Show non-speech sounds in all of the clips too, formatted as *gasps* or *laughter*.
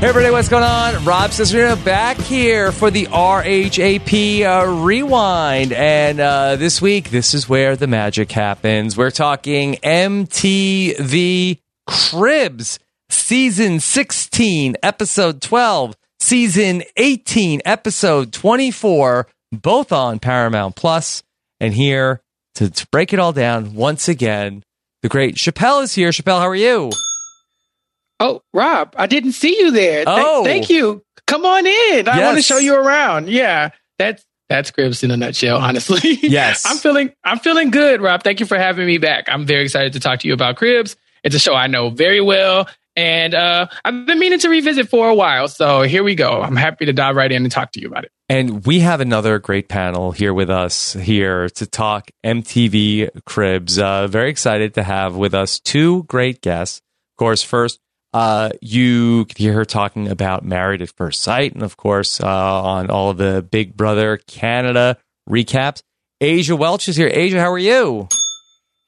Hey everybody, what's going on? Rob Cesarino back here for the RHAP uh, Rewind. And uh, this week, this is where the magic happens. We're talking MTV Cribs, Season 16, Episode 12, Season 18, Episode 24, both on Paramount Plus. And here to, to break it all down once again, the great Chappelle is here. Chappelle, how are you? Oh, Rob, I didn't see you there. Th- Oh. thank you. Come on in. I want to show you around. Yeah, that's that's Cribs in a nutshell. *laughs* Honestly, Yes. I'm feeling I'm feeling good, Rob. Thank you for having me back. I'm very excited to talk to you about Cribs. It's a show I know very well, and uh, I've been meaning to revisit for a while. So here we go. I'm happy to dive right in and talk to you about it. And we have another great panel here with us here to talk MTV Cribs. Uh, very excited to have with us two great guests. Of course, first, uh, you could hear her talking about Married at First Sight, and of course, uh, on all of the Big Brother Canada recaps. Asia Welch is here. Asia, how are you?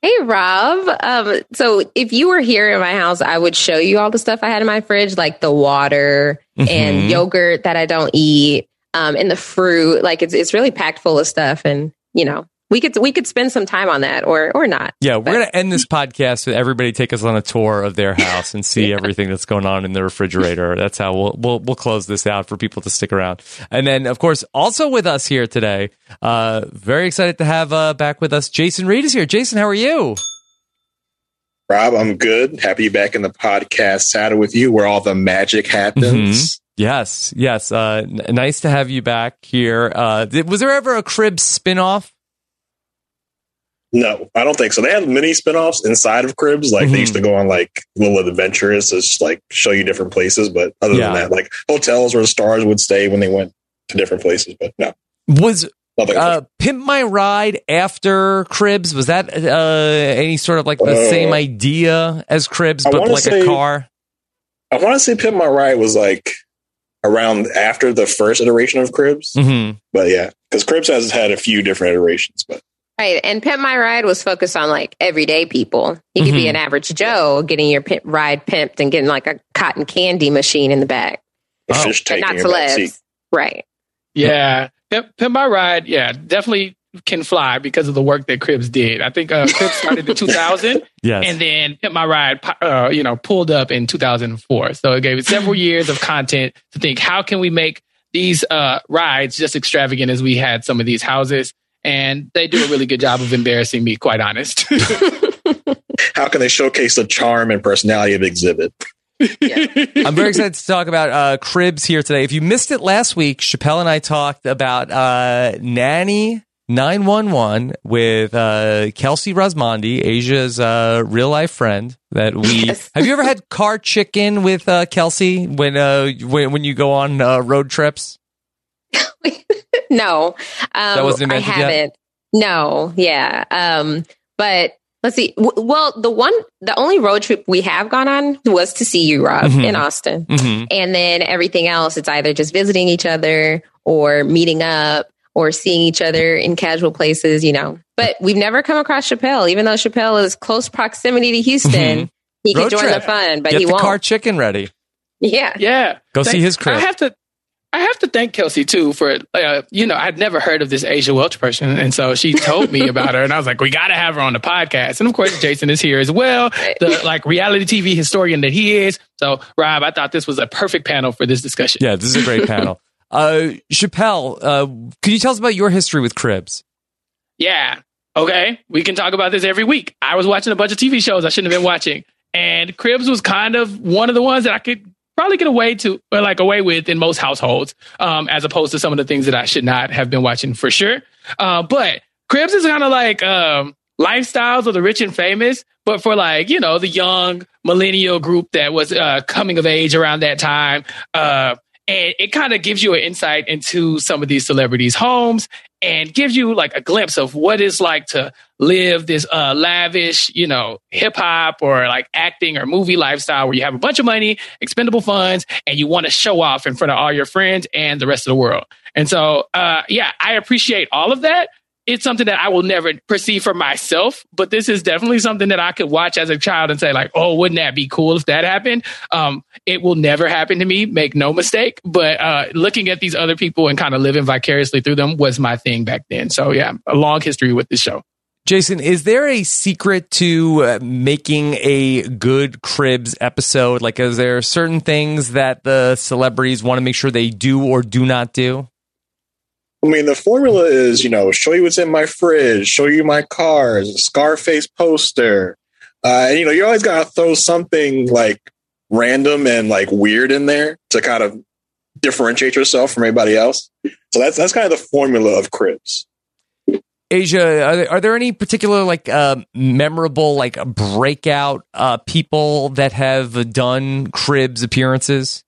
Hey, Rob. Um, so if you were here in my house, I would show you all the stuff I had in my fridge, like the water Mhm. and yogurt that I don't eat, um, and the fruit. Like it's it's really packed full of stuff, and you know we could we could spend some time on that, or or not. Yeah, we're going to end this podcast with everybody take us on a tour of their house and see *laughs* everything that's going on in the refrigerator. That's how we'll, we'll we'll close this out for people to stick around. And then, of course, also with us here today, uh, very excited to have uh, back with us. Jason Reed is here. Jason, how are you? Rob, I'm good. Happy to be back in the podcast saddle with you where all the magic happens. Yes, yes. Uh, n- nice to have you back here. Uh, did- was there ever a crib spinoff? No, I don't think so. They have mini spin-offs inside of Cribs. Like they used to Mm-hmm. go on like little adventures to just like show you different places. But other Yeah. than that, like hotels where the stars would stay when they went to different places. But no, Was uh, Pimp My Ride after Cribs? Was that uh, any sort of like the Uh, same idea as Cribs, but like a car? I want to say Pimp My Ride was like around after the first iteration of Cribs. Mm-hmm. But yeah, because Cribs has had a few different iterations. But Right. And Pimp My Ride was focused on like everyday people. You could be Mhm. an average Joe getting your pimp ride pimped and getting like a cotton candy machine in the back. a Oh. fish But taking not your back seat. celebs. Right. Yeah, Pimp, Pimp My Ride. Yeah, definitely can fly because of the work that Cribs did. I think uh, *laughs* Cribs started in 2000. Yes. And then Pimp My Ride, uh, you know, pulled up in 2004. So it gave it several *laughs* years of content to think, how can we make these uh, rides just extravagant as we had some of these houses? And they do a really good job of embarrassing me, quite honest. *laughs* How can they showcase the charm and personality of Exhibit? I'm very excited to talk about uh, Cribs here today. If you missed it last week, Chappelle and I talked about uh, Nanny 911 with uh, Kelsey Rasmondi, Asia's uh, real life friend. That we *laughs* have you ever had car chicken with uh, Kelsey when uh, when when you go on uh, road trips? *laughs* *laughs* No, um, That wasn't I invented yet? haven't. No, yeah. Um, but let's see. W- well, the one, the only road trip we have gone on was to see you, Rob, Mhm. in Austin, Mhm. and then everything else, it's either just visiting each other or meeting up or seeing each other in casual places, you know. But we've never come across Chappelle, even though Chappelle is close proximity to Houston. Mhm. He Road can join trip. the fun, but Get he the won't. car chicken ready. yeah, yeah. Go see his crib. I have to. I have to thank Kelsey too for, uh, you know, I'd never heard of this Asia Welch person. And so she told me about her and I was like, we got to have her on the podcast. And of course, Jason is here as well, the like reality TV historian that he is. So Rob, I thought this was a perfect panel for this discussion. Yeah, this is a great panel. *laughs* Uh, Chappelle, uh, could you tell us about your history with Cribs? Yeah. Okay. We can talk about this every week. I was watching a bunch of TV shows I shouldn't have been watching. And Cribs was kind of one of the ones that I could probably get away to like away with in most households, um, as opposed to some of the things that I should not have been watching for sure. Uh, but Cribs is kind of like um, lifestyles of the rich and famous, but for like you know the young millennial group that was uh, coming of age around that time. Uh, and it kind of gives you an insight into some of these celebrities' homes and gives you like a glimpse of what it's like to live this uh, lavish, you know, hip hop or like acting or movie lifestyle where you have a bunch of money, expendable funds, and you want to show off in front of all your friends and the rest of the world. And so, uh, yeah, I appreciate all of that it's something that I will never perceive for myself, but this is definitely something that I could watch as a child and say, like, oh, wouldn't that be cool if that happened? Um, it will never happen to me, make no mistake. But uh, looking at these other people and kind of living vicariously through them was my thing back then. So, yeah, a long history with this show. Jason, is there a secret to uh, making a good Cribs episode? Like, is there certain things that the celebrities want to make sure they do or do not do? I mean, the formula is, you know, show you what's in my fridge, show you my cars, Scarface poster. Uh, and, you know, you always got to throw something like random and like weird in there to kind of differentiate yourself from everybody else. So that's, that's kind of the formula of Cribs. Asia, are there, are there any particular like uh, memorable like breakout uh, people that have done Cribs appearances?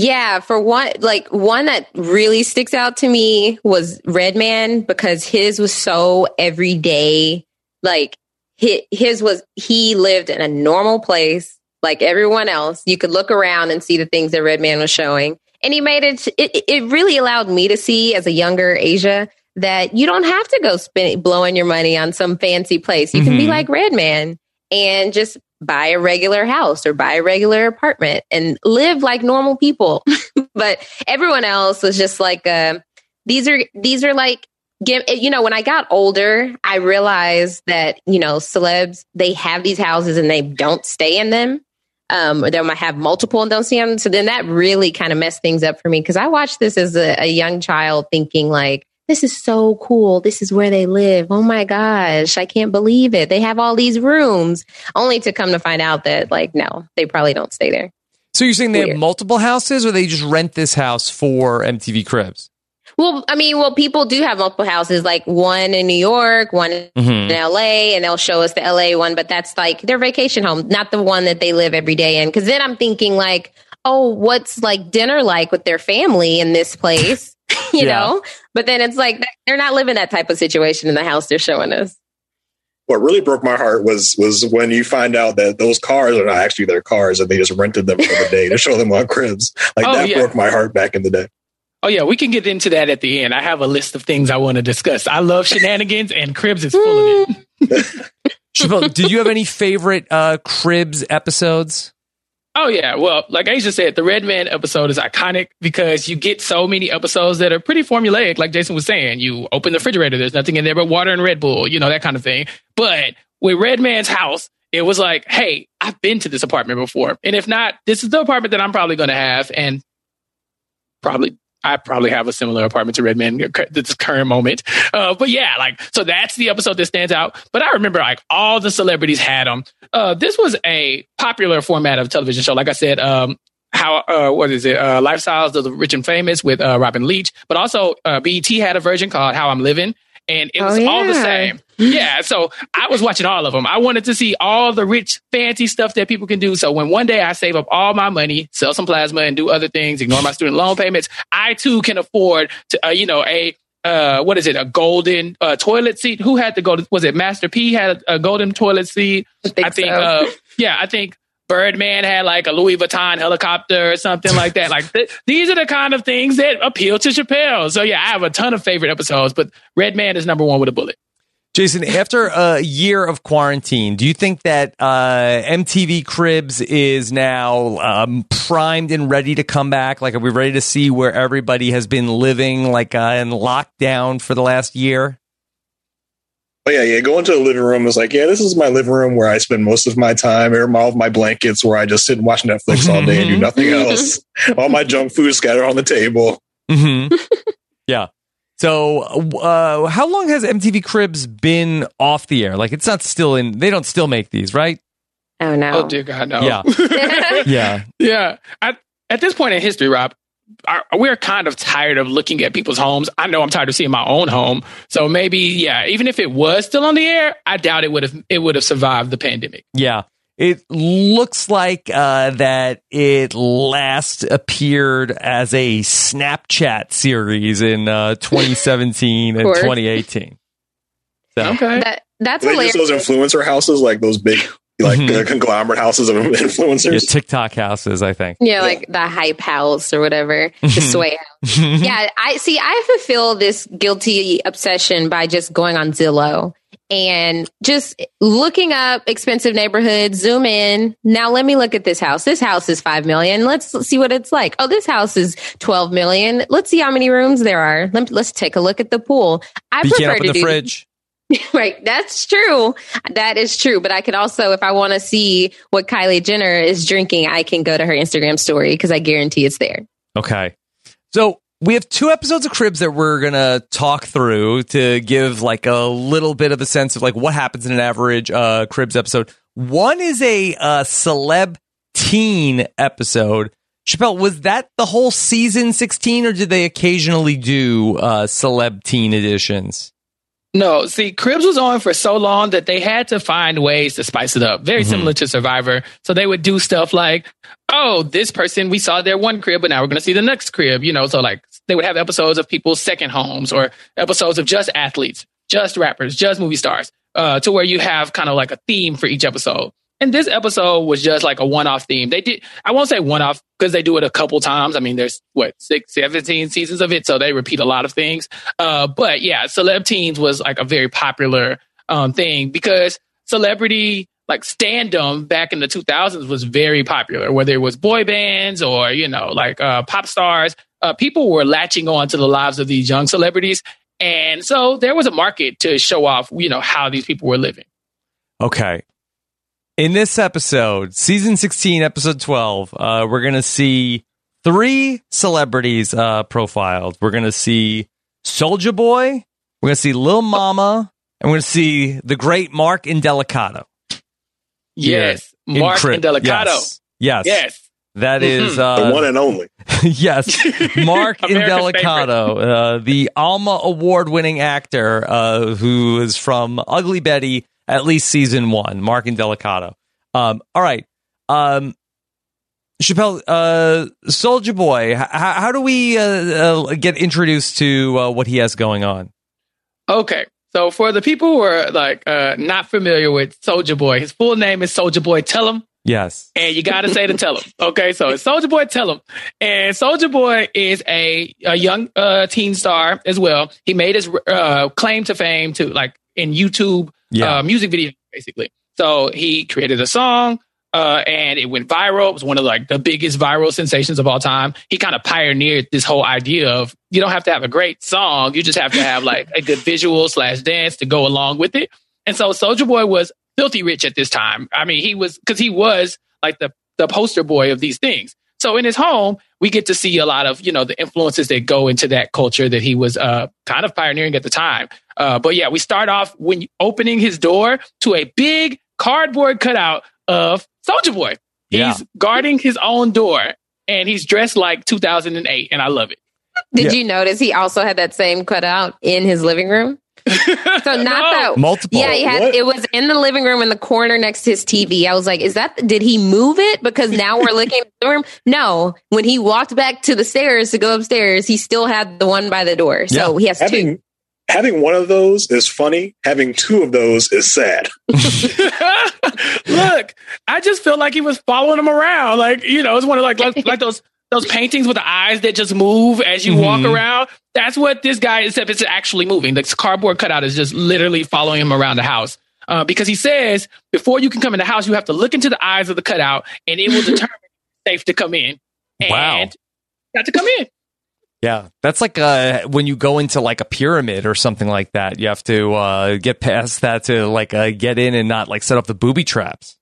Yeah, for one, like one that really sticks out to me was Redman because his was so everyday. Like his, was, he lived in a normal place like everyone else. You could look around and see the things that Redman was showing. And he made it, it, it really allowed me to see as a younger Asia that you don't have to go spend blowing your money on some fancy place. You mm-hmm. can be mm-hmm. like Redman and just buy a regular house or buy a regular apartment and live like normal people. *laughs* but everyone else was just like, uh, these are, these are like, you know, when I got older, I realized that, you know, celebs, they have these houses and they don't stay in them. Um, or they might have multiple and don't see them. So then that really kind of messed things up for me because I watched this as a, a young child thinking like, this is so cool. This is where they live. Oh my gosh, I can't believe it. They have all these rooms, only to come to find out that, like, no, they probably don't stay there. So you're saying they Weird. have multiple houses or they just rent this house for MTV Cribs? Well, I mean, well, people do have multiple houses, like one in New York, one mm-hmm. in LA, and they'll show us the LA one, but that's like their vacation home, not the one that they live every day in. Cause then I'm thinking, like, oh, what's like dinner like with their family in this place? *laughs* you yeah. know? But then it's like they're not living that type of situation in the house they're showing us. What really broke my heart was was when you find out that those cars are not actually their cars and they just rented them for the day to show them on cribs. Like oh, that yeah. broke my heart back in the day. Oh yeah, we can get into that at the end. I have a list of things I want to discuss. I love shenanigans, and Cribs is full of it. *laughs* Chappelle, do you have any favorite uh, Cribs episodes? Oh yeah, well, like Asia said, the Redman episode is iconic because you get so many episodes that are pretty formulaic. Like Jason was saying, you open the refrigerator, there's nothing in there but water and Red Bull, you know that kind of thing. But with Redman's house, it was like, hey, I've been to this apartment before, and if not, this is the apartment that I'm probably going to have, and probably I probably have a similar apartment to Redman at this current moment. Uh, but yeah, like, so that's the episode that stands out. But I remember like all the celebrities had them. Uh, this was a popular format of television show. Like I said, um, how uh, what is it? Uh, Lifestyles of the Rich and Famous with uh, Robin Leach, but also uh, BET had a version called How I'm Living, and it was oh, yeah. all the same. Yeah, so I was watching all of them. I wanted to see all the rich, fancy stuff that people can do. So when one day I save up all my money, sell some plasma, and do other things, ignore my student loan payments, I too can afford to, uh, you know, a uh, what is it? A golden uh, toilet seat. Who had the golden? Was it Master P had a, a golden toilet seat? I think. I think so. uh, yeah, I think Birdman had like a Louis Vuitton helicopter or something like that. Like th- these are the kind of things that appeal to Chappelle. So yeah, I have a ton of favorite episodes, but Redman is number one with a bullet. Jason, after a year of quarantine, do you think that uh, MTV Cribs is now um, primed and ready to come back? Like, are we ready to see where everybody has been living like uh, in lockdown for the last year? But yeah, yeah, going to the living room. It's like, yeah, this is my living room where I spend most of my time. Air all of my blankets where I just sit and watch Netflix all day and do nothing else. *laughs* all my junk food scattered on the table. Mm-hmm. *laughs* yeah. So, uh, how long has MTV Cribs been off the air? Like, it's not still in. They don't still make these, right? Oh no! Oh dear God, no. Yeah. *laughs* yeah. yeah. At, at this point in history, Rob, our, we're kind of tired of looking at people's homes. I know I'm tired of seeing my own home. So maybe, yeah, even if it was still on the air, I doubt it would have it would have survived the pandemic. Yeah. It looks like uh, that it last appeared as a Snapchat series in uh, *laughs* 2017 and 2018. So. Okay. That, that's hilarious. those influencer houses, like those big, like Mhm. uh, conglomerate houses of *laughs* influencers. Yeah, TikTok houses, I think. Yeah, like the hype house or whatever, the sway house. yeah, I see. I fulfill this guilty obsession by just going on Zillow and just looking up expensive neighborhoods. Zoom in. Now let me look at this house. This house is five million. Let's see what it's like. Oh, this house is twelve million. Let's see how many rooms there are. Let, let's take a look at the pool. I You can't prefer to the do fridge. *laughs* right. That's true. That is true. But I could also, if I want to see what Kylie Jenner is drinking, I can go to her Instagram story because I guarantee it's there. Okay. So we have two episodes of Cribs that we're going to talk through to give like a little bit of a sense of like what happens in an average uh, Cribs episode. One is a uh, celeb teen episode. Chappelle, was that the whole season 16 or did they occasionally do uh, celeb teen editions? No, see, Cribs was on for so long that they had to find ways to spice it up. Very Mhm. similar to Survivor. So they would do stuff like, oh, this person, we saw their one crib, but now we're going to see the next crib. You know, so like they would have episodes of people's second homes or episodes of just athletes, just rappers, just movie stars, uh, to where you have kind of like a theme for each episode. And this episode was just like a one-off theme. They did, I won't say one-off because they do it a couple times. I mean, there's what, six, 17 seasons of it. So they repeat a lot of things. Uh, but yeah, celeb teens was like a very popular, um, thing because celebrity, like standum back in the 2000s was very popular, whether it was boy bands or, you know, like, uh, pop stars. Uh, people were latching on to the lives of these young celebrities. And so there was a market to show off, you know, how these people were living. Okay. In this episode, season 16, episode 12, uh, we're going to see three celebrities uh, profiled. We're going to see Soldier Boy, we're going to see Lil Mama, and we're going to see the great Mark Indelicato. Yes. in Mark Crib. and Delicado. Yes. Yes. Yes. That is Mhm. uh, the one and only. *laughs* yes, *laughs* Mark Indelicato, uh, the Alma award-winning actor uh, who is from Ugly Betty, at least season one. Mark Indelicato. Um, all right, um, Chappelle, uh, Soulja Boy. H- how do we uh, uh, get introduced to uh, what he has going on? Okay. So for the people who are like uh, not familiar with Soulja Boy, his full name is Soulja Boy Tell 'Em. Yes. And you got to say to tell him. Okay, so it's Soulja Boy Tell him. And Soulja Boy is a, a young uh, teen star as well. He made his uh, claim to fame to like in YouTube Yeah. uh, music video, basically. So he created a song uh, and it went viral. It was one of like the biggest viral sensations of all time. He kind of pioneered this whole idea of you don't have to have a great song, you just have to have like a good visual slash dance to go along with it. And so Soulja Boy was filthy rich at this time. I mean, he was because he was like the the poster boy of these things. So in his home, we get to see a lot of you know the influences that go into that culture that he was uh, kind of pioneering at the time. Uh, but yeah, we start off when opening his door to a big cardboard cutout of Soulja Boy. He's Yeah. guarding his own door, and he's dressed like 2008, and I love it. Did Yeah. you notice he also had that same cutout in his living room? *laughs* So not that. Multiple. Yeah, he had, What? it was in the living room in the corner next to his TV. I was like, is that, did he move it? Because now we're looking at the room. *laughs* No, when he walked back to the stairs to go upstairs, he still had the one by the door. So he has two. Having having one of those is funny. Having two of those is sad. *laughs* Look, I just feel like he was following him around. Like, you know, it's one of like like, like those those paintings with the eyes that just move as you walk around. That's what this guy, except it's actually moving. The cardboard cutout is just literally following him around the house. Uh, because he says before you can come in the house, you have to look into the eyes of the cutout, and it will *laughs* determine if it's safe to come in. And Wow. got to come in. Yeah, that's like uh, when you go into like a pyramid or something like that. You have to uh, get past that to like uh, get in and not like set up the booby traps.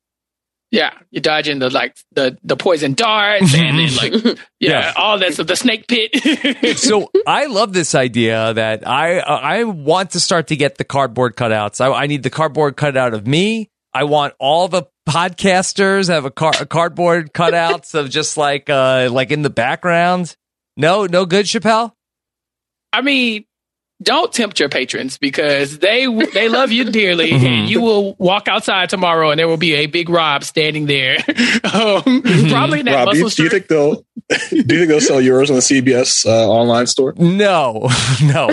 Yeah, you're dodging the like the the poison darts and then like *laughs* yeah, Yeah. all that stuff. The snake pit. *laughs* so I love this idea that I uh, I want to start to get the cardboard cutouts. I, I need the cardboard cutout of me. I want all the podcasters have a, car, a cardboard cutouts of just like uh like in the background. No, no good, Chappelle. I mean, don't tempt your patrons because they they love you dearly, *laughs* Mm-hmm. and you will walk outside tomorrow, and there will be a big Rob standing there, *laughs* um, probably in that Rob, do you, do you think they'll do you think they'll sell yours on the CBS uh, online store? No, *laughs* no.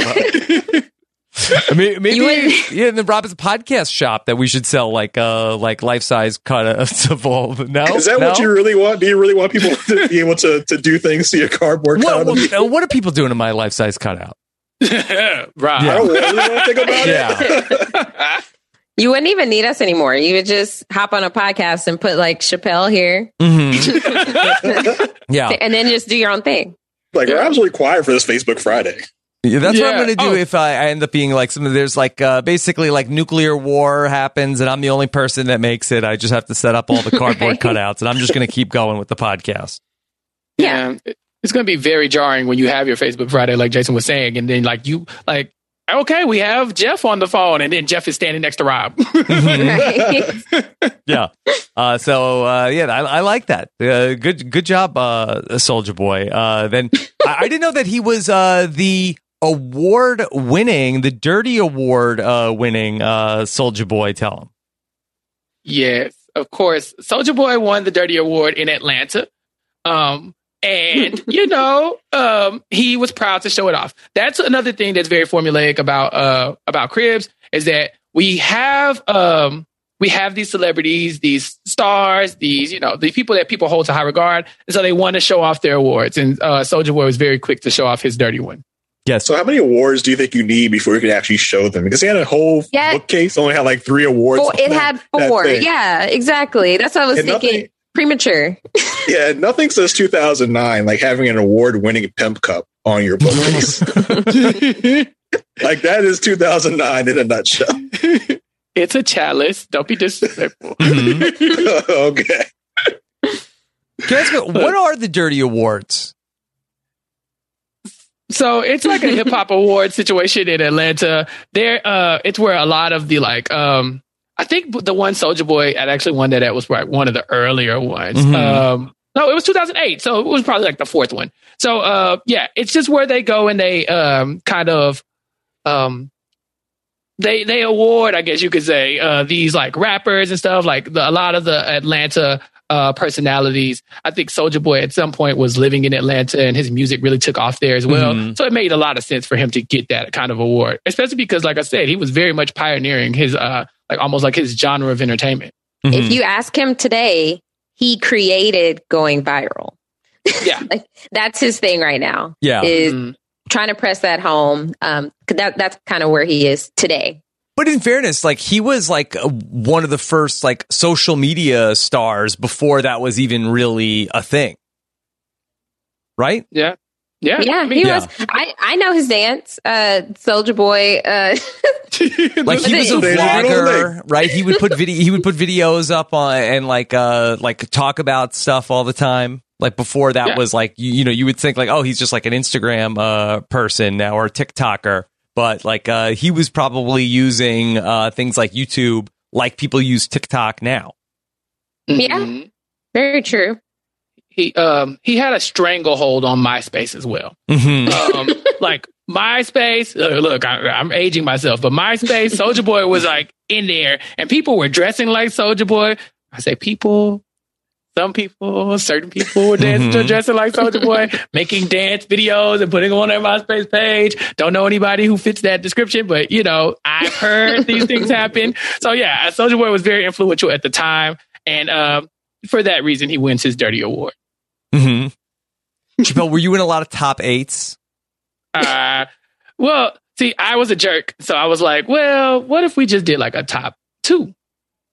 I mean, maybe You wouldn't- yeah, in the Robin's podcast shop that we should sell like uh like life size cutouts of all. No, Is that no? what you really want? Do you really want people to be able to, to do things to your cardboard What, cutout? what, what are people doing to my life size cutout? *laughs* Rob. I don't really want to think about Yeah. it. *laughs* You wouldn't even need us anymore. You would just hop on a podcast and put like Chappelle here, Mhm. *laughs* Yeah. and then just do your own thing. like we're absolutely quiet for this Facebook Friday. Yeah, that's what I'm going to do Oh. if I, I end up being like some. There's like uh, basically like nuclear war happens, and I'm the only person that makes it. I just have to set up all the cardboard Right. cutouts, and I'm just going to keep going with the podcast. Yeah. It's going to be very jarring when you have your Facebook Friday, like Jason was saying, and then like you like. Okay, we have Jeff on the phone, and then Jeff is standing next to Rob. *laughs* Yeah. Uh, so uh, yeah, I, I like that. Uh, good good job, uh, Soulja Boy. Uh, then I, I didn't know that he was uh, the award winning, the Dirty Award uh, winning uh, Soulja Boy. Tell him. Yes, of course. Soulja Boy won the Dirty Award in Atlanta. Um, and you know, um, he was proud to show it off. That's another thing that's very formulaic about uh about Cribs is that we have um we have these celebrities, these stars, these you know, the people that people hold to high regard, and so they want to show off their awards. And uh, Soulja Boy was very quick to show off his dirty one. Yes. So, how many awards do you think you need before you can actually show them? Because he had a whole Yeah. bookcase, only had like three awards. Well, it that- had four. Yeah, exactly. That's what I was And thinking. nothing- Premature. Yeah, nothing says 2009 like having an award-winning pimp cup on your bookcase. *laughs* like that is 2009 in a nutshell. It's a chalice. Don't be disrespectful. *laughs* okay. Can I ask you, what are the Dirty Awards? So it's like a hip hop award situation in Atlanta. There, uh, it's where a lot of the like, um, I think the one Soulja Boy had actually won that. That was like one of the earlier ones. Mhm. Um, no, it was 2008, so it was probably like the fourth one. So, uh, yeah, it's just where they go and they um, kind of um, they they award, I guess you could say, uh, these like rappers and stuff. Like the, a lot of the Atlanta uh, personalities. I think Soulja Boy at some point was living in Atlanta, and his music really took off there as well. Mhm. So it made a lot of sense for him to get that kind of award, especially because, like I said, he was very much pioneering his uh, like almost like his genre of entertainment. If you ask him today, he created going viral. Yeah. *laughs* like that's his thing right now. Yeah. Is Mhm. trying to press that home. Um, 'cause that that's kind of where he is today. But in fairness, like he was like uh, one of the first like social media stars before that was even really a thing. Right? Yeah. Yeah. Yeah, I he Yeah. was. I I know his dance, uh, Soulja Boy. Uh, *laughs* Like he was a vlogger, right? He would put video he would put videos up on and like uh like talk about stuff all the time. Like before that Yeah. was like you, you know, you would think like, oh, he's just like an Instagram uh person now or a TikToker. But like uh he was probably using uh things like YouTube like people use TikTok now. Yeah. Mhm. very true. He um he had a stranglehold on MySpace as well. Mhm. um, *laughs* like MySpace. Uh, look, I, I'm aging myself, but MySpace, Soulja Boy was like in there, and people were dressing like Soulja Boy. I say people. Some people, certain people were dancing, Mhm. dressing like Soulja Boy, making dance videos and putting them on their MySpace page. Don't know anybody who fits that description, but you know, I've heard these things happen. So yeah, Soulja Boy was very influential at the time, and um, for that reason, he wins his Dirty Award. Hmm Chappelle, were you in a lot of top eights? Uh, well, see, I was a jerk, so I was like, well, what if we just did like a top two?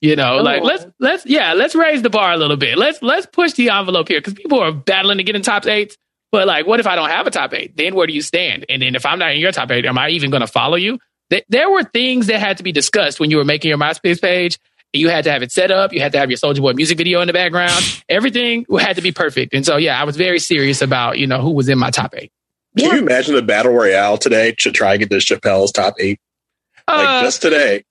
You know, like let's let's yeah, let's raise the bar a little bit. Let's let's push the envelope here because people are battling to get in top eights. But like, what if I don't have a top eight? Then where do you stand? And then if I'm not in your top eight, am I even going to follow you? Th- There were things that had to be discussed when you were making your MySpace page. You had to have it set up. You had to have your Soulja Boy music video in the background. *laughs* Everything had to be perfect. And so, yeah, I was very serious about you know who was in my top eight. Can Yeah. you imagine the battle royale today to try and get this Chappelle's top eight? Like Uh, just today.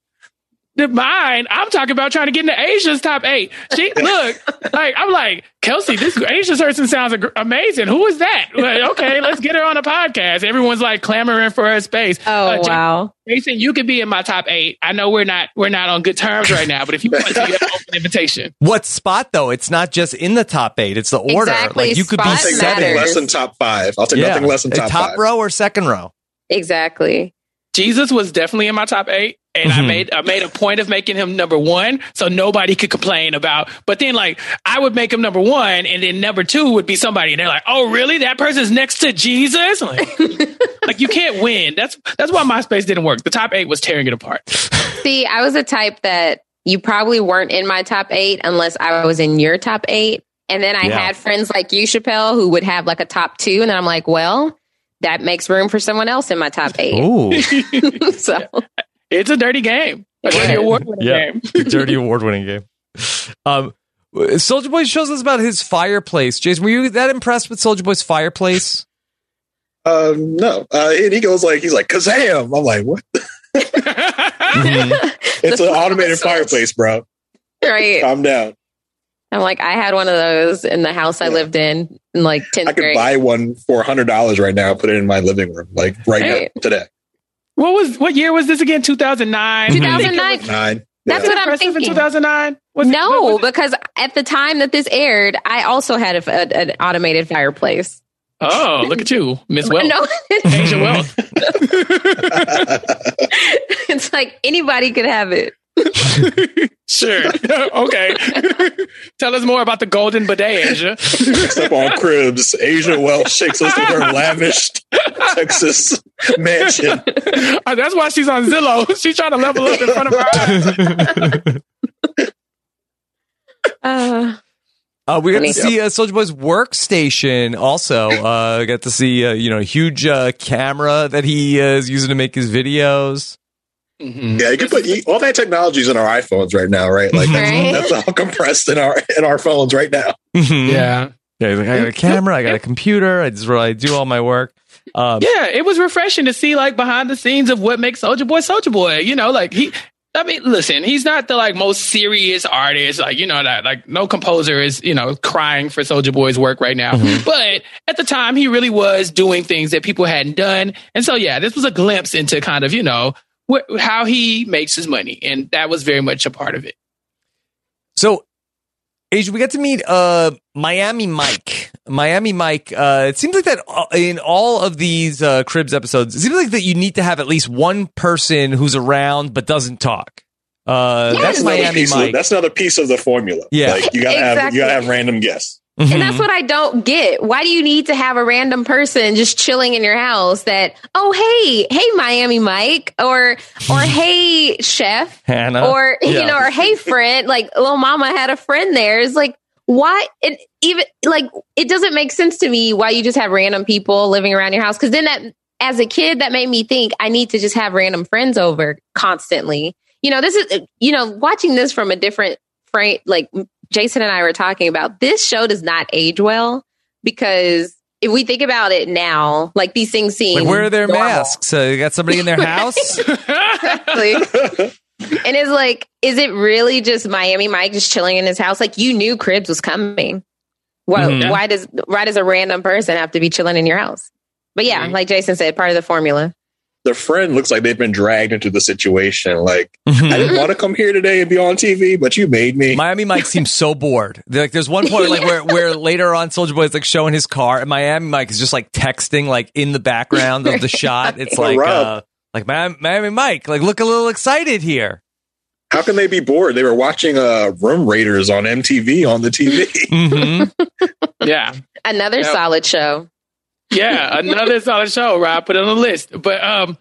The mine. I'm talking about trying to get into Asia's top eight. She *laughs* look like I'm like Kelsey. This Asia person sounds ag- amazing. Who is that? Like, okay, let's get her on a podcast. Everyone's like clamoring for her space. Oh Uh, Ja- wow. Jason, you could be in my top eight. I know we're not we're not on good terms right now, but if you want to, you have an open invitation. What spot though? It's not just in the top eight; it's the order. Exactly, Like you could be spot Take seven. nothing matters. less than top five. I'll take Yeah. nothing less than Uh, top, top five. row or second row. Exactly. Jesus was definitely in my top eight, and I Mhm. made I made a point of making him number one, so nobody could complain about. But then, like, I would make him number one, and then number two would be somebody, and they're like, "Oh, really? That person's next to Jesus?" Like, *laughs* like you can't win. That's that's why MySpace didn't work. The top eight was tearing it apart. *laughs* See, I was a type that you probably weren't in my top eight unless I was in your top eight. And then I Yeah. had friends like you, Chappelle, who would have like a top two. And then I'm like, well, that makes room for someone else in my top eight. Ooh, *laughs* so It's a dirty game. A dirty Yeah. award winning Yeah. game. *laughs* dirty award-winning game. Um, Soulja Boy shows us about his fireplace. Jason, were you that impressed with Soulja Boy's fireplace? Um, no. Uh, and he goes like, he's like, Kazam. I'm like, what? *laughs* It's an automated fireplace, bro. right. Calm down. I'm like, I had one of those in the house I Yeah. lived in in like 10th I could grade. buy one for hundred dollars right now. Put it in my living room, like right Right. now today. What was what year was this again? Two thousand nine. 2009. That's Yeah. what I'm Impressive thinking. two thousand nine. no, because at the time that this aired, I also had a, a- an automated fireplace. Oh, look at you, Miss Wells. *laughs* No, Asia *laughs* Wells. *laughs* it's like anybody could have it. *laughs* Sure. *laughs* okay. *laughs* Tell us more about the golden bidet, Asia. Step on cribs. Asia Wells shakes us with her lavish Texas mansion. Uh, That's why she's on Zillow. She's trying to level up in front of her eyes. Uh, Uh, we got to see uh, Soulja Boy's workstation. Also, uh, got to see uh, you know a huge uh, camera that he uh, is using to make his videos. Yeah, you can put you, all that technology's in our iPhones right now, right? Like that's, Right. that's all compressed in our in our phones right now. Mhm. Yeah. yeah. Like, I got a camera, I got a computer. I just really do all my work. Um, Yeah, it was refreshing to see like behind the scenes of what makes Soulja Boy Soulja Boy. You know, like he I mean, listen, he's not the like most serious artist. Like, you know, that like no composer is, you know, crying for Soulja Boy's work right now. But at the time he really was doing things that people hadn't done. And so yeah, this was a glimpse into kind of, you know, wh- how he makes his money. And that was very much a part of it. So, Asia, we got to meet uh, Miami Mike. Miami Mike. Uh, it seems like that uh, in all of these uh, Cribs episodes, it seems like that you need to have at least one person who's around but doesn't talk. Uh, Yes. That's another Miami piece Mike. Of, that's another piece of the formula. Yeah. like you gotta have you gotta have random guests. Mhm. And that's what I don't get. Why do you need to have a random person just chilling in your house that, oh, hey, hey, Miami Mike, or, or *laughs* hey, chef, Hannah. or, Yeah. *laughs* you know, or hey, friend, like Lil Mama had a friend there. It's like, why? It even like, it doesn't make sense to me why you just have random people living around your house. Cause then that, as a kid, that made me think I need to just have random friends over constantly. You know, this is, you know, watching this from a different frame, like Jason and I were talking about, this show does not age well because if we think about it now, like these things seem like, where are their normal. masks? Uh, you got somebody in their *laughs* house? Exactly. and it's like, is it really just Miami Mike just chilling in his house? Like you knew Cribs was coming. Well, Mhm. why does why does a random person have to be chilling in your house? But yeah, like Jason said, part of the formula. The friend looks like they've been dragged into the situation. Like I Mhm. didn't want to come here today and be on TV, but you made me. Miami Mike seems so bored. They're Like, there's one point like where, where later on Soulja Boy is like showing his car, and Miami Mike is just like texting like in the background of the *laughs* shot. It's like uh, like Miami, Miami Mike, like look a little excited here. How can they be bored? They were watching uh, Room Raiders on MTV on the TV. hmm *laughs* Yeah. Another Yep. solid show. Yeah, another solid show, Rob. Put it on the list. But um,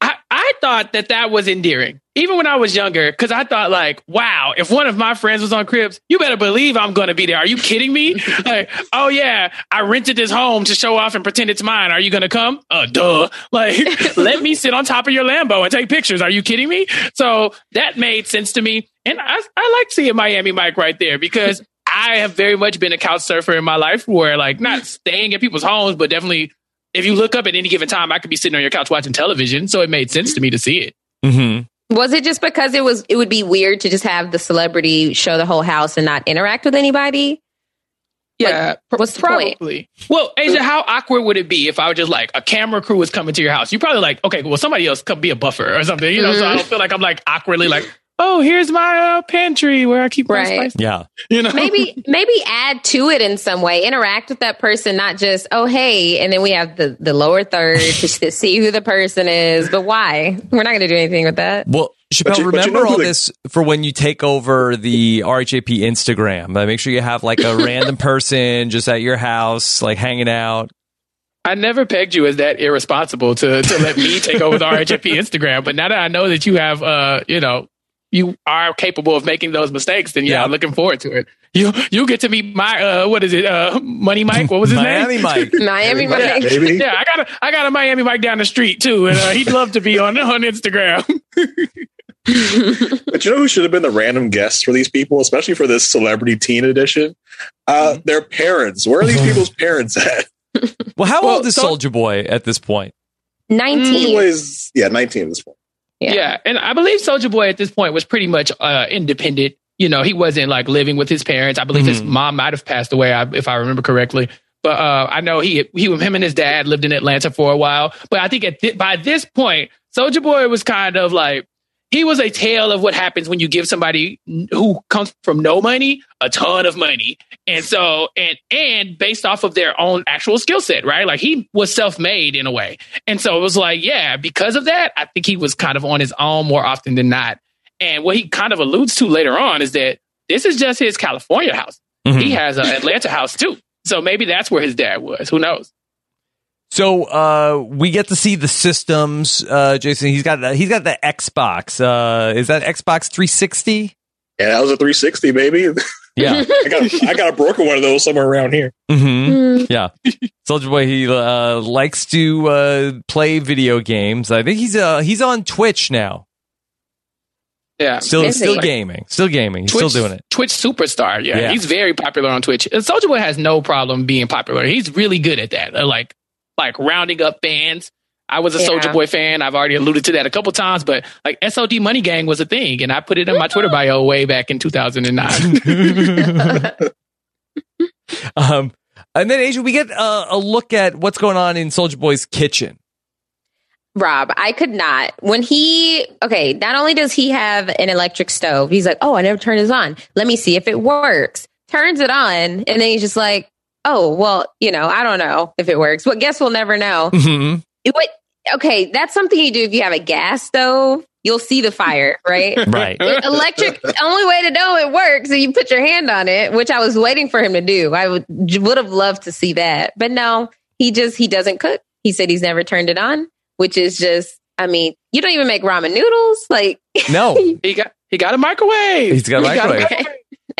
I, I thought that that was endearing, even when I was younger, because I thought like, wow, if one of my friends was on Cribs, you better believe I'm going to be there. Are you kidding me? *laughs* like, oh yeah, I rented this home to show off and pretend it's mine. Are you going to come? Uh, duh. Like, *laughs* let me sit on top of your Lambo and take pictures. Are you kidding me? So that made sense to me, and I, I like seeing Miami Mike right there because. I have very much been a couch surfer in my life where like not staying at people's homes, but definitely if you look up at any given time, I could be sitting on your couch watching television. So it made sense to me to see it. Mm-hmm. Was it just because it was it would be weird to just have the celebrity show the whole house and not interact with anybody? Yeah, pr- what's the point? Well, Asia, how awkward would it be if I was just like a camera crew was coming to your house? You probably like, okay, well, somebody else could be a buffer or something, you know. So I don't feel like I'm like awkwardly like, oh, here's my uh, pantry where I keep my Right. spice. Yeah. You know, maybe *laughs* maybe add to it in some way interact with that person not just oh hey and then we have the the lower third to *laughs* see who the person is but why we're not going to do anything with that Well, Chappelle, you- but you remember know all the- this for when you take over the RHAP Instagram. Uh, make sure you have like a *laughs* random person just at your house, like hanging out. I never pegged you as that irresponsible to to let me take over the RHAP Instagram. But now that I know that you have, uh, you know, you are capable of making those mistakes, then yeah, Yeah. I'm looking forward to it. You you get to meet my uh, what is it, uh, Money Mike? What was his Miami name? Mike. *laughs* miami Yeah, Mike. Baby. yeah, I got a I got a Miami Mike down the street too, and uh, he'd love to be on on Instagram. But you know who should have been the random guests for these people, especially for this celebrity teen edition? Uh, their parents. Where are these people's parents at? Well, how Well, old is so- Soulja Boy at this point? 19 Was yeah, nineteen at this point. Yeah. Yeah. and I believe Soulja Boy at this point was pretty much uh, independent. You know, he wasn't like living with his parents. I believe his Mhm. mom might have passed away, if I remember correctly. But uh, I know he, he, him and his dad lived in Atlanta for a while. But I think at thi- by this point, Soulja Boy was kind of like he was a tale of what happens when you give somebody who comes from no money a ton of money. And so, and and based off of their own actual skill set, right? Like he was self made in a way. And so it was like, yeah, because of that, I think he was kind of on his own more often than not. And what he kind of alludes to later on is that this is just his California house. Mhm. He has an Atlanta house too. So maybe that's where his dad was. Who knows? So uh, we get to see the systems. Uh, Jason, he's got the, he's got the Xbox. Uh, is that Xbox 360? Yeah, that was a 360, baby. Yeah. *laughs* I got I got a broken one of those somewhere around here. hmm Yeah. Soulja Boy, he uh, likes to uh, play video games. I think he's uh, he's on Twitch now. Yeah. Still, Is still he? gaming. Still gaming. He's Twitch, still doing it. Twitch superstar. Yeah, Yeah. he's very popular on Twitch. And Soulja Boy has no problem being popular. He's really good at that. Like, like rounding up fans. I was a Yeah. Soulja Boy fan. I've already alluded to that a couple times, but like SOD Money Gang was a thing, and I put it in my Twitter bio way back in 2009. *laughs* Um, and then, Asia, we get uh, a look at what's going on in Soulja Boy's kitchen. Rob, I could not. When he, okay, not only does he have an electric stove, he's like, oh, I never turned this on. Let me see if it works. Turns it on, and then he's just like, oh, well, you know, I don't know if it works. Well, guess we'll never know. *laughs* Mhm. What, okay, that's something you do if you have a gas stove. You'll see the fire, right? *laughs* Right. electric only way to know it works is you put your hand on it which i was waiting for him to do i would would have loved to see that but no he just he doesn't cook he said he's never turned it on which is just i mean you don't even make ramen noodles like No. *laughs* he got he got a microwave. He's got a He microwave.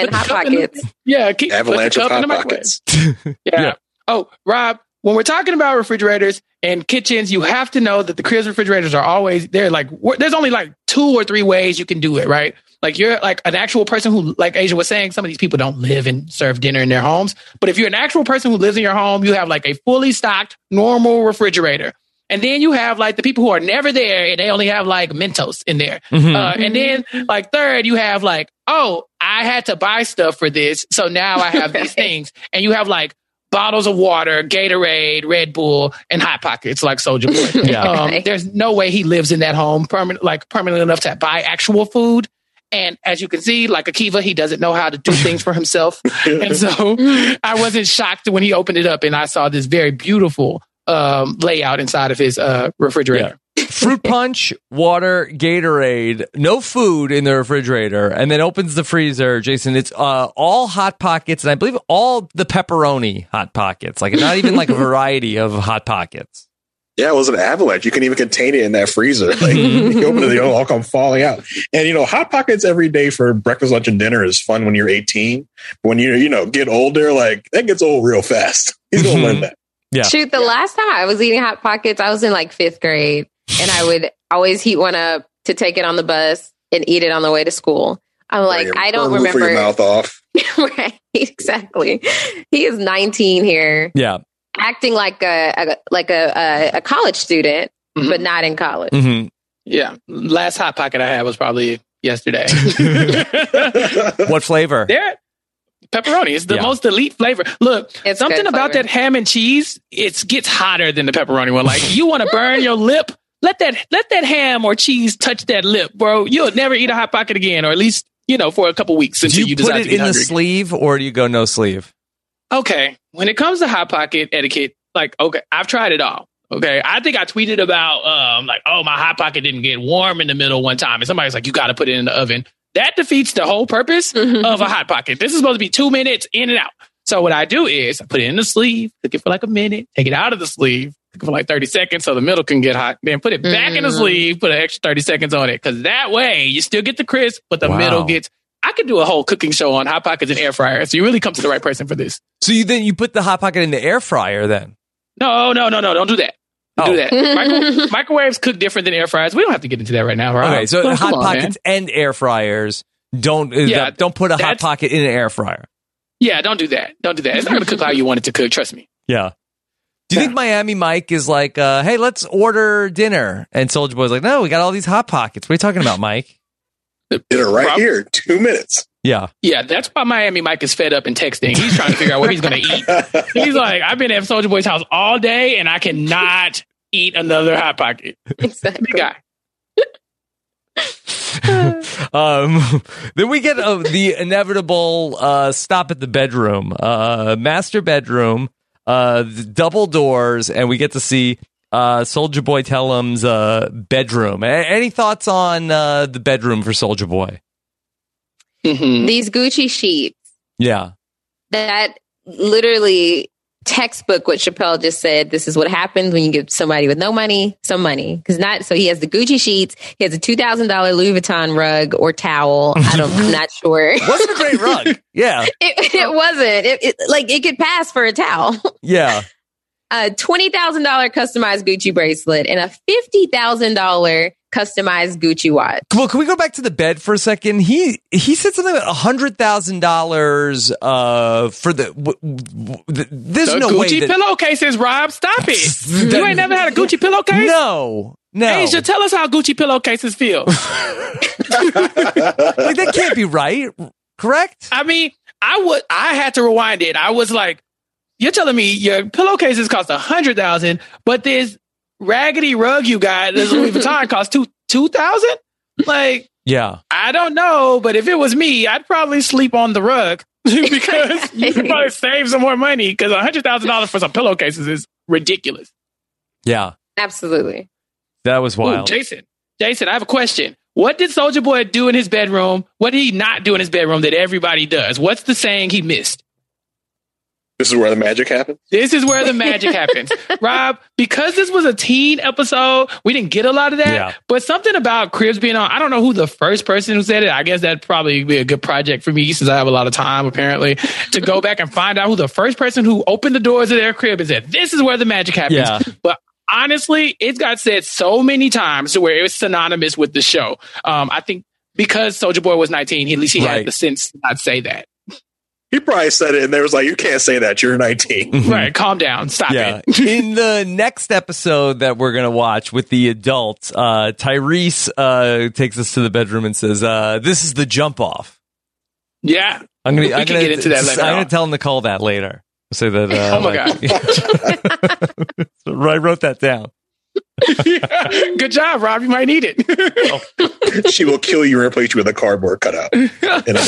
And hot cup in the- Yeah, keep Avalanche of in hot the pockets. *laughs* Yeah. Yeah. Oh, Rob, when we're talking about refrigerators and kitchens, you have to know that the Cribs refrigerators are always they're like there's only like two or three ways you can do it, right? Like you're like an actual person who, like Asia was saying, some of these people don't live and serve dinner in their homes. But if you're an actual person who lives in your home, you have like a fully stocked normal refrigerator. And then you have like the people who are never there and they only have like Mentos in there. Mhm. Uh, and then like third, you have like, oh, I had to buy stuff for this. So now I have these *laughs* things. And you have like bottles of water, Gatorade, Red Bull, and Hot Pockets like Soulja Boy. *laughs* Yeah. Um, there's no way he lives in that home permanent, like permanently enough to buy actual food. And as you can see, like Akiva, he doesn't know how to do things for himself. *laughs* and so I wasn't shocked when he opened it up and I saw this very beautiful um, layout inside of his uh, refrigerator. fruit punch, water, Gatorade, no food in the refrigerator, and then opens the freezer. Jason, it's uh, all hot pockets, and I believe all the pepperoni hot pockets. Like not even like a variety of hot pockets. Yeah, it was an avalanche. You couldn't even contain it in that freezer. *laughs* Like you open it, they all come falling out. And you know, hot pockets every day for breakfast, lunch, and dinner is fun when you're 18. But when you you know get older, like that gets old real fast. He's gonna learn that. Yeah. Shoot, the last time I was eating hot pockets, I was in like fifth grade, and I would always heat one up to take it on the bus and eat it on the way to school. I'm like, Your- I don't remember. your mouth off. *laughs* right, exactly. He is 19 here, Yeah. acting like a, a like a, a a college student, Mhm. but not in college. hmm Yeah. Last hot pocket I had was probably yesterday. *laughs* *laughs* What flavor? there, pepperoni is the Yeah. most elite flavor. Look, It's something about flavor. that ham and cheese. It gets hotter than the pepperoni one. Like you want to burn your *laughs* lip. Let that let that ham or cheese touch that lip, bro. You'll never eat a hot pocket again, or at least you know for a couple weeks Do until you, you, put it to get in the sleeve or do you go no sleeve? okay, when it comes to hot pocket etiquette, like okay, I've tried it all. Okay, I think I tweeted about um like oh my hot pocket didn't get warm in the middle one time, and somebody's like you got to put it in the oven. That defeats the whole purpose of a hot pocket. This is supposed to be two minutes in and out. So what I do is I put it in the sleeve, cook it for like a minute, take it out of the sleeve, cook it for like 30 seconds so the middle can get hot, then put it back in the Mm. sleeve, put an extra 30 seconds on it. Cause that way you still get the crisp, but the Wow. middle gets, I could do a whole cooking show on hot pockets and air fryer. So you really come to the right person for this. So you then you put the hot pocket in the air fryer then. No, no, no, no, don't do that. Don't Oh. do that. *laughs* Micro- microwaves cook different than air fryers. We don't have to get into that right now. Right? Okay, so Come hot on, man. pockets and air fryers don't uh, Yeah, don't put a hot pocket in an air fryer. Yeah, don't do that. Don't do that. It's not going to cook how you want it to cook. Trust me. Yeah. Do you think Miami Mike is like, uh, hey, let's order dinner? And Soulja Boy's like, no, we got all these hot pockets. What are you talking about, Mike? Dinner right Prob- here, two minutes. Yeah. Yeah, that's why Miami Mike is fed up and texting. He's trying to figure out what he's going to eat. *laughs* He's like, I've been at Soulja Boy's house all day and I cannot eat another hot pocket. *laughs* Exactly. Big guy. *laughs* um, then we get uh, the inevitable uh, stop at the bedroom, uh, master bedroom, uh, the double doors, and we get to see uh, Soulja Boy Tell 'Em's uh, bedroom. A- any thoughts on uh, the bedroom for Soulja Boy? Mhm. *laughs* These Gucci sheets Yeah. that literally textbook what Chappelle just said. This is what happens when you give somebody with no money some money. Because not so he has the Gucci sheets. He has a two thousand dollar Louis Vuitton rug or towel. I don't. I'm not sure. *laughs* Wasn't a great rug. Yeah. *laughs* It, it wasn't. It, it, like it could pass for a towel. *laughs* Yeah. A twenty thousand dollar customized Gucci bracelet and a fifty thousand dollar customized Gucci watch. Well, can we go back to the bed for a second? He he said something about a hundred thousand dollars uh, for the. W- w- th- there's The no Gucci way that, pillowcases, Rob. Stop it. *laughs* you ain't never had a Gucci pillowcase? No, no, Asia, tell us how Gucci pillowcases feel. *laughs* like that can't be right. Correct? I mean, I would. I had to rewind it. I was like, "You're telling me your pillowcases cost a hundred thousand, but this raggedy rug you got, this Louis Vuitton, cost two two thousand? Like, Yeah. I don't know, but if it was me, I'd probably sleep on the rug *laughs* because you could probably save some more money. Because a hundred thousand dollars for some pillowcases is ridiculous. Yeah. Absolutely. That was Ooh, wild. Jason, Jason, I have a question. What did Soulja Boy do in his bedroom? What did he not do in his bedroom that everybody does? What's the saying he missed? This is where the magic happens. This is where the magic *laughs* happens. Rob, because this was a teen episode, we didn't get a lot of that. Yeah. But something about Cribs being on, I don't know who the first person who said it. I guess that'd probably be a good project for me since I have a lot of time, apparently, to go back and find out who the first person who opened the doors of their crib is said, This is where the magic happens. Yeah. But honestly, it got said so many times to where it was synonymous with the show. Um, I think because Soulja Boy was 19, he, at least he Right. had the sense to not say that. He probably said it, and they was like, "You can't say that. You're 19." *laughs* Right. *laughs* Calm down. Stop Yeah. it. *laughs* In the next episode that we're going to watch with the adults, uh, Tyrese uh, takes us to the bedroom and says, uh, This is the jump off. Yeah. I'm going We to can get into that later I'm on. going to tell Nicole that later. Say that. Uh, Oh my God. I wrote that down. Good job, Rob. You might need it. *laughs* she will kill you and replace you with a cardboard cutout. In a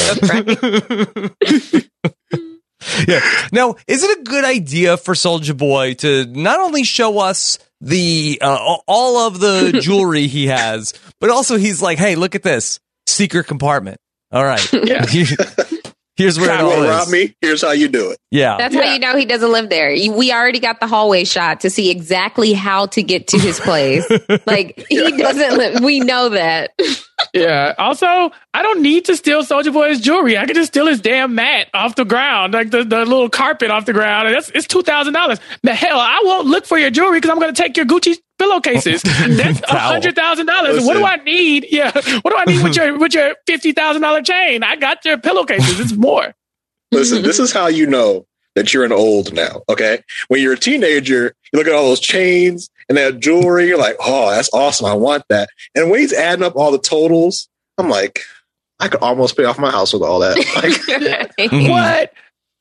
*laughs* yeah. Now, is it a good idea for Soulja Boy to not only show us the uh, all of the *laughs* jewelry he has, but also he's like, "Hey, look at this secret compartment." All right, Yeah. Here's where it all to rob is. me? Here's how you do it. Yeah, That's how you know he doesn't live there. We already got the hallway shot to see exactly how to get to his place. *laughs* like he doesn't live. We know that. *laughs* Yeah. Also, I don't need to steal Soulja Boy's jewelry. I can just steal his damn mat off the ground, like the, the little carpet off the ground. And that's it's two thousand dollars. But hell, I won't look for your jewelry because I'm going to take your Gucci pillowcases. *laughs* That's a hundred thousand dollars. What do I need? Yeah. What do I need with *laughs* your with your fifty thousand dollar chain? I got your pillowcases. It's more. Listen, this is how you know that you're an old now. Okay. When you're a teenager, you look at all those chains and that jewelry, you're like, oh, that's awesome. I want that. And when he's adding up all the totals, I'm like, I could almost pay off my house with all that. Like, *laughs* What?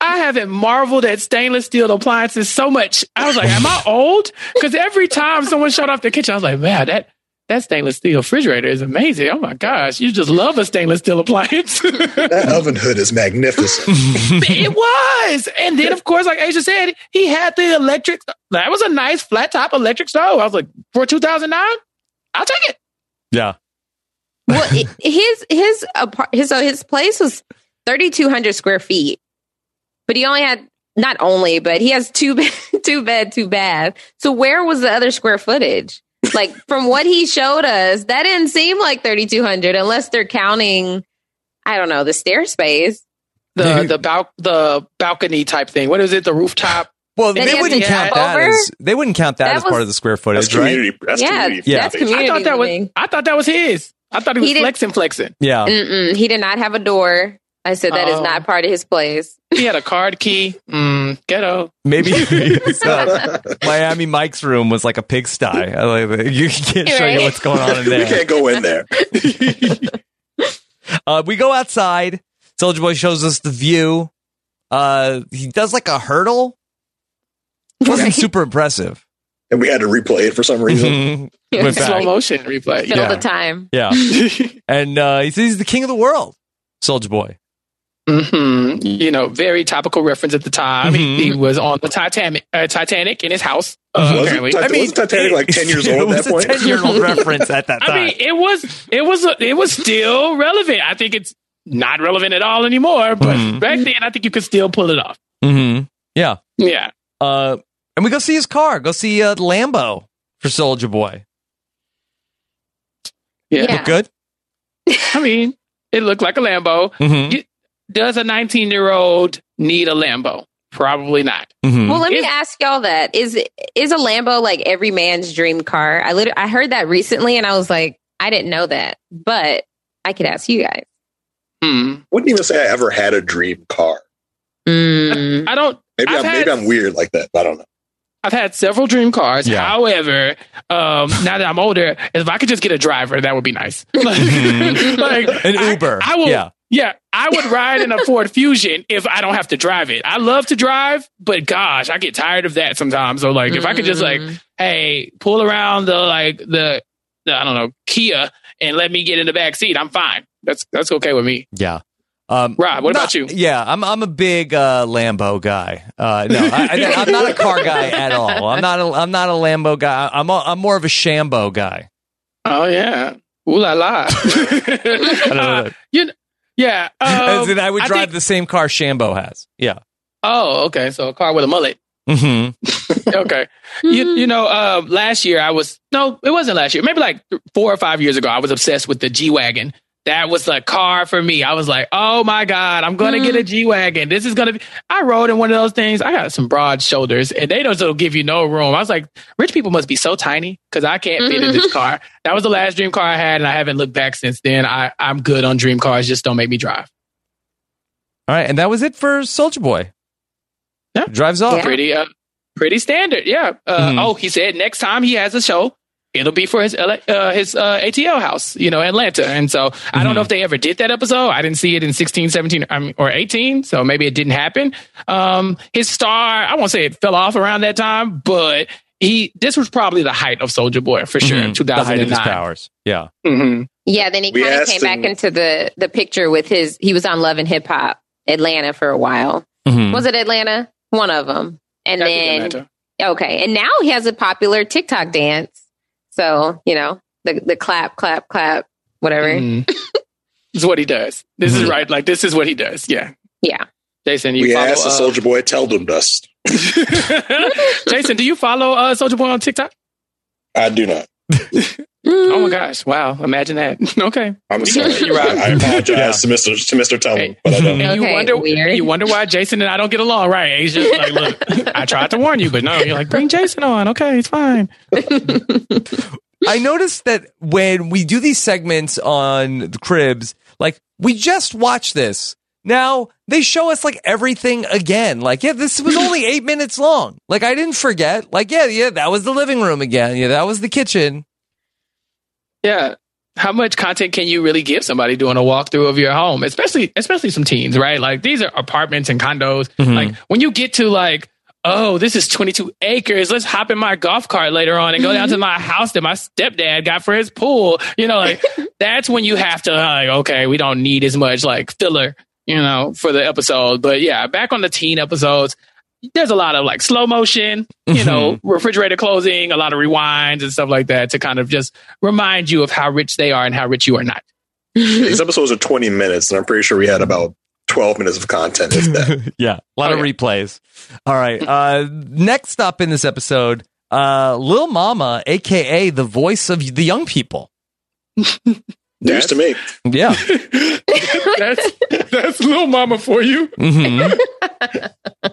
I haven't marveled at stainless steel appliances so much. I was like, am I old? Because every time someone showed off their kitchen, I was like, man, that that stainless steel refrigerator is amazing. Oh my gosh, you just love a stainless steel appliance. *laughs* that oven hood is magnificent. it was. And then, of course, like Asia said, he had the electric. That was a nice flat top electric stove. I was like, for 2009, I'll take it. yeah. well, his his his so his place was thirty two hundred square feet, but he only had not only, but he has two bed, *laughs* two bed, two bath. So where was the other square footage? Like *laughs* from what he showed us, that didn't seem like thirty two hundred, unless they're counting. I don't know the stair space. The the bal- the balcony type thing. What is it? The rooftop. Well, That they wouldn't count that over? as they wouldn't count that, That as part of the square That's footage, right? That's Yeah, community. Yeah. that's community. I thought that was. I thought that was his. I thought he was He flexing, flexing. Yeah. Mm-mm, he did not have a door. I said that is Oh. not part of his plays. He had a card key. Mm, ghetto. Maybe *laughs* uh, Miami Mike's room was like a pigsty. I. You can't show you what's going on in there. you can't go in there. *laughs* Uh, we go outside. Soulja Boy shows us the view. Uh, he does like a hurdle. It Wasn't Right. super impressive. And we had to replay it for some reason. *laughs* Went Slow back. motion replay. Fill Yeah. the time. Yeah. And uh, he says he's the king of the world. Soulja Boy. Hmm You know, very topical reference at the time. Mhm. He, he was on the Titanic, uh, Titanic in his house. Uh, Was it apparently, Tit- wasn't Titanic like 10 years old it at that point? a 10 year old *laughs* reference at that time. I mean, it was it was it was still relevant. I think it's not relevant at all anymore. But Mhm. back then, I think you could still pull it off. hmm Yeah. Yeah. Uh, and we go see his car. Go see uh, Lambo for Soulja Boy. Yeah. Yeah. Look good. *laughs* I mean, it looked like a Lambo. Mm-hmm. You- Does a 19 year old need a Lambo? Probably not. Mm-hmm. Well, let me If- ask y'all that is is a Lambo like every man's dream car? I literally I heard that recently, and I was like, I didn't know that, but I could ask you guys. Hmm. Wouldn't even say I ever had a dream car. Mm. I don't. Maybe I've I'm, maybe I'm weird like that. I don't know. I've had several dream cars. Yeah. However, um, *laughs* now that I'm older, if I could just get a driver, that would be nice. like, *laughs* like, Mm-hmm. An I- Uber. I, will. Yeah. Yeah. I would ride in a Ford Fusion if I don't have to drive it. I love to drive, but gosh, I get tired of that sometimes. So like, if I could just like, Mm. hey, pull around the like the, the I don't know Kia and let me get in the back seat, I'm fine. That's that's okay with me. Yeah. Um, Rob, what not- about you? Yeah, I'm I'm a big uh, Lambo guy. Uh, no, I, I, I'm not a *laughs* car guy at all. I'm not a I'm not a Lambo guy. I'm a, I'm more of a Shambo guy. Oh yeah. Ooh la la. *laughs* I don't know *laughs* Uh, you kn- yeah. *laughs* As Um, in, I would I drive think- the same car Shambo has. Yeah. Oh, okay. So a car with a mullet. hmm *laughs* *laughs* Okay. you, you know, uh, last year I was, no, it wasn't last year. Maybe like four or five years ago, I was obsessed with the G Wagon. That was the car for me. I was like, oh my God, I'm going to get a G Wagon. This is going to be, I rode in one of those things. I got some broad shoulders and they don't don't give you no room. I was like, rich people must be so tiny because I can't fit in this car. That was the last dream car I had and I haven't looked back since then. I, I'm good on dream cars. Just don't make me drive. All right, and that was it for Soulja Boy. Yeah. Drives off. Yeah. pretty uh, pretty standard. Yeah. Uh, Mhm. Oh, he said next time he has a show, it'll be for his LA, uh, his uh, ATL house, you know, Atlanta. And so I don't know if they ever did that episode. I didn't see it in 16, 17, I or 18. So maybe it didn't happen. Um, his star, I won't say it fell off around that time, but he, this was probably the height of Soulja Boy for sure. Mhm. The height of his powers. Yeah. hmm Yeah, then he kind of asked came back into the the picture with his. He was on Love and Hip Hop Atlanta for a while. Mhm. Was it Atlanta? One of them, and then Okay, and now he has a popular TikTok dance. So you know the the clap, clap, clap, whatever. Mhm. *laughs* this is what he does. This is right. Like this is what he does. Yeah. Yeah. Jason, you We follow. asked the uh, Soulja Boy, Tell 'Em dust. *laughs* *laughs* Jason, do you follow uh, Soulja Boy on TikTok? I do not. Oh my mm. gosh! Wow, imagine that. *laughs* okay. I'm sorry. *laughs* You're right. I apologize to Mister to Mister Tell 'Em, but I don't. And you wonder, weird. you wonder why Jason and I don't get along, right? He's just like, look, *laughs* I tried to warn you, but no, you're like, bring Jason on. Okay, it's fine. I noticed that when we do these segments on the cribs, like we just watched this. Now they show us like everything again. Like, yeah, this was only eight minutes long. Like, I didn't forget. Like, yeah, yeah, that was the living room again. Yeah, that was the kitchen. Yeah. How much content can you really give somebody doing a walkthrough of your home, especially especially some teens, right? Like these are apartments and condos. Mm-hmm. Like when you get to like, oh, this is 22 acres. Let's hop in my golf cart later on and go down to mm-hmm. my house that my stepdad got for his pool. You know, like *laughs* that's when you have to like, okay, we don't need as much like filler, you know, for the episode. But yeah, back on the teen episodes, there's a lot of like slow motion, you know, refrigerator closing, a lot of rewinds and stuff like that to kind of just remind you of how rich they are and how rich you are not. These episodes are 20 minutes, and I'm pretty sure we had about 12 minutes of content. If that. *laughs* yeah, a lot Oh, of yeah. replays. All right. Uh, next up in this episode, uh, Lil Mama, aka the voice of the young people. News to me. Yeah. *laughs* that's that's Lil Mama for you. hmm *laughs*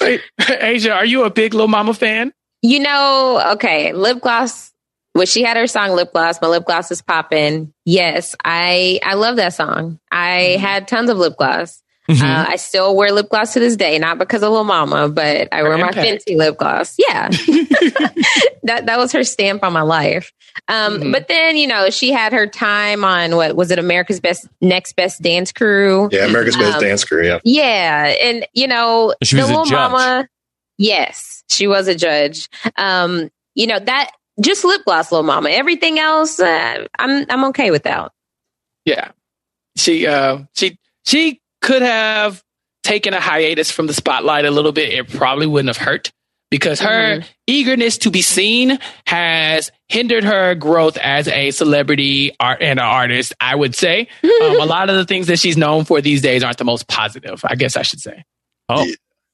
Asia, are you a big Lil Mama fan? You know, okay, lip gloss. When she had her song "Lip Gloss," my lip gloss is popping. Yes, I I love that song. I mm-hmm. had tons of lip gloss. Mm-hmm. Uh, I still wear lip gloss to this day, not because of Lil Mama, but I wear my impact. Fenty lip gloss. Yeah, *laughs* that that was her stamp on my life. Um, Mhm. But then you know she had her time on what was it? America's Best Next Best Dance Crew. Yeah, America's Best Um, Dance Crew. Yeah. Yeah, and you know She was the a Lil judge. Mama. Yes, she was a judge. Um, you know that just lip gloss, Lil Mama. Everything else, uh, I'm I'm okay with that. Yeah, she uh, she she could have taken a hiatus from the spotlight a little bit. It probably wouldn't have hurt because her eagerness to be seen has hindered her growth as a celebrity art and an artist. I would say *laughs* um, a lot of the things that she's known for these days aren't the most positive. I guess I should say. Oh,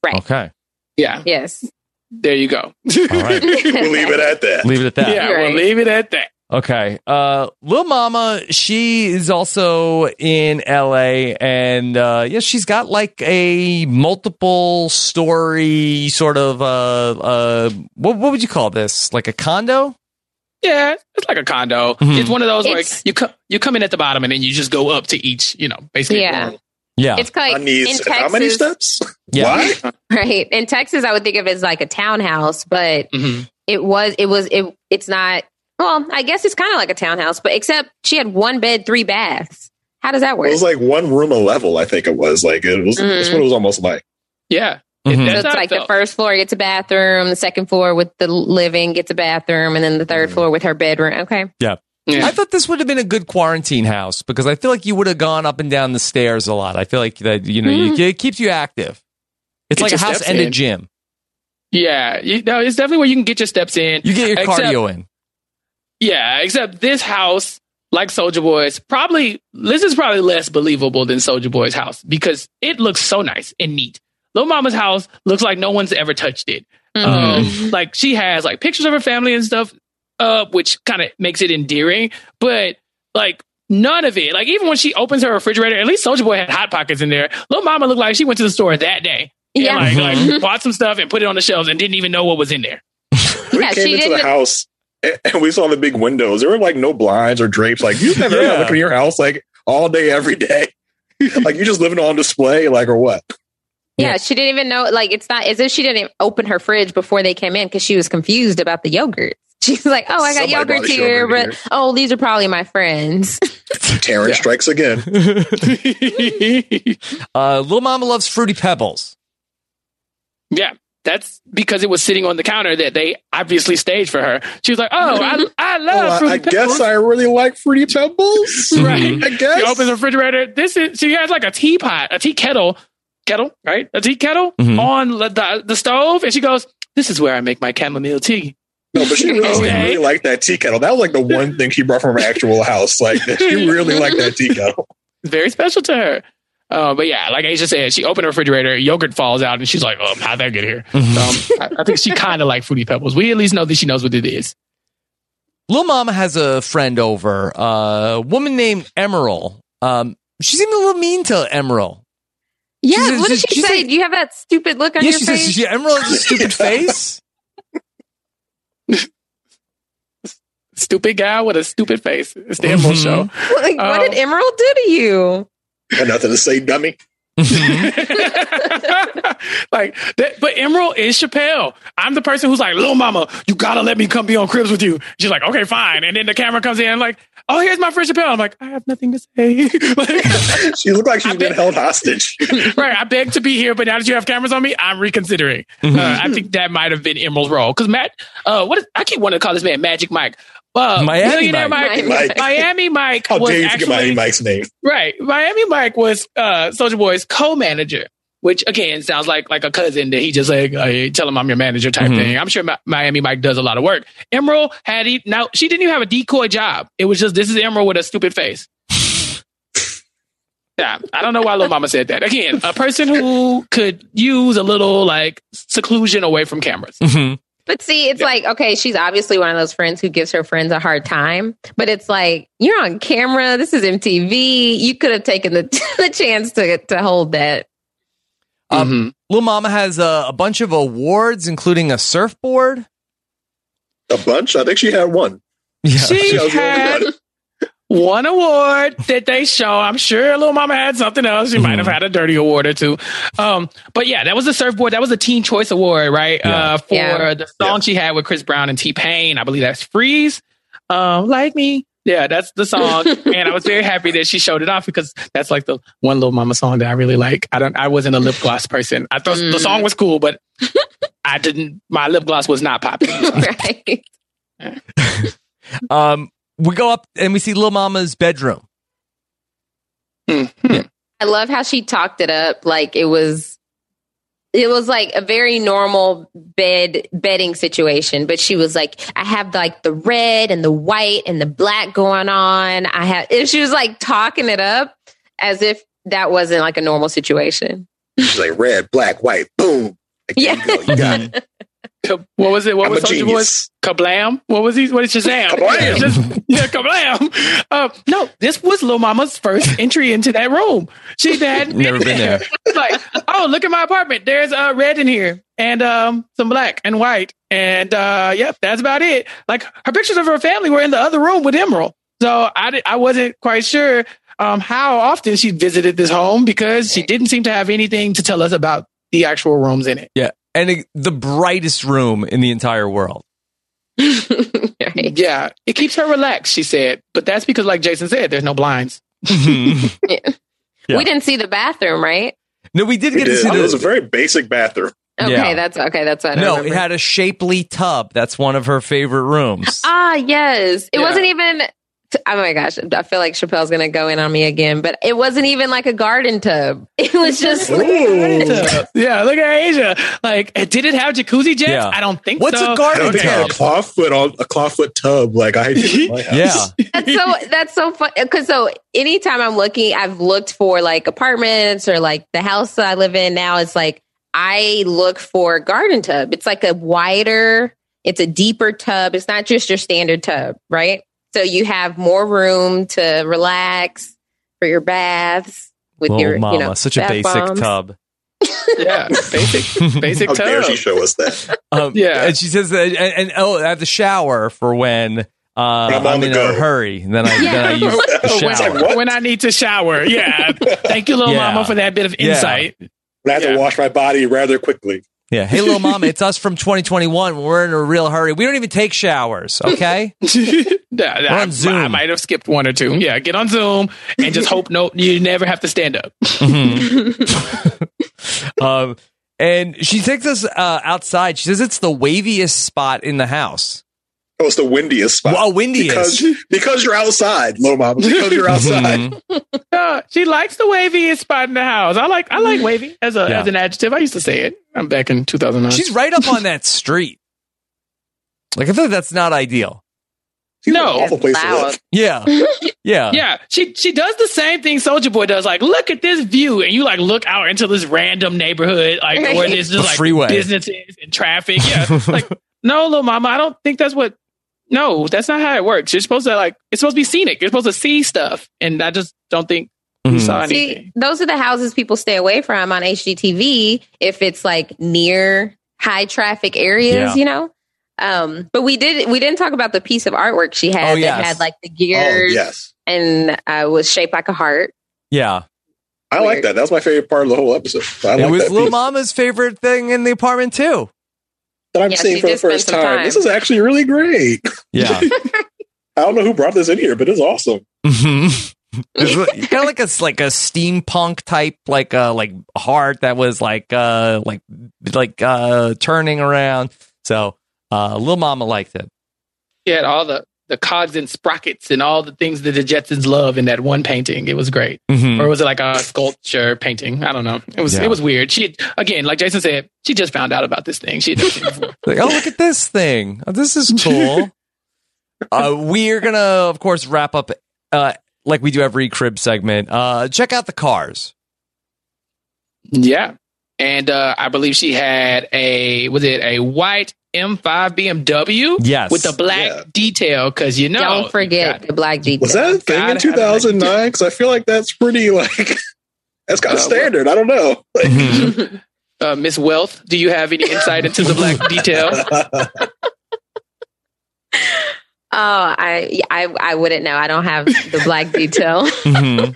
Right. okay. Yeah, Yes. there you go. All right. *laughs* we'll leave it at that. Leave it at that. yeah, Right. we'll leave it at that. Okay. Uh Lil Mama, she is also in LA and uh yeah, she's got like a multiple story sort of uh uh what what would you call this? Like a condo? Yeah, it's like a condo. Mhm. It's one of those where you come you come in at the bottom and then you just go up to each, you know, basically. Yeah. Yeah. It's like I need in how many steps? Yeah. Why? *laughs* right? In Texas, I would think of it as like a townhouse, but Mhm. it was it was it. It's not. Well, I guess it's kind of like a townhouse, but except she had one bed, three baths. How does that work? It was like one room a level. I think it was like it was. That's Mhm. what it was almost like. Yeah. Mhm. So it's how it like the first floor gets a bathroom, the second floor with the living gets a bathroom, and then the third floor with her bedroom. Okay. Yeah. I thought this would have been a good quarantine house because I feel like you would have gone up and down the stairs a lot. I feel like that you know you, it keeps you active. It's Get like a house steps and a gym. Yeah, you know, it's definitely where you can get your steps in. You get your Except- cardio in. Yeah, except this house, like Soulja Boy's, probably this is probably less believable than Soulja Boy's house because it looks so nice and neat. Lil Mama's house looks like no one's ever touched it. Um, like she has like pictures of her family and stuff up, which kind of makes it endearing. But like none of it, like even when she opens her refrigerator, at least Soulja Boy had hot pockets in there. Lil Mama looked like she went to the store that day. And, Yeah. like, like bought some stuff and put it on the shelves and didn't even know what was in there. We Yeah, *laughs* came she into the didn't- house and and we saw the big windows. There were like no blinds or drapes. Like you never Yeah. look at your house like all day, every day. *laughs* like you just living on display, like or what? Yeah, she didn't even know. Like, it's not as if she didn't open her fridge before they came in because she was confused about the yogurt. *laughs* She's like, "Oh, I got Somebody yogurt here, yogurt but here." oh, these are probably my friends." *laughs* Terrence strikes again. Uh, Lil Mama loves fruity pebbles. Yeah, that's because it was sitting on the counter that they obviously staged for her. She was like, "Oh, I, *laughs* I love Oh, I, fruity I pebbles." guess I really like fruity pebbles. *laughs* right. I guess. She opens the refrigerator. This is she has like a teapot, a tea kettle, kettle, right? A tea kettle Mhm. on the, the the stove, and she goes, this is where I make my chamomile tea. No, but she really, Okay. really liked that tea kettle. That was like the one thing she brought from her actual house. Like she *laughs* really liked that tea kettle. It's very special to her. Uh, but yeah, like Aisha said, she opened her refrigerator, yogurt falls out, and she's like, "Oh, how'd that get here?" *laughs* Um, I, I think she kind of like fruity pebbles. We at least know that she knows what it is. Lil Mama has a friend over, uh, a woman named Emerald. Um, she seemed a little mean to Emerald. Yeah, She's- what did she's- she say? like- Do you have that stupid look on yeah, your she face? says she, Emerald has a stupid *laughs* face. Stupid guy with a stupid face. It's the Emerald Mhm. Show. like, what Um, did Emerald do to you? Got nothing to say, dummy. *laughs* like that, but Emerald is Chappelle. I'm the person who's like, "Lil Mama, you gotta let me come be on Cribs with you." She's like, "Okay, fine." And then the camera comes in, like, "Oh, here's my friend Chappelle." I'm like, "I have nothing to say." *laughs* like, *laughs* She looked like she's I been bet- held hostage. right, I beg to be here, but now that you have cameras on me, I'm reconsidering. Mm-hmm. Uh, I think that might have been Emerald's role because Matt, uh, what is, I keep wanting to call this man Magic Mike. Uh, Miami Millionaire Mike. Mike. Mike. Miami Mike How was dare you forget actually my Mike's name? Right. Miami Mike was uh Soulja Boy's co-manager, which again sounds like like a cousin that he just like uh, tell him I'm your manager type Mhm. thing. I'm sure Mi- Miami Mike does a lot of work. Emerald had he now she didn't even have a decoy job. It was just this is Emerald with a stupid face. *laughs* Yeah, I don't know why Lil Mama said that. Again, a person who could use a little like seclusion away from cameras. Mhm. But see, it's like, okay, she's obviously one of those friends who gives her friends a hard time. But it's like, you're on camera. This is MTV. You could have taken the, *laughs* the chance to, to hold that. Um, Mhm. Lil Mama has a, a bunch of awards, including a surfboard. A bunch? I think she had one. Yeah. She She was the only had one. one award that they show. I'm sure Lil Mama had something else. She might have had a dirty award or two. Um, but yeah, that was the surfboard. That was a Teen Choice Award, right? Yeah. Uh, for Yeah. the song she had with Chris Brown and T Pain. I believe that's Freeze. Um, like me. Yeah, that's the song. *laughs* and I was very happy that she showed it off because that's like the one Lil Mama song that I really like. I don't, I wasn't a lip gloss person. I thought the Mm. song was cool, but I didn't, my lip gloss was not popular. *laughs* right. *laughs* Um, we go up and we see Lil Mama's bedroom. Mhm. I love how she talked it up like it was it was like a very normal bed bedding situation, but she was like, I have like the red and the white and the black going on. I have and she was like talking it up as if that wasn't like a normal situation. She's like red, black, white, boom. Like, *laughs* Yeah. you go. You got it. *laughs* What was it? What I'm was genius. Boy's Kablam? What was he? What is Shazam? Kablam. Just- yeah, Kablam. Uh, no, this was Lil Mama's first entry into that room. She had *laughs* Never been there. like, oh, look at my apartment. There's uh, red in here and um, some black and white. And uh, yep, that's about it. Like her pictures of her family were in the other room with Emerald. So I, did, I wasn't quite sure um, how often she visited this home because she didn't seem to have anything to tell us about the actual rooms in it. Yeah. And it, the brightest room in the entire world. *laughs* Right. Yeah, it keeps her relaxed, she said. But that's because, like Jason said, there's no blinds. Mhm. *laughs* Yeah. We didn't see the bathroom, right? no, we did We get to did. see It was a very basic bathroom. Okay, Yeah. that's okay. That's what I No, it had a shapely tub. That's one of her favorite rooms. Ah, yes. It Yeah. wasn't even. *laughs* Oh my gosh, I feel like Chappelle's gonna go in on me again, but it wasn't even like a garden tub. *laughs* It was just Ooh. yeah, look at Asia. Like, eh, did it have jacuzzi jets? Yeah. I don't think What's so. a I garden don't think I had tub? a clawfoot on a clawfoot tub like I did in my *laughs* house. Yeah. that's so that's so fun because so anytime I'm looking, I've looked for like apartments or like the house that I live in now. It's like I look for garden tub. It's like a wider, it's a deeper tub. It's not just your standard tub, right? So you have more room to relax for your baths with Oh, your, mama, you know, such a basic bombs. tub. yeah, basic, *laughs* basic How dare she show us that? Um, Yeah. and she says that, and, and oh, I have the shower for when uh, I'm I'm, in go. a hurry. And then I then I use *laughs* the It's like, When I need to shower. Yeah. Thank you, little Yeah. mama, for that bit of Yeah. insight. I have Yeah. to wash my body rather quickly. Yeah. Hey, Lil Mama, it's us from 2021. We're in a real hurry. We don't even take showers. Okay. *laughs* Yeah, We're on I, Zoom. I might have skipped one or two. Yeah, get on Zoom and just hope no, you never have to stand up. *laughs* um, and she takes us uh, outside. She says it's the waviest spot in the house. Oh, it's the windiest spot. Well, windiest. Because, because you're outside, Lil Mama. Because *laughs* you're outside. Mhm. Uh, she likes the wavy spot in the house. I like I like wavy as a Yeah. as an adjective. I used to say it. I'm back in 2009. She's right up on that street. Like I feel like that's not ideal. Seems like No. awful place to live. Yeah. *laughs* Yeah. yeah, she she does the same thing Soulja Boy does. Like, look at this view, and you like look out into this random neighborhood, like where *laughs* there's A just like freeway. businesses and traffic. Yeah, like no, Lil Mama, I don't think that's what. No, that's not how it works. You're supposed to like it's supposed to be scenic. You're supposed to see stuff, and I just don't think you Mhm. saw See, anything. those are the houses people stay away from on HGTV if it's like near high traffic areas, Yeah. you know. Um, but we did we didn't talk about the piece of artwork she had Oh, that had like the Oh, gears yes. and uh, was shaped like a heart. Yeah. I like that. That was my favorite part of the whole episode. I it like was that Lil piece Mama's favorite thing in the apartment too. That I'm Yeah, seeing for the first time. time. This is actually really great. Yeah. *laughs* I don't know who brought this in here, but it's awesome. Mhm. *laughs* It's kind of like a like a steampunk type like uh like heart that was like uh like like uh turning around. So uh Lil Mama liked it. He had all the the cogs and sprockets and all the things that the Jetsons love in that one painting. It was great. Mhm. Or was it like a sculpture painting? I don't know. It was Yeah. it was weird. She again, like Jason said, she just found out about this thing. She had never seen before. *laughs* Like, oh, look at this thing. Oh, this is cool. *laughs* uh, we're gonna, of course, wrap up uh, like we do every crib segment. Uh, check out the cars. Yeah. And uh, I believe she had a was it a white M5 BMW? Yes. With the black Yeah. detail, because you know Don't forget you the black detail. Was that a thing Gotta in 2009? Because I feel like that's pretty like *laughs* that's kind of Uh, standard. I don't know. Like, Mhm. *laughs* uh, Miss Wealth, do you have any insight into the black *laughs* detail? Oh, I, I I wouldn't know. I don't have the black detail. Mhm.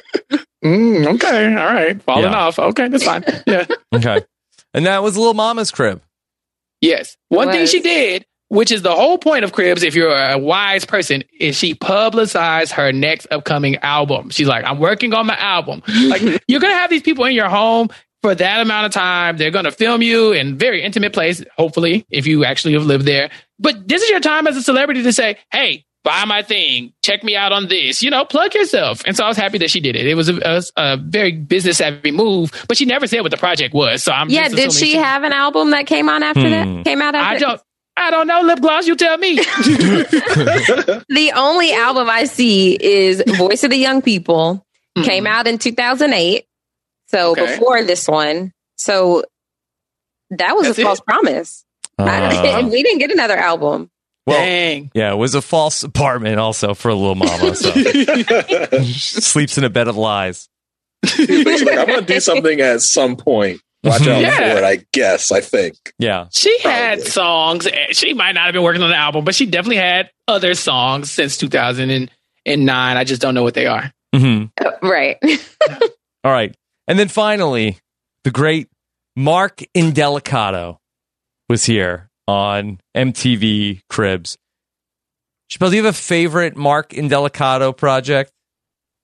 Mm, okay, all right, falling Yeah. off. Okay, that's fine. Yeah. Okay. And that was Lil Mama's crib. Yes. One thing she did, which is the whole point of Cribs, if you're a wise person, is she publicized her next upcoming album. She's like, I'm working on my album. Like, *laughs* you're going to have these people in your home for that amount of time. They're going to film you in very intimate place, hopefully, if you actually have lived there. But this is your time as a celebrity to say, hey, buy my thing. Check me out on this. You know, plug yourself. And so I was happy that she did it. It was a, a, a very business savvy move, but she never said what the project was. So I'm yeah, just did assuming she have an album that came on after Hmm. that? Came out after I don't. I don't know. Lip gloss. You tell me. *laughs* The only album I see is Voice of the Young People. Hmm. Came out in 2008. So Okay. before this one. So that was That's a it? false promise. Uh, don't- we didn't get another album. Well, Dang. yeah, it was a false *laughs* apartment also for a Lil Mama. So *laughs* she sleeps in a bed of lies. Basically, like, I'm going to do something at some point. Watch out Yeah. for it, I guess. I think. Yeah. She had songs. eh, She might not have been working on the album, but she definitely had other songs since 2009. I just don't know what they are. hmm Uh, Right. *laughs* All right. And then finally, the great Mark Indelicato was here on MTV Cribs. Chappelle, do you have a favorite Mark Indelicato project?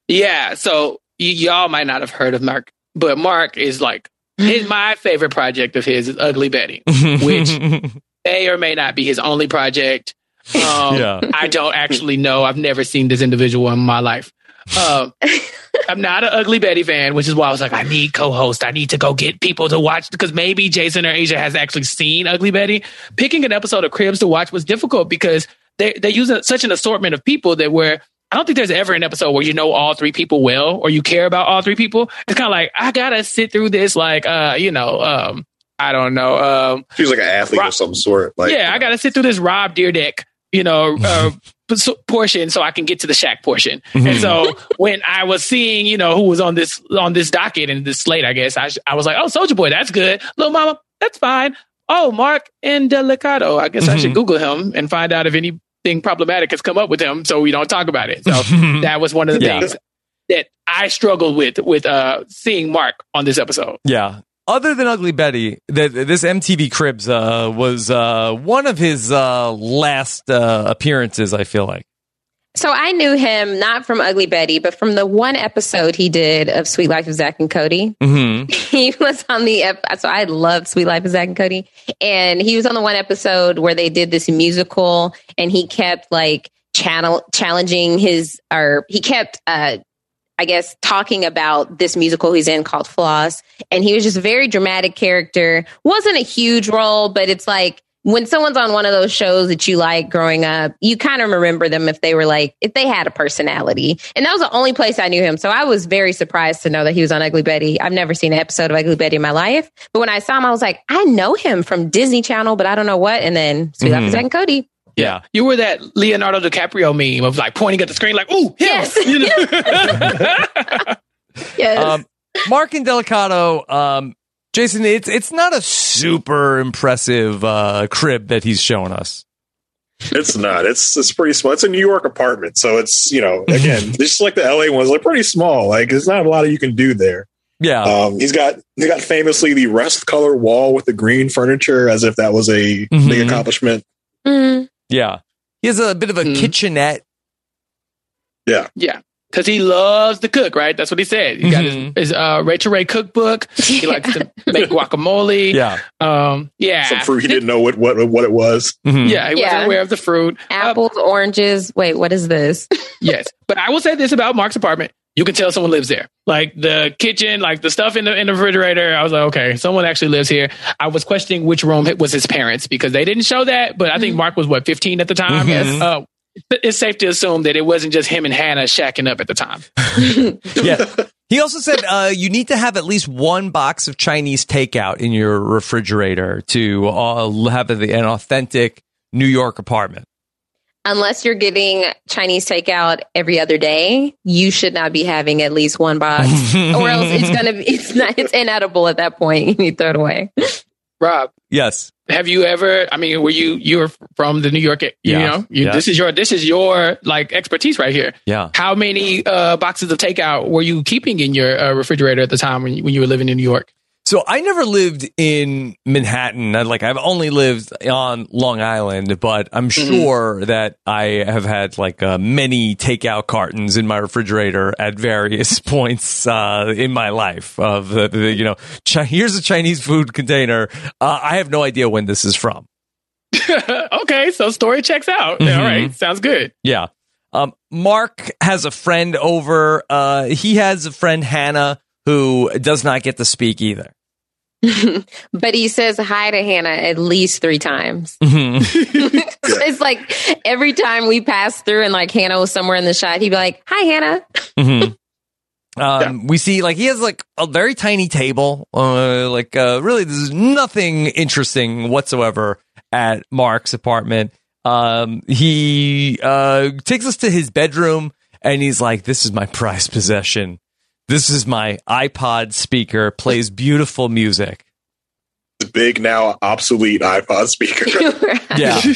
Yeah. So y- y'all might not have heard of Mark, but Mark is like his, *laughs* my favorite project of his is Ugly Betty. Which- *laughs* May or may not be his only project. Um, *laughs* Yeah. I don't actually know. I've never seen this individual in my life. Um, *laughs* I'm not an Ugly Betty fan, which is why I was like, I need co-host. I need to go get people to watch because maybe Jason or Asia has actually seen Ugly Betty. Picking an episode of Cribs to watch was difficult because they they use a, such an assortment of people that where I don't think there's ever an episode where you know all three people well or you care about all three people. It's kind of like I gotta sit through this, like uh, you know, um, I don't know, um, She's like an athlete Rob- of some sort. Like, yeah, I got to sit through this Rob Dyrdek, you know, *laughs* uh, p- portion so I can get to the Shaq portion. And so when I was seeing, you know, who was on this on this docket and this slate, I guess I, sh- I was like, oh, Soulja Boy, that's good. Lil Mama, that's fine. Oh, Mark and Indelicato, I guess I should Google him and find out if anything problematic has come up with him, so we don't talk about it. So *laughs* that was one of the Yeah. things that I struggled with with uh, seeing Mark on this episode. Yeah. Other than Ugly Betty, th- this MTV Cribs uh, was uh, one of his uh, last uh, appearances. I feel like. So I knew him not from Ugly Betty, but from the one episode he did of Suite Life of Zack and Cody. hmm *laughs* he was on the ep- so I loved Suite Life of Zack and Cody, and he was on the one episode where they did this musical, and he kept like channel challenging his or he kept uh I guess, talking about this musical he's in called Floss. And he was just a very dramatic character. Wasn't a huge role, but it's like when someone's on one of those shows that you like growing up, you kind of remember them if they were like, if they had a personality. And that was the only place I knew him. So I was very surprised to know that he was on Ugly Betty. I've never seen an episode of Ugly Betty in my life. But when I saw him, I was like, I know him from Disney Channel, but I don't know what. And then Suite Life of and Cody. Yeah. You were that Leonardo DiCaprio meme of like pointing at the screen, like, "Ooh, him!" Yes. You know? *laughs* Yes. Um, Mark Indelicato, um, Jason, it's it's not a super impressive uh, crib that he's showing us. It's not. It's it's pretty small. It's a New York apartment, so it's you know *laughs* again just like the LA ones, they're pretty small. Like there's not a lot of you can do there. Yeah. Um, he's got he got famously the rust color wall with the green furniture, as if that was a Mhm. big accomplishment. Mm. Yeah. He has a bit of a Mhm. kitchenette. yeah, Yeah. because he loves to cook, right? That's what he said. He got Mhm. his, his uh, Rachael Ray cookbook. He likes to make guacamole. *laughs* Yeah. um, yeah, Some fruit he didn't know what what what it was. Mhm. Yeah, he Yeah. wasn't aware of the fruit. Uh, Apples, oranges. Wait, what is this? *laughs* yes, but I will say this about Mark's apartment: you can tell someone lives there. Like the kitchen, like the stuff in the in the refrigerator. I was like, okay, someone actually lives here. I was questioning which room was his parents because they didn't show that. But I think Mark was what 15 at the time. Mhm. Uh, it's safe to assume that it wasn't just him and Hannah shacking up at the time. *laughs* yeah. He also said uh, you need to have at least one box of Chinese takeout in your refrigerator to uh, have the, an authentic New York apartment. Unless you're getting Chinese takeout every other day, you should not be having at least one box, *laughs* or else it's gonna be it's not it's inedible at that point. You need to throw it away. Rob, Yes. have you ever? I mean, were you you were from the New York? You Yeah. know, you, Yeah. this is your this is your like expertise right here. Yeah. How many uh, boxes of takeout were you keeping in your uh, refrigerator at the time when you, when you were living in New York? So I never lived in Manhattan. I- Like I've only lived on Long Island, but I'm sure that I have had like uh, many takeout cartons in my refrigerator at various *laughs* points uh, in my life. Of the, the you know, Chi- here's a Chinese food container. Uh, I have no idea when this is from. *laughs* okay, so story checks out. Mhm. All right, sounds good. Yeah. Um, Mark has a friend over. Uh, he has a friend Hannah who does not get to speak either. *laughs* but he says hi to Hannah at least three times. *laughs* *laughs* Mhm. it's like every time we pass through and like Hannah was somewhere in the shot, he'd be like, "Hi, Hannah." Mhm. Um, We see like he has like a very tiny table. Uh, like uh, really, there's nothing interesting whatsoever at Mark's apartment. Um, he uh, takes us to his bedroom and he's like, "This is my prized possession. This is my iPod speaker. Plays beautiful music." The big now obsolete iPod speaker. *laughs* Yeah. *laughs*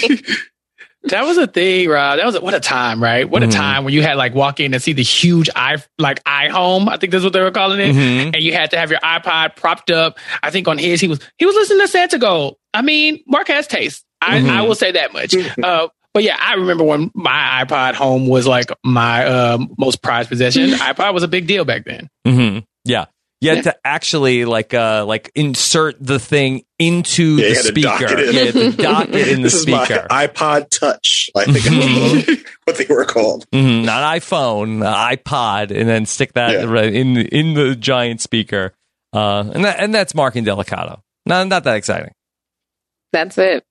That was a thing, Rob. That was a, what a time, right? What Mhm. a time when you had like walk in and see the huge i like iHome. I think that's what they were calling it. Mhm. And you had to have your iPod propped up. I think on his he was he was listening to Santigold. I mean, Mark has taste. I, Mhm. I will say that much. uh, but yeah, I remember when my iPod home was like my uh, most prized possession. *laughs* iPod was a big deal back then. hmm Yeah. You had Yeah. to actually like uh like insert the thing into Yeah, you the had to dock speaker. it in. Yeah, you had to dock it in the this is my speaker. iPod Touch. I think *laughs* is what they were called. Mhm, not iPhone, uh, iPod, and then stick that Yeah. in the, in the giant speaker. Uh, and that, and that's Mark Indelicato. No, not that exciting. That's it.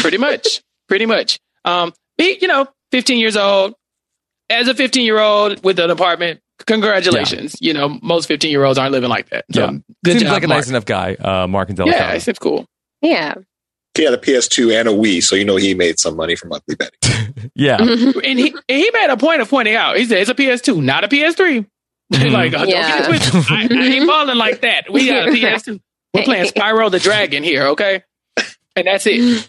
pretty much *laughs* pretty much um he, you know 15 years old as a 15 year old with an apartment congratulations you know most 15 year olds aren't living like that so Yeah. good Seems job like a Mark. nice enough guy, uh, Mark Indelicato. yeah it seems cool Yeah. He had a PS2 and a Wii, so you know he made some money from monthly betting. *laughs* yeah. *laughs* and he and he made a point of pointing out he said it's a ps2 not a ps3 *laughs* Mhm. like uh, Yeah. don't get it twisted. I, I ain't balling like that we got a ps2 we're playing spyro the dragon here okay and that's it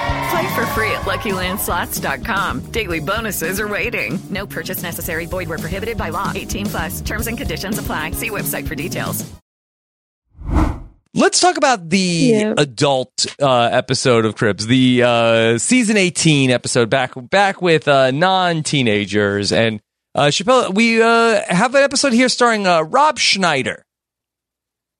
Play for free at LuckyLandSlots.com. Daily bonuses are waiting. No purchase necessary. Void where prohibited by law. 18 plus. Terms and conditions apply. See website for details. Let's talk about the adult uh, episode of Cribs, the uh, season eighteen episode, back back with uh, non teenagers and uh, Chappelle. We uh, have an episode here starring uh, Rob Schneider.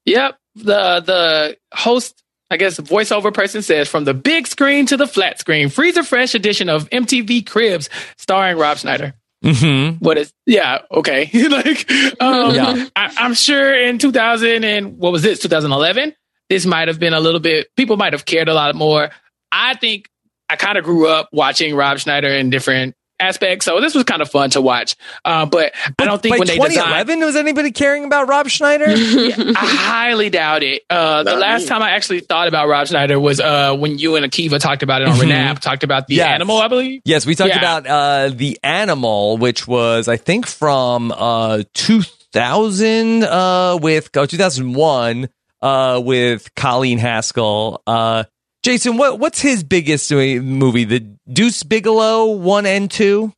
Yep. The the host, I guess, the voiceover person says from the big screen to the flat screen, freezer fresh edition of MTV Cribs, starring Rob Schneider. Mm-hmm. What is? Yeah. Okay. *laughs* like, um, Yeah. I, I'm sure in 2000 and what was this? 2011. This might have been a little bit. People might have cared a lot more. I think I kind of grew up watching Rob Schneider in different aspects, so this was kind of fun to watch. Uh, but, I don't think By when they designed 2011, was anybody caring about Rob Schneider? *laughs* I highly doubt it. Uh, the Not last me. time I actually thought about Rob Schneider was uh, when you and Akiva talked about it on Mhm. Renap, talked about the Yes. animal, I believe. Yes, we talked Yeah. about uh, the animal, which was I think from uh, 2000 uh, with oh, 2001 uh, with Colleen Haskell. Uh, Jason, what what's his biggest movie? The Deuce Bigalow one and two.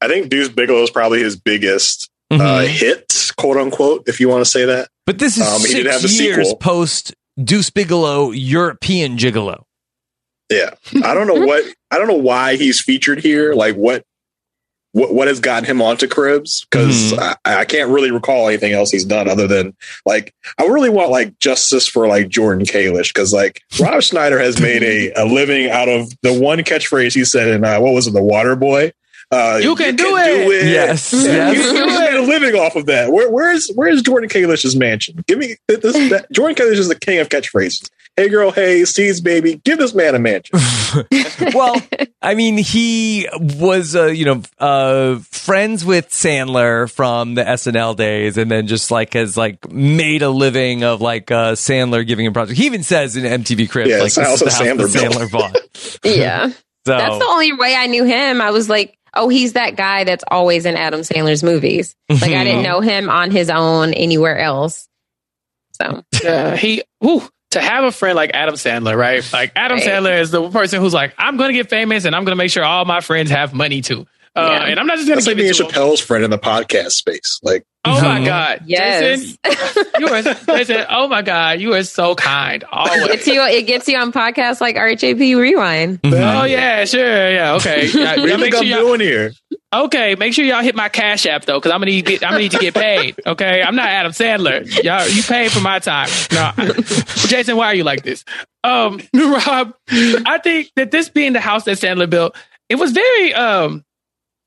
I think Deuce Bigalow is probably his biggest uh, Mhm. hit, quote unquote, if you want to say that. But this is Um, he six didn't have the years sequel. post Deuce Bigalow European Gigolo. Yeah, I don't know what I don't know why he's featured here. Like what what what has gotten him onto Cribs? Because I, I can't really recall anything else he's done other than like I really want like justice for like Jordan Kalish because like Rob Schneider has made a, a living out of the one catchphrase he said in uh, what was it, The Water Boy. Uh, You can do it. Yes, Yeah, yes. He's, he's made a living off of that. Where, where's where's Jordan Kalish's mansion? Give me this. That, *laughs* Jordan Kalish is the king of catchphrases. Hey girl, hey seeds baby, give this man a mansion. *laughs* well, I mean, he was, uh, you know, uh, friends with Sandler from the SNL days, and then just like has like made a living of like uh, Sandler giving him projects. He even says in MTV Cribs, Yeah, like it's the this is the house house that that Sandler Sandler bought. *laughs* Yeah. So That's the only way I knew him. I was like, oh, he's that guy that's always in Adam Sandler's movies. Like I didn't *laughs* know him on his own anywhere else. So Yeah, he whew, to have a friend like Adam Sandler, right? Like Adam Right. Sandler is the person who's like, I'm going to get famous and I'm going to make sure all my friends have money too. Uh, Yeah. And I'm not just going to like give me it and to. Chappelle's friend in the podcast space. Like, Oh my God, Yes. Jason, you are Jason. *laughs* Oh my God, you are so kind. it Always. gets you it gets you on podcasts like RHAP Rewind. Oh yeah, sure, yeah, okay. *laughs* Yeah, what do you yeah, think I'm y'all- doing here? Okay, make sure y'all hit my cash app though, because I'm gonna need get, I'm gonna need to get paid. Okay, I'm not Adam Sandler. Y'all, you pay for my time. No, Jason, why are you like this? Um, *laughs* Rob, I think that this being the house that Sandler built, it was very um,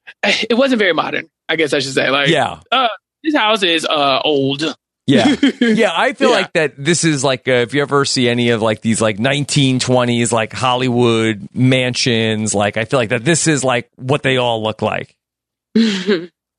*laughs* it wasn't very modern. I guess I should say. Like, Yeah. uh, this house is uh old. Yeah. *laughs* Yeah. I feel Yeah. like that this is like, uh, if you ever see any of like these like 1920s, like Hollywood mansions, like I feel like that this is like what they all look like. *laughs*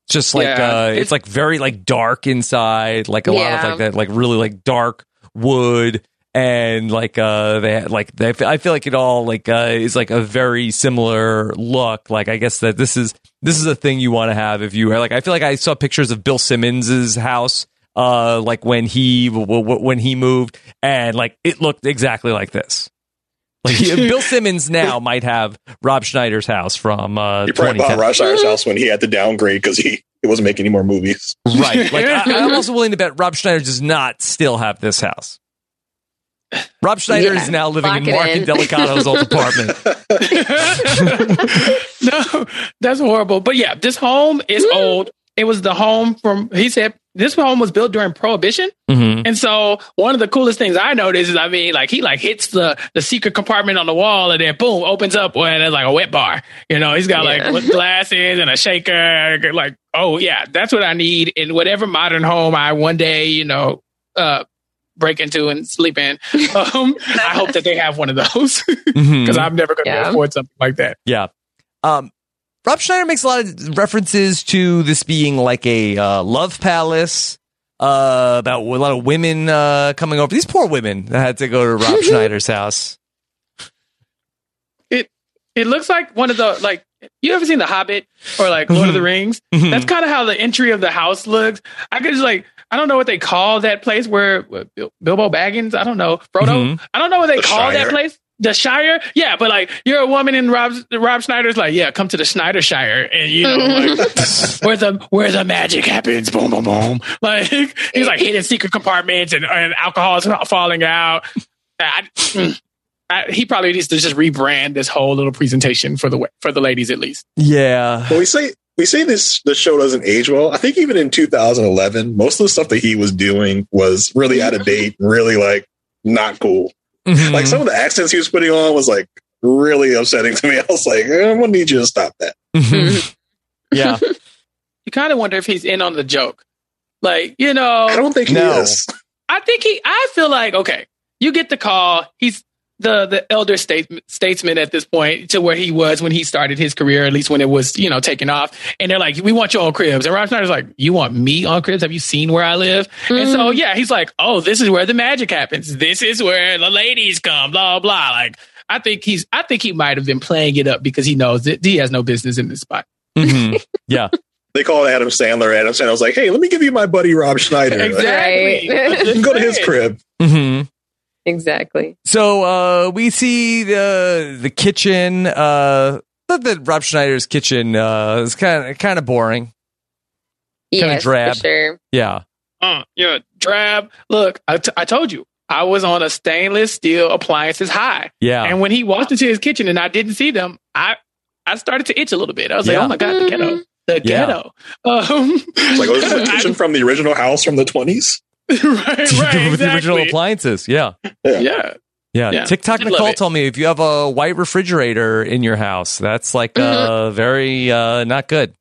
Just like, Yeah. uh, it's like very like dark inside, like a lot of like that, like really like dark wood. And like uh, they like they, I feel like it all like uh, is like a very similar look. Like I guess that this is this is a thing you want to have if you are like. I feel like I saw pictures of Bill Simmons's house, uh, like when he w- w- when he moved, and like it looked exactly like this. Like *laughs* Bill Simmons now might have Rob Schneider's house from uh, He probably bought Rob Schneider's house when he had to downgrade because he, he wasn't making any more movies. Right. Like I, I'm *laughs* also willing to bet Rob Schneider does not still have this house. Rob Schneider Yeah. is now living Lock in Mark in. and Delicato's old apartment. *laughs* *laughs* no, that's horrible. But yeah, this home is old. it was the home from. He said this home was built during Prohibition, Mhm. and so one of the coolest things I noticed is, I mean, like he like hits the the secret compartment on the wall, and then boom, opens up, and it's like a wet bar. You know, he's got Yeah. like glasses and a shaker. Like, oh yeah, that's what I need in whatever modern home I one day, you know, uh, break into and sleep in. *laughs* Um, I hope that they have one of those *laughs* because Mhm. I'm never going to Yeah. afford something like that. Yeah. Um, Rob Schneider makes a lot of references to this being like a uh, love palace. Uh, about a lot of women uh, coming over. These poor women that had to go to Rob *laughs* Schneider's house. It it looks like one of the like you ever seen The Hobbit or like Lord of the Rings? Mhm. That's kind of how the entry of the house looks. I could just like I don't know what they call that place where Bil- Bilbo Baggins. I don't know Frodo. Mhm. I don't know what they The call that place. The Shire, yeah, but like you're a woman in Rob Rob Schneider's like, yeah, come to the Schneider Shire, and you know like, *laughs* *laughs* where the where the magic happens, boom, boom, boom. *laughs* Like he's like hidden secret compartments and, and alcohol is not falling out. I, mm, I, he probably needs to just rebrand this whole little presentation for the wa- for the ladies at least. Yeah. Well, we say we say this the show doesn't age well. I think even in 2011, most of the stuff that he was doing was really out of date, really like not cool. Mhm. Like some of the accents he was putting on was like really upsetting to me. *laughs* I was like, eh, I'm gonna need you to stop that. Mhm. yeah. *laughs* You kind of wonder if he's in on the joke, like you know. I don't think he No. is. I think he. I feel like okay. You get the call. He's the the elder state, statesman at this point to where he was when he started his career, at least when it was you know taking off. And they're like, "We want you on Cribs." And Rob Schneider's like, "You want me on Cribs? Have you seen where I live?" And so yeah, he's like, "Oh, this is where the magic happens. This is where the ladies come." Blah blah. Like I think he's. I think he might have been playing it up because he knows that he has no business in this spot. Mhm. *laughs* Yeah. They called Adam Sandler. Adam Sandler was like, "Hey, let me give you my buddy Rob Schneider. Exactly. Right. You can go to his crib." hmm Exactly. So uh, we see the the kitchen. Uh, not that Rob Schneider's kitchen uh, is kind of kind of boring. Kinda Yes, drab. for sure. Yeah. uh, you're drab. Look, I, t- I told you, I was on a stainless steel appliances high. Yeah. And when he walked into his kitchen and I didn't see them, I I started to itch a little bit. I was Yeah. like, oh my God, the ghetto. The Yeah. ghetto. Um, It's like, oh, this is the *laughs* I- kitchen from the original house from the 20s. *laughs* right, right, *laughs* With the original appliances. Yeah. Yeah. Yeah. Yeah. Yeah. TikTok Nicole told me if you have a white refrigerator in your house, that's like uh, very uh, not good.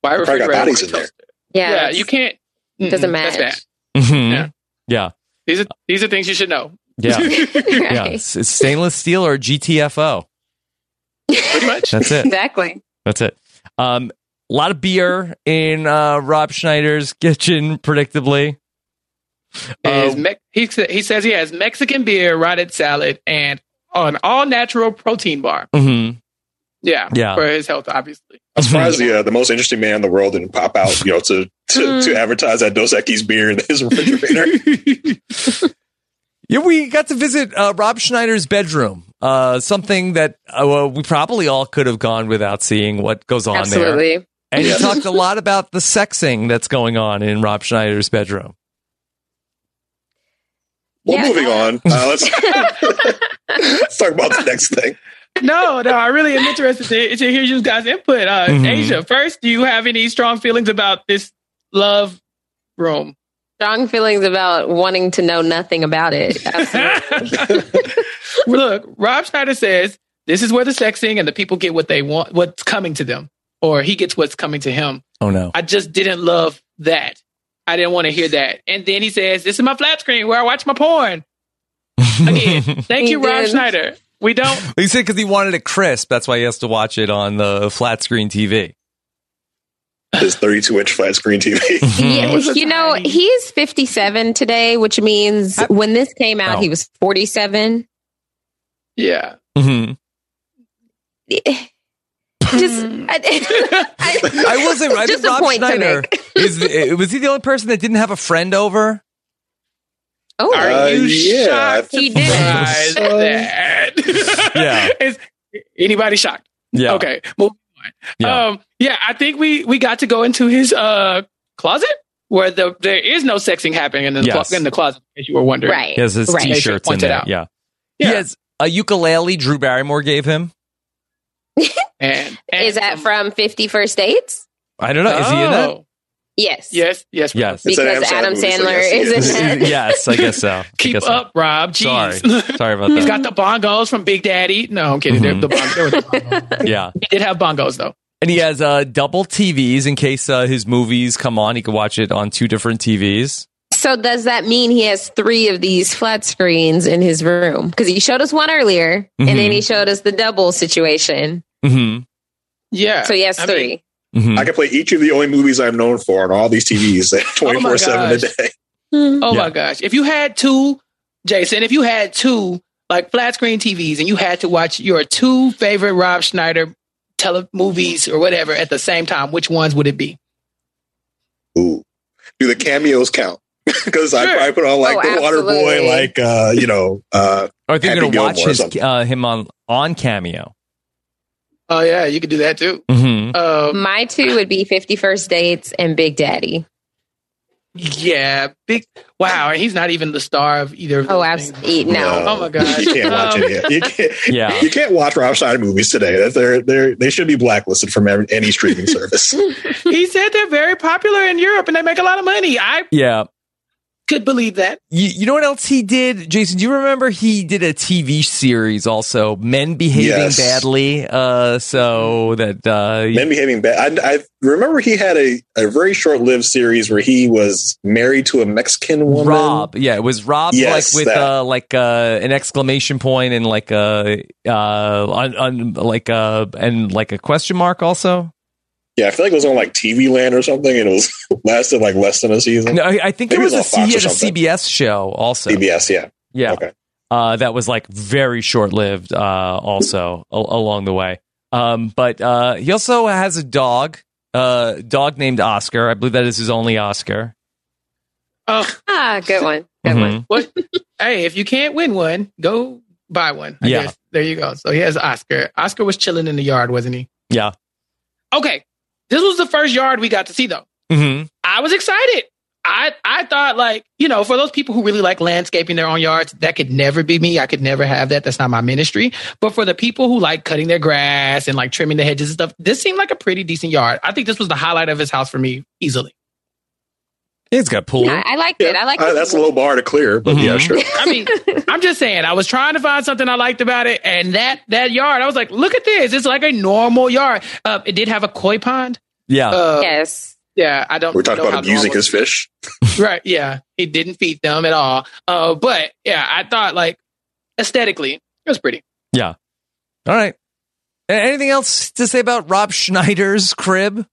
Why Probably got bodies in there. Yeah. Yeah, you can't. Doesn't matter. That's match. bad. Mhm. Yeah. Yeah. These are these are things you should know. Yeah. *laughs* Yeah. It's, it's stainless steel or GTFO. Pretty much. That's it. Exactly. That's it. Um, a lot of beer in uh, Rob Schneider's kitchen, predictably. His Uh, Me- he, he says he has Mexican beer, rotted salad, and an all natural protein bar. mhm. Yeah. Yeah. For his health, obviously. *laughs* I'm surprised the uh, the most interesting man in the world didn't pop out, you know, to to, to advertise that Dos Equis beer in his refrigerator. *laughs* *laughs* Yeah, we got to visit uh, Rob Schneider's bedroom. Uh, something that uh, well, we probably all could have gone without seeing what goes on there. Absolutely. And Yeah. he talked a lot about the sexing that's going on in Rob Schneider's bedroom. Well, Yeah. moving on. Uh, let's *laughs* let's talk about the next thing. no, no, I really am interested to, to hear you guys' input. Uh, Mhm. Asia, first, do you have any strong feelings about this love room? Strong feelings about wanting to know nothing about it. *laughs* Absolutely. Look, Rob Schneider says this is where the sexing and the people get what they want, what's coming to them, or he gets what's coming to him. Oh no. I just didn't love that. I didn't want to hear that. And then he says, "This is my flat screen where I watch my porn." Again, *laughs* thank you, Rob did. Schneider. We don't. *laughs* He said because he wanted it crisp. That's why he has to watch it on the flat screen TV. His 32 inch flat screen TV. Yeah, *laughs* you know, tiny- he's 57 today, which means when this came out, Oh. he was 47. Yeah. hmm Just, *laughs* I, I, I wasn't. I just think a Rob point to Schneider make. *laughs* is. the- Was he the only person that didn't have a friend over? Oh, Are Uh, you yeah, shocked he did. that? *laughs* Yeah. Is anybody shocked? Yeah. Okay. Move on. Yeah. Um, yeah, I think we we got to go into his uh closet where the there is no sexing happening in the Yes. in the closet, as you were wondering. right. He has his right. t-shirts in there. out. Yeah. Yeah. He has a ukulele Drew Barrymore gave him. And, and *laughs* Is that from 50 First Dates? I don't know. Is he in that? Oh. Yes. Yes, yes, Yes. Because Adam Sandler is in that. *laughs* yes, I guess so. *laughs* Keep guess so. up, Rob. Sorry. Jeez. Sorry about that. He's got the bongos from Big Daddy. No, I'm kidding. Mhm. The bong- the bongos. Yeah. He did have bongos though. And he has uh, double TVs in case uh, his movies come on. He can watch it on two different TVs. So does that mean he has three of these flat screens in his room? Because he showed us one earlier, and then he mm-hmm. showed us the double situation. Mm-hmm. Yeah. So he has I three. Mm-hmm. I can play each of the only movies I'm known for on all these TVs *laughs* oh twenty four seven a day. Hmm. *laughs* Oh Yeah. my gosh. If you had two, Jason, if you had two like flat screen TVs and you had to watch your two favorite Rob Schneider tele movies or whatever at the same time, which ones would it be? Ooh, do the cameos count? *laughs* Because I, I put on like Oh, the Water Boy, like uh, you know, uh, Or if you're going to watch his uh, him on on Cameo. Oh yeah, you could do that too. Mm-hmm. Um, My two would be Fifty First Dates and Big Daddy. yeah, big. Wow, and he's not even the star of either. Of Oh, absolutely. things. No. Oh my gosh. you can't watch Um, any. You can't, *laughs* Yeah. you can't watch Rob Schneider movies today. That They're they they should be blacklisted from every, any streaming *laughs* service. he said they're very popular in Europe and they make a lot of money. I Yeah. Could believe that. You, you know what else he did, Jason? Do you remember he did a TV series also, Men Behaving Yes. Badly? Uh, so that uh, Men behaving bad. I, I remember he had a, a very short lived series where he was married to a Mexican woman. Rob, yeah, it was Rob Yes, like with that. uh, like uh, an exclamation point and like a uh, on, on like uh and like a question mark also. Yeah, I feel like it was on like TV Land or something, and it was *laughs* lasted like less than a season. No, I, I think Maybe it was, it a, was on Fox he or had a something. CBS show also. CBS, yeah. Yeah. Okay. Uh, that was like very short lived, uh, also a- along the way. Um, but, uh, he also has a dog, uh, dog named Oscar. I believe that is his only Oscar. Oh, Ah, good one. Good Mhm. one. what? hey, if you can't win one, go buy one. I Yeah. guess. There you go. So he has Oscar. Oscar was chilling in the yard, wasn't he? Yeah. Okay. This was the first yard we got to see though. Mm-hmm. I was excited. I I thought like, you know, for those people who really like landscaping their own yards, that could never be me. I could never have that. That's not my ministry. But for the people who like cutting their grass and like trimming the hedges and stuff, this seemed like a pretty decent yard. I think this was the highlight of his house for me easily. He's got pool. Yeah, I liked it. I liked Uh, it. that's a low bar to clear, but yeah, sure. *laughs* I mean, I'm just saying, I was trying to find something I liked about it, and that that yard, I was like, look at this. It's like a normal yard. Uh, it did have a koi pond. Yeah. Uh, yes. Yeah, I don't. We're talking know about abusing his fish. *laughs* right yeah he didn't feed them at all uh but yeah i thought like aesthetically it was pretty Yeah. All right. Anything else to say about Rob Schneider's crib?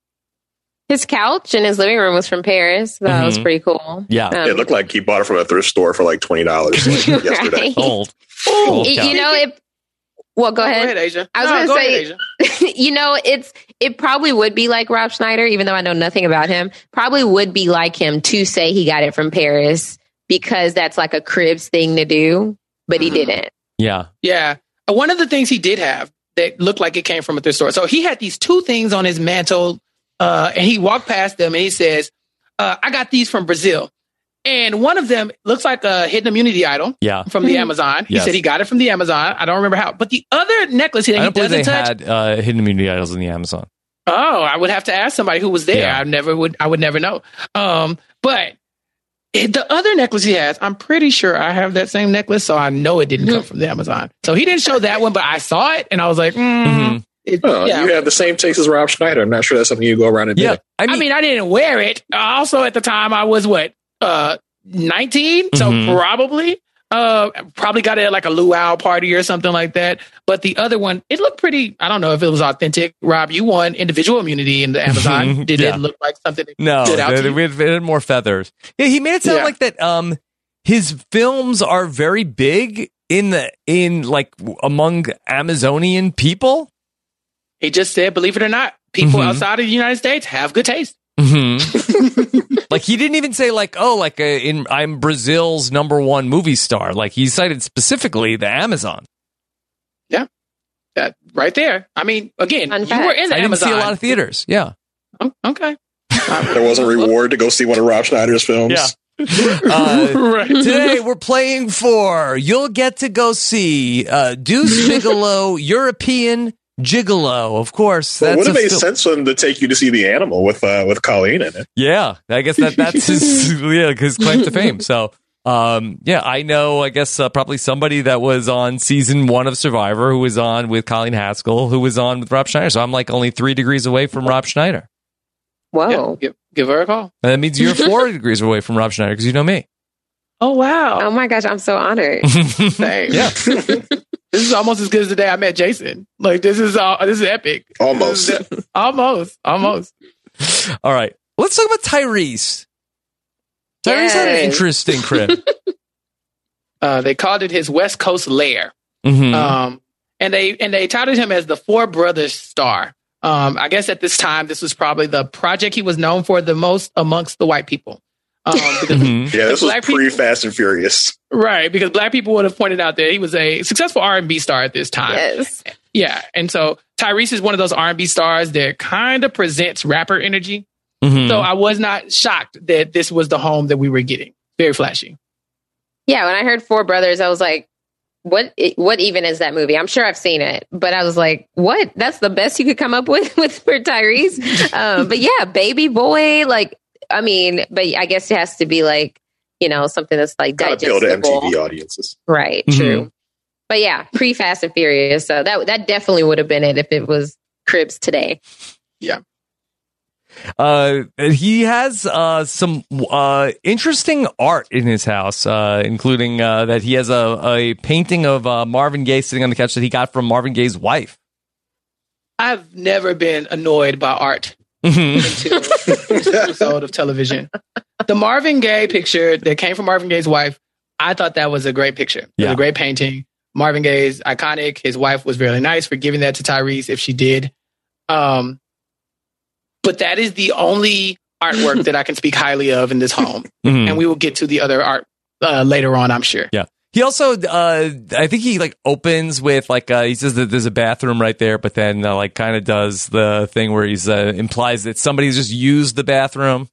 His couch in his living room was from Paris. So That was Mhm. pretty cool. Yeah. Um, it looked like he bought it from a thrift store for like twenty dollars like, *laughs* yesterday. Right. Old. Y- *laughs* you know, it. Well, go ahead. asia I was No, going to ahead, say, Asia. *laughs* you know, it's it probably would be like Rob Schneider, even though I know nothing about him. Probably would be like him to say he got it from Paris because that's like a cribs thing to do, but he didn't. Yeah. yeah Uh, one of the things he did have that looked like it came from a thrift store so he had these two things on his mantle uh and he walked past them and he says uh i got these from brazil and one of them looks like a hidden immunity idol Yeah. from the amazon he Yes. said he got it from the amazon i don't remember how but the other necklace that he don't doesn't they touch had uh, hidden immunity idols in the Amazon. Oh, I would have to ask somebody who was there. Yeah. I never would. I would never know. Um, but it- the other necklace he has, I'm pretty sure I have that same necklace, so I know it didn't come from the Amazon. So he didn't show that one, but I saw it and I was like, mm, it- Oh, yeah. You have the same taste as Rob Schneider. I'm not sure that's something you go around and do. I mean, I, didn't wear it. Also, at the time, I was what uh 19, so Mhm. probably. Uh, probably got it at like a luau party or something like that. But the other one, it looked pretty. I don't know if it was authentic. Rob, you won individual immunity in the Amazon. *laughs* Did Yeah. it look like something that No, stood out they- to you? we had, had more feathers. Yeah, he made it sound Yeah. like that. Um, his films are very big in the in like among Amazonian people. He just said, believe it or not, people Mhm. outside of the United States have good taste. hmm *laughs* like he didn't even say like, oh, like uh, in I'm Brazil's number one movie star. Like he cited specifically the Amazon. Yeah, that right there. I mean, again, you were in the I didn't Amazon. see a lot of theaters. Yeah. Oh, okay. *laughs* There was a reward to go see one of Rob Schneider's films. Yeah. *laughs* Uh, Today we're playing for. You'll get to go see uh, Deuce Bigalow European Gigolo, of course. Well, it would have a made fil- sense for them to take you to see the animal with uh, with Colleen in it. Yeah, I guess that that's his *laughs* *laughs* yeah his claim to fame. So, um, yeah, I know. I guess uh, probably somebody that was on season one of Survivor, who was on with Colleen Haskell, who was on with Rob Schneider. So I'm like only three degrees away from Rob Schneider. Whoa. Give, give her a call. And that means you're four *laughs* degrees away from Rob Schneider because you know me. Oh wow. Oh my gosh, I'm so honored. Same. Yeah. This is almost as good as the day I met Jason. Like this is uh, this is epic. Almost. This is- *laughs* almost. Almost. *laughs* All right, let's talk about Tyrese. Tyrese had an interesting *laughs* crib. Uh, they called it his West Coast lair. Mhm. Um, and they and they touted him as the Four Brothers star. Um, I guess at this time, this was probably the project he was known for the most amongst the white people. Um, because Mhm. Yeah, this was Black pre Fast and Furious. Right, because black people would have pointed out that he was a successful R and B star at this time. yes. Yeah, and so Tyrese is one of those R and B stars that kind of presents rapper energy. Mhm. So I was not shocked that this was the home that we were getting. Very flashy. Yeah, when I heard Four Brothers, I was like, what what even is that movie? I'm sure I've seen it, but I was like, what? That's the best you could come up with *laughs* with for Tyrese. *laughs* um, but yeah, baby boy, like I mean, but I guess it has to be like, you know, something that's like Got to appeal to digestible. MTV audiences. Right, Mhm. true. But yeah, pre Fast and Furious. So that that definitely would have been it if it was Cribs today. Yeah. Uh, he has uh, some uh, interesting art in his house, uh, including uh, that he has a, a painting of uh, Marvin Gaye sitting on the couch that he got from Marvin Gaye's wife. I've never been annoyed by art Mhm. until this *laughs* episode of television. The Marvin Gaye picture that came from Marvin Gaye's wife, I thought that was a great picture. It was Yeah. a great painting. Marvin Gaye's iconic. His wife was really nice for giving that to Tyrese if she did. Um, but that is the only artwork that I can speak highly of in this home. *laughs* Mhm. And we will get to the other art uh, later on, I'm sure. Yeah. He also, uh, I think he like opens with like uh, he says that there's a bathroom right there, but then uh, like kind of does the thing where he's uh, implies that somebody's just used the bathroom.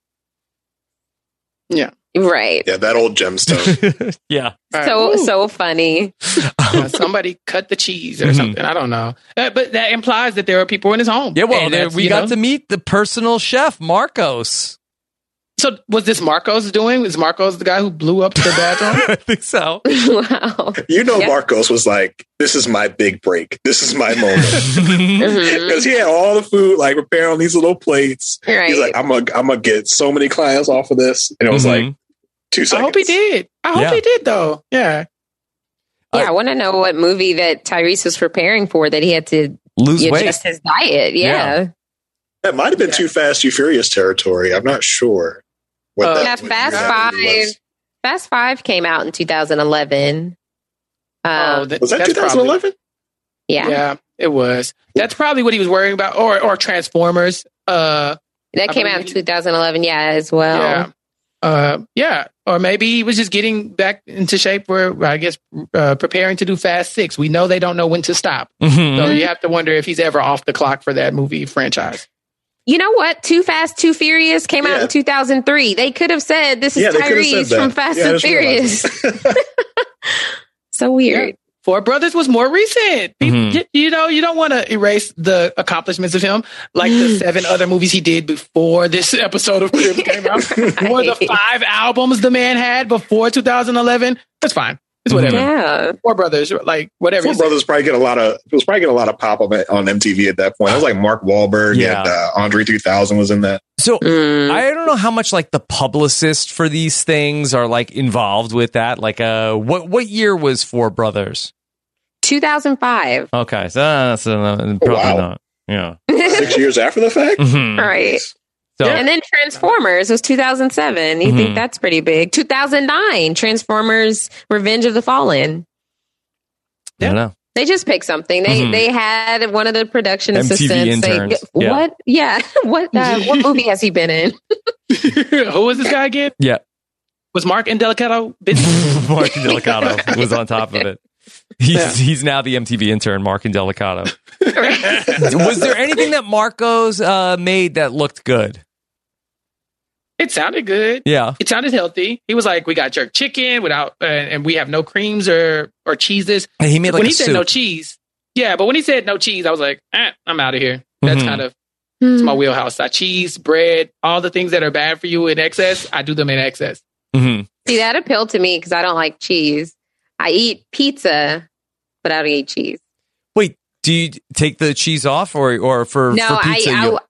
Yeah. Right. Yeah, that old gemstone. *laughs* yeah. So so funny. *laughs* Uh, somebody cut the cheese or Mhm. something. I don't know. Uh, but that implies that there are people in his home. Yeah, well, there, we got know- to meet the personal chef, Marcos. So was this Marcos doing? Is Marcos the guy who blew up the bathroom? *laughs* I think so. *laughs* wow. You know, Yeah. Marcos was like, "This is my big break. This is my moment." *laughs* Mhm. Because he had all the food like prepared on these little plates. Right. He's like, "I'm gonna, I'm gonna get so many clients off of this," and it was Mhm. like two seconds. I hope he did. I hope Yeah. he did though. Yeah. Yeah, I want to know what movie that Tyrese was preparing for that he had to Lose weight. adjust his diet. Yeah. That might have been too fast, too furious territory. I'm not sure. What Uh, that, Yeah, Fast Five. was. Fast Five came out in 2011. Um, oh, that, Was that that's 2011? yeah. Probably, yeah, it was. That's probably what he was worrying about, or or Transformers. Uh, that I came out in 2011. Yeah, as well. yeah, uh, yeah, or maybe he was just getting back into shape for, I guess, uh, preparing to do Fast Six. We know they don't know when to stop, Mhm. so you have to wonder if he's ever off the clock for that movie franchise. You know what? Too Fast, Too Furious came out in 2003. They could have said this is Yeah, they could have said Tyrese from Fast Yeah, and Furious. *laughs* *laughs* so weird. Four Brothers was more recent. People- Mhm. you, you know, you don't want to erase the accomplishments of him, like the *gasps* seven other movies he did before this *laughs* episode of Cribs came out, or the five albums the man had before 2011. That's fine. It's whatever. Yeah. Four Brothers, like whatever. Four. Brothers probably get a lot of it was probably getting a lot of pop on, on MTV at that point. It was like Mark Wahlberg Yeah. and uh, Andre 3000 was in that. So Mm. I don't know how much like the publicist for these things are like involved with that. Like, uh, what what year was Four Brothers? 2005. Okay, so that's uh, probably wow. not. Yeah. Six years after the fact. Mhm. Right. So And then Transformers was 2007. You Mhm. think that's pretty big? 2009, Transformers: Revenge of the Fallen. I don't know. They just picked something. They Mhm. they had one of the production MTV assistants. say, interns. Yeah. What? Yeah. *laughs* what? Uh, what *laughs* movie has he been in? *laughs* Who was this guy again? Yeah. Was Mark Indelicato busy? Mark Delicato was on top of it. He's Yeah. he's now the MTV intern, Mark Delicato. was there anything that Marcos uh, made that looked good? It sounded good. Yeah. It sounded healthy. He was like, "We got jerk chicken without, uh, and we have no creams or or cheeses." And he made like when a he said no cheese, Yeah, but when he said no cheese, I was like, eh, I'm out of here. That's Mhm. kind of it's my wheelhouse. I cheese, bread, all the things that are bad for you in excess, I do them in excess. Mm-hmm. See, that appealed to me because I don't like cheese. I eat pizza, but I don't eat cheese. Wait, do you take the cheese off, or or for no, for pizza? I, you- I'll,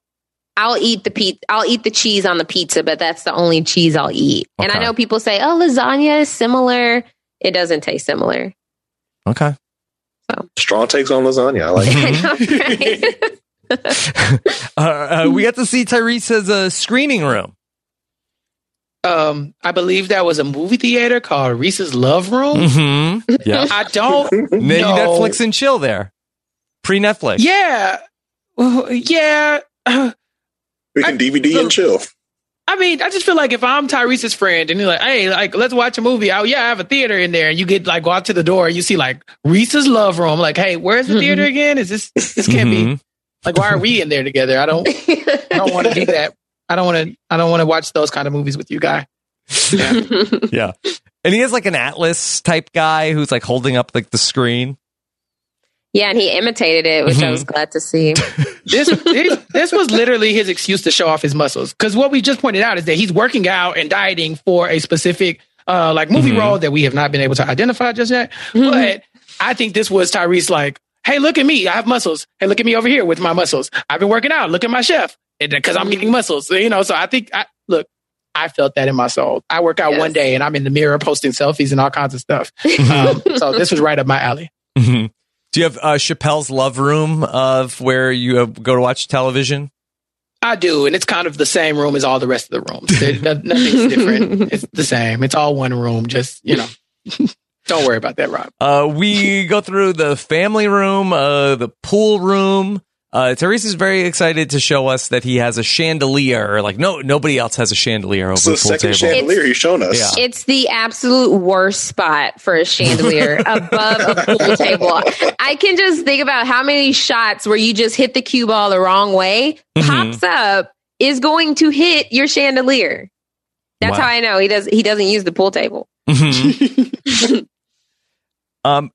I'll eat the pizza. I'll eat the cheese on the pizza, but that's the only cheese I'll eat. And I know people say, "Oh, lasagna is similar." It doesn't taste similar. okay. So Strong takes on lasagna. I like *laughs* it. Uh, *laughs* uh, we got to see Tyrese's uh, screening room. Um, I believe that was a movie theater called Reese's Love Room. Mm-hmm. Yeah. *laughs* I don't Maybe know. Netflix and chill there. Pre Netflix. Yeah, Well, yeah. We can DVD and chill. I mean, I just feel like if I'm Tyrese's friend and you're like, hey, like, let's watch a movie. Oh, yeah, I have a theater in there. And you get like, go out to the door and you see like Reese's Love Room. Like, hey, where's the theater again? Is this, this can't Mm-hmm. be like, why are we in there together? I don't, I don't want to do that. I don't want to, I don't want to watch those kind of movies with you, guy. *laughs* yeah. And he is like an Atlas type guy who's like holding up like the screen. Yeah, and he imitated it, which I was glad to see. *laughs* This, this, this was literally his excuse to show off his muscles. Because what we just pointed out is that he's working out and dieting for a specific uh, like movie Mhm. role that we have not been able to identify just yet. But I think this was Tyrese like, hey, look at me. I have muscles. Hey, look at me over here with my muscles. I've been working out. Look at my chef. Because I'm getting muscles. So, You know, so I think, I, look, I felt that in my soul. I work out one day and I'm in the mirror posting selfies and all kinds of stuff. *laughs* Um, so this was right up my alley. Mhm. Do you have uh, Chappelle's Love Room of where you uh, go to watch television? I do, and it's kind of the same room as all the rest of the rooms. No- Nothing's different. *laughs* It's the same. It's all one room. Just you know, *laughs* don't worry about that, Rob. Uh, we go through the family room, uh, the pool room. Uh, Tyrese is very excited to show us that he has a chandelier. Like no, nobody else has a chandelier over It's the the pool second table. chandelier he's shown us. Yeah. It's the absolute worst spot for a chandelier *laughs* above a pool table. I can just think about how many shots where you just hit the cue ball the wrong way, Mm-hmm. pops up, is going to hit your chandelier. That's Wow. how I know he does. He doesn't use the pool table. Mhm. *laughs* um,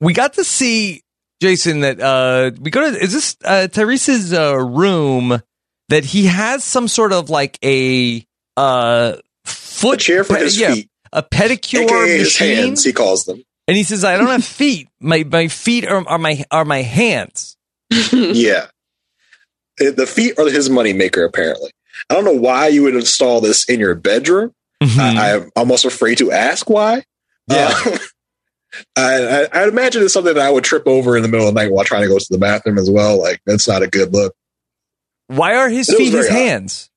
we got to see Jason that uh, we go to. Is this uh, Tyrese's uh, room that he has some sort of like a uh foot chair for pe- his yeah, feet. a pedicure AKA his machine. hands, he calls them. And he says, "I don't have *laughs* feet. My my feet are, are my are my hands." *laughs* yeah. Uh, The feet are his moneymaker, apparently. I don't know why you would install this in your bedroom. I, I'm almost afraid to ask why. Yeah. *laughs* I, I, I'd imagine it's something that I would trip over in the middle of the night while trying to go to the bathroom as well. Like, that's not a good look. Why are his feet his odd. hands?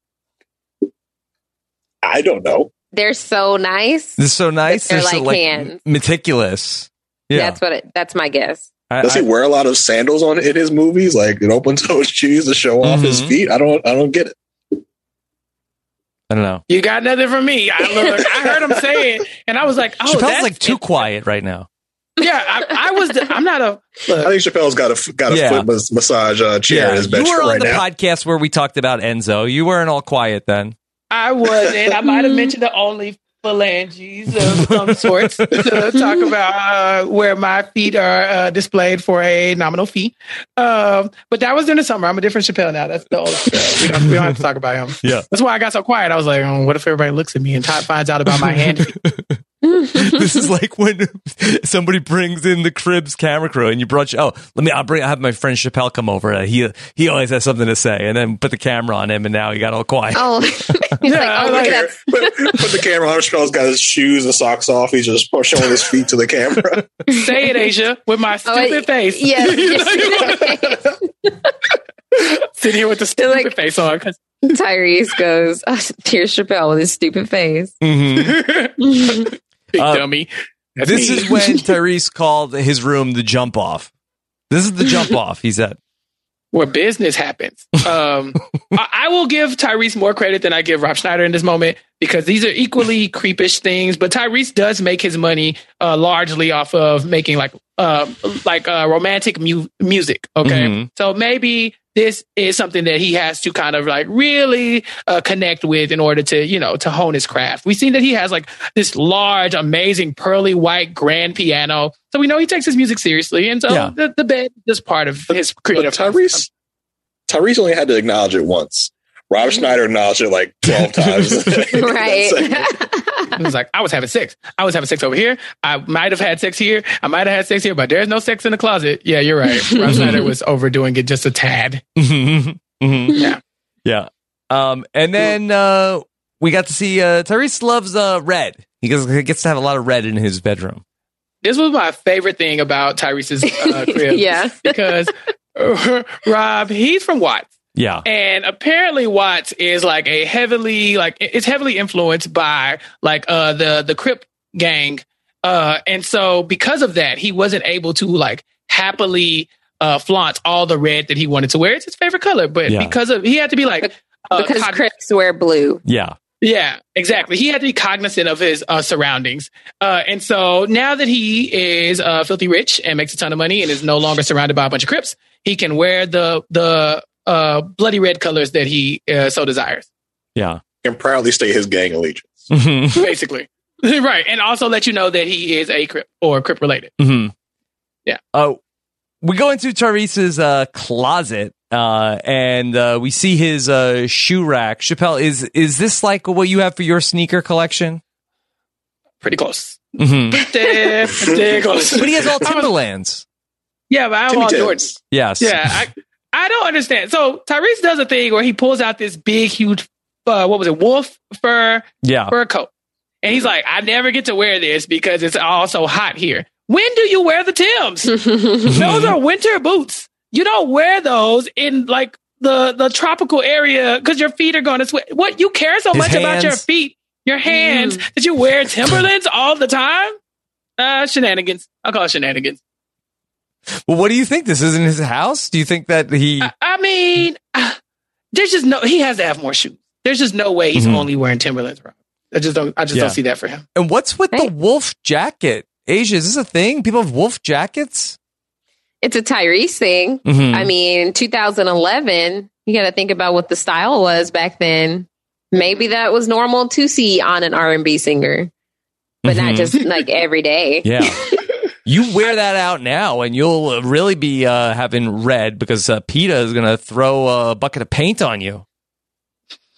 I don't know. They're so nice. This is so nice. They're so, like hands. meticulous. Yeah. That's what. It, that's my guess. I- Does he I- wear a lot of sandals on in his movies, like an open toed shoes to show off his Mhm. feet? I don't. I don't get it. I don't know. You got nothing from me. I look. I heard him say it, and I was like, "Oh, Chappelle's like too quiet right now. yeah." I, I was. The, I'm not a. I Look, think Chappelle's got a got a Yeah. foot mas- massage uh, chair in his bedroom you bedroom were on right the now. podcast where we talked about Enzo. You weren't all quiet then. I was, and I might have mentioned the only phalanges of some sorts to talk about uh, where my feet are uh, displayed for a nominal fee. Um, but that was during the summer. I'm a different Chappelle now. That's the old. We don't, we don't have to talk about him. Yeah. That's why I got so quiet. I was like, oh, what if everybody looks at me and Todd finds out about my *laughs* hand? *laughs* this is like when somebody brings in the cribs camera crew and you brought oh let me I'll bring I have my friend Chappelle come over Uh, he he always has something to say and then put the camera on him and now he got all quiet Oh, *laughs* he's like, oh, look at that. put, put the camera on. Chappelle's got his shoes and socks off. He's just showing his feet to the camera. *laughs* Say it, Asia, with my Oh, stupid face. Yes. Sitting here with the stupid face on. 'cause- Tyrese goes, oh, here's Chappelle with his stupid face. Mhm. Big Uh, dummy. That's this me. is when Tyrese called his room the jump off this is the jump *laughs* off he said where business happens. Um, I, I will give Tyrese more credit than I give Rob Schneider in this moment because these are equally creepish things. But Tyrese does make his money uh, largely off of making like uh, like uh, romantic mu- music. Okay, Mhm. so maybe this is something that he has to kind of like really uh, connect with in order to, you know, to hone his craft. We've seen that he has like this large, amazing, pearly white grand piano. So we know he takes his music seriously. And so Yeah. the, the bed is part of his But. Tyrese, Tyrese only had to acknowledge it once. Rob Schneider acknowledged it like 12 *laughs* times. *laughs* right. It was like, I was having sex. I was having sex over here. I might have had sex here. I might have had sex here, but there's no sex in the closet. Yeah, you're right. *laughs* Rob Schneider was overdoing it just a tad. Mhm. Mhm. Yeah. Yeah. Um, and then uh, we got to see uh, Tyrese loves uh, red. He gets, he gets to have a lot of red in his bedroom. This was my favorite thing about Tyrese's uh, crib. Yeah. Because uh, Rob, he's from Watts. Yeah. And apparently Watts is like a heavily like it's heavily influenced by like uh the the Crip gang. Uh and so because of that, he wasn't able to like happily uh flaunt all the red that he wanted to wear. It's his favorite color, but Yeah. because of he had to be like uh, because cog- Crips wear blue. Yeah. yeah, exactly. He had to be cognizant of his uh, surroundings. Uh, and so now that he is uh, filthy rich and makes a ton of money and is no longer surrounded by a bunch of Crips, he can wear the the uh, bloody red colors that he uh, so desires, Yeah. and proudly state his gang allegiance. Mhm. *laughs* basically. *laughs* right. And also let you know that he is a Crip or Crip related. Mhm. Yeah. Oh, we go into Tyrese's uh, closet. Uh, and uh, we see his uh, shoe rack. Chappelle, is is this like what you have for your sneaker collection? Pretty close. Mm-hmm. Pretty, *laughs* pretty close. But he has all I was- Timberlands. Yeah, but I have Timmy all Jordans. Yes. Yeah, I, I don't understand. So Tyrese does a thing where he pulls out this big, huge, uh, what was it, wolf fur Yeah. fur coat, and he's like, "I never get to wear this because it's all so hot here." When do you wear the Tims? *laughs* those are winter boots. You don't wear those in like the the tropical area because your feet are going to sweat. What you care so His much about your feet, your hands, that you wear Timberlands all the time? Uh, shenanigans. I'll call it shenanigans. Well, what do you think? This isn't his house? Do you think that he? I mean, uh, there's just no. He has to have more shoes. There's just no way he's Mhm. only wearing Timberlands. Bro. I just don't. I just Yeah. don't see that for him. And what's with the wolf jacket? Asia, is this a thing? People have wolf jackets? It's a Tyrese thing. Mhm. I mean, 2011, you got to think about what the style was back then. Maybe that was normal to see on an R&B singer, but not Mhm. just like every day. Yeah. *laughs* you wear that out now and you'll uh, really be uh, having red because uh, PETA is going to throw a bucket of paint on you.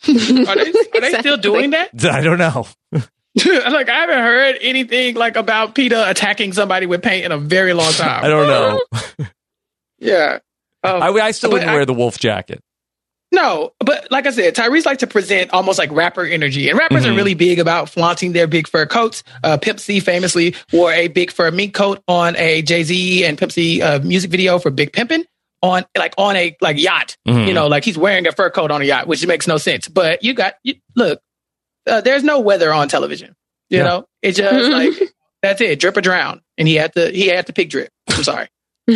Are they, are they still doing that? *laughs* I don't know. *laughs* like I haven't heard anything like about PETA attacking somebody with paint in a very long time. I don't know. *laughs* Yeah. Um, I, I still wouldn't I- wear the wolf jacket. No, but like I said, Tyrese like to present almost like rapper energy, and rappers Mhm. are really big about flaunting their big fur coats. Uh, Pimp C famously wore a big fur mink coat on a Jay Z and Pimp C uh, music video for Big Pimpin' on like on a like yacht. Mhm. You know, like he's wearing a fur coat on a yacht, which makes no sense. But you got you, look, uh, there's no weather on television. You Yeah. know, it's just *laughs* like that's it, drip or drown, and he had to he had to pick drip. I'm sorry. *laughs*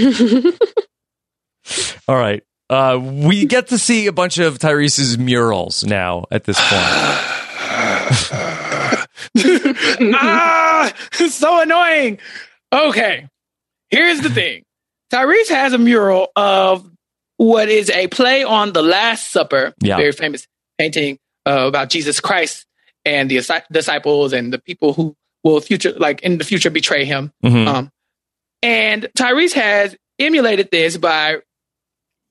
All right. Uh, we get to see a bunch of Tyrese's murals now at this point. *sighs* *laughs* ah, it's so annoying. Okay, here's the thing. Tyrese has a mural of what is a play on the Last Supper, Yeah. very famous painting uh, about Jesus Christ and the disci- disciples and the people who will future, like in the future, betray him. Mhm. Um, and Tyrese has emulated this by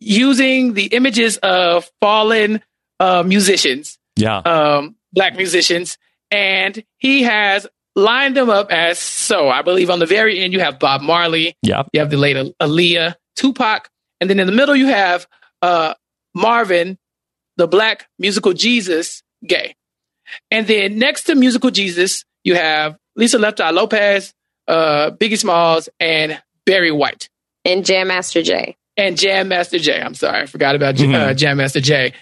using the images of fallen uh, musicians yeah. um, black musicians, and he has lined them up as so. I believe on the very end you have Bob Marley, Yeah. you have the late Aaliyah, Tupac, and then in the middle you have uh, Marvin, the black musical Jesus, gay, and then next to musical Jesus you have Lisa Left Eye Lopez, uh, Biggie Smalls, and Barry White. And Jam Master Jay. And Jam Master Jay. I'm sorry, I forgot about J- uh, Jam Master Jay.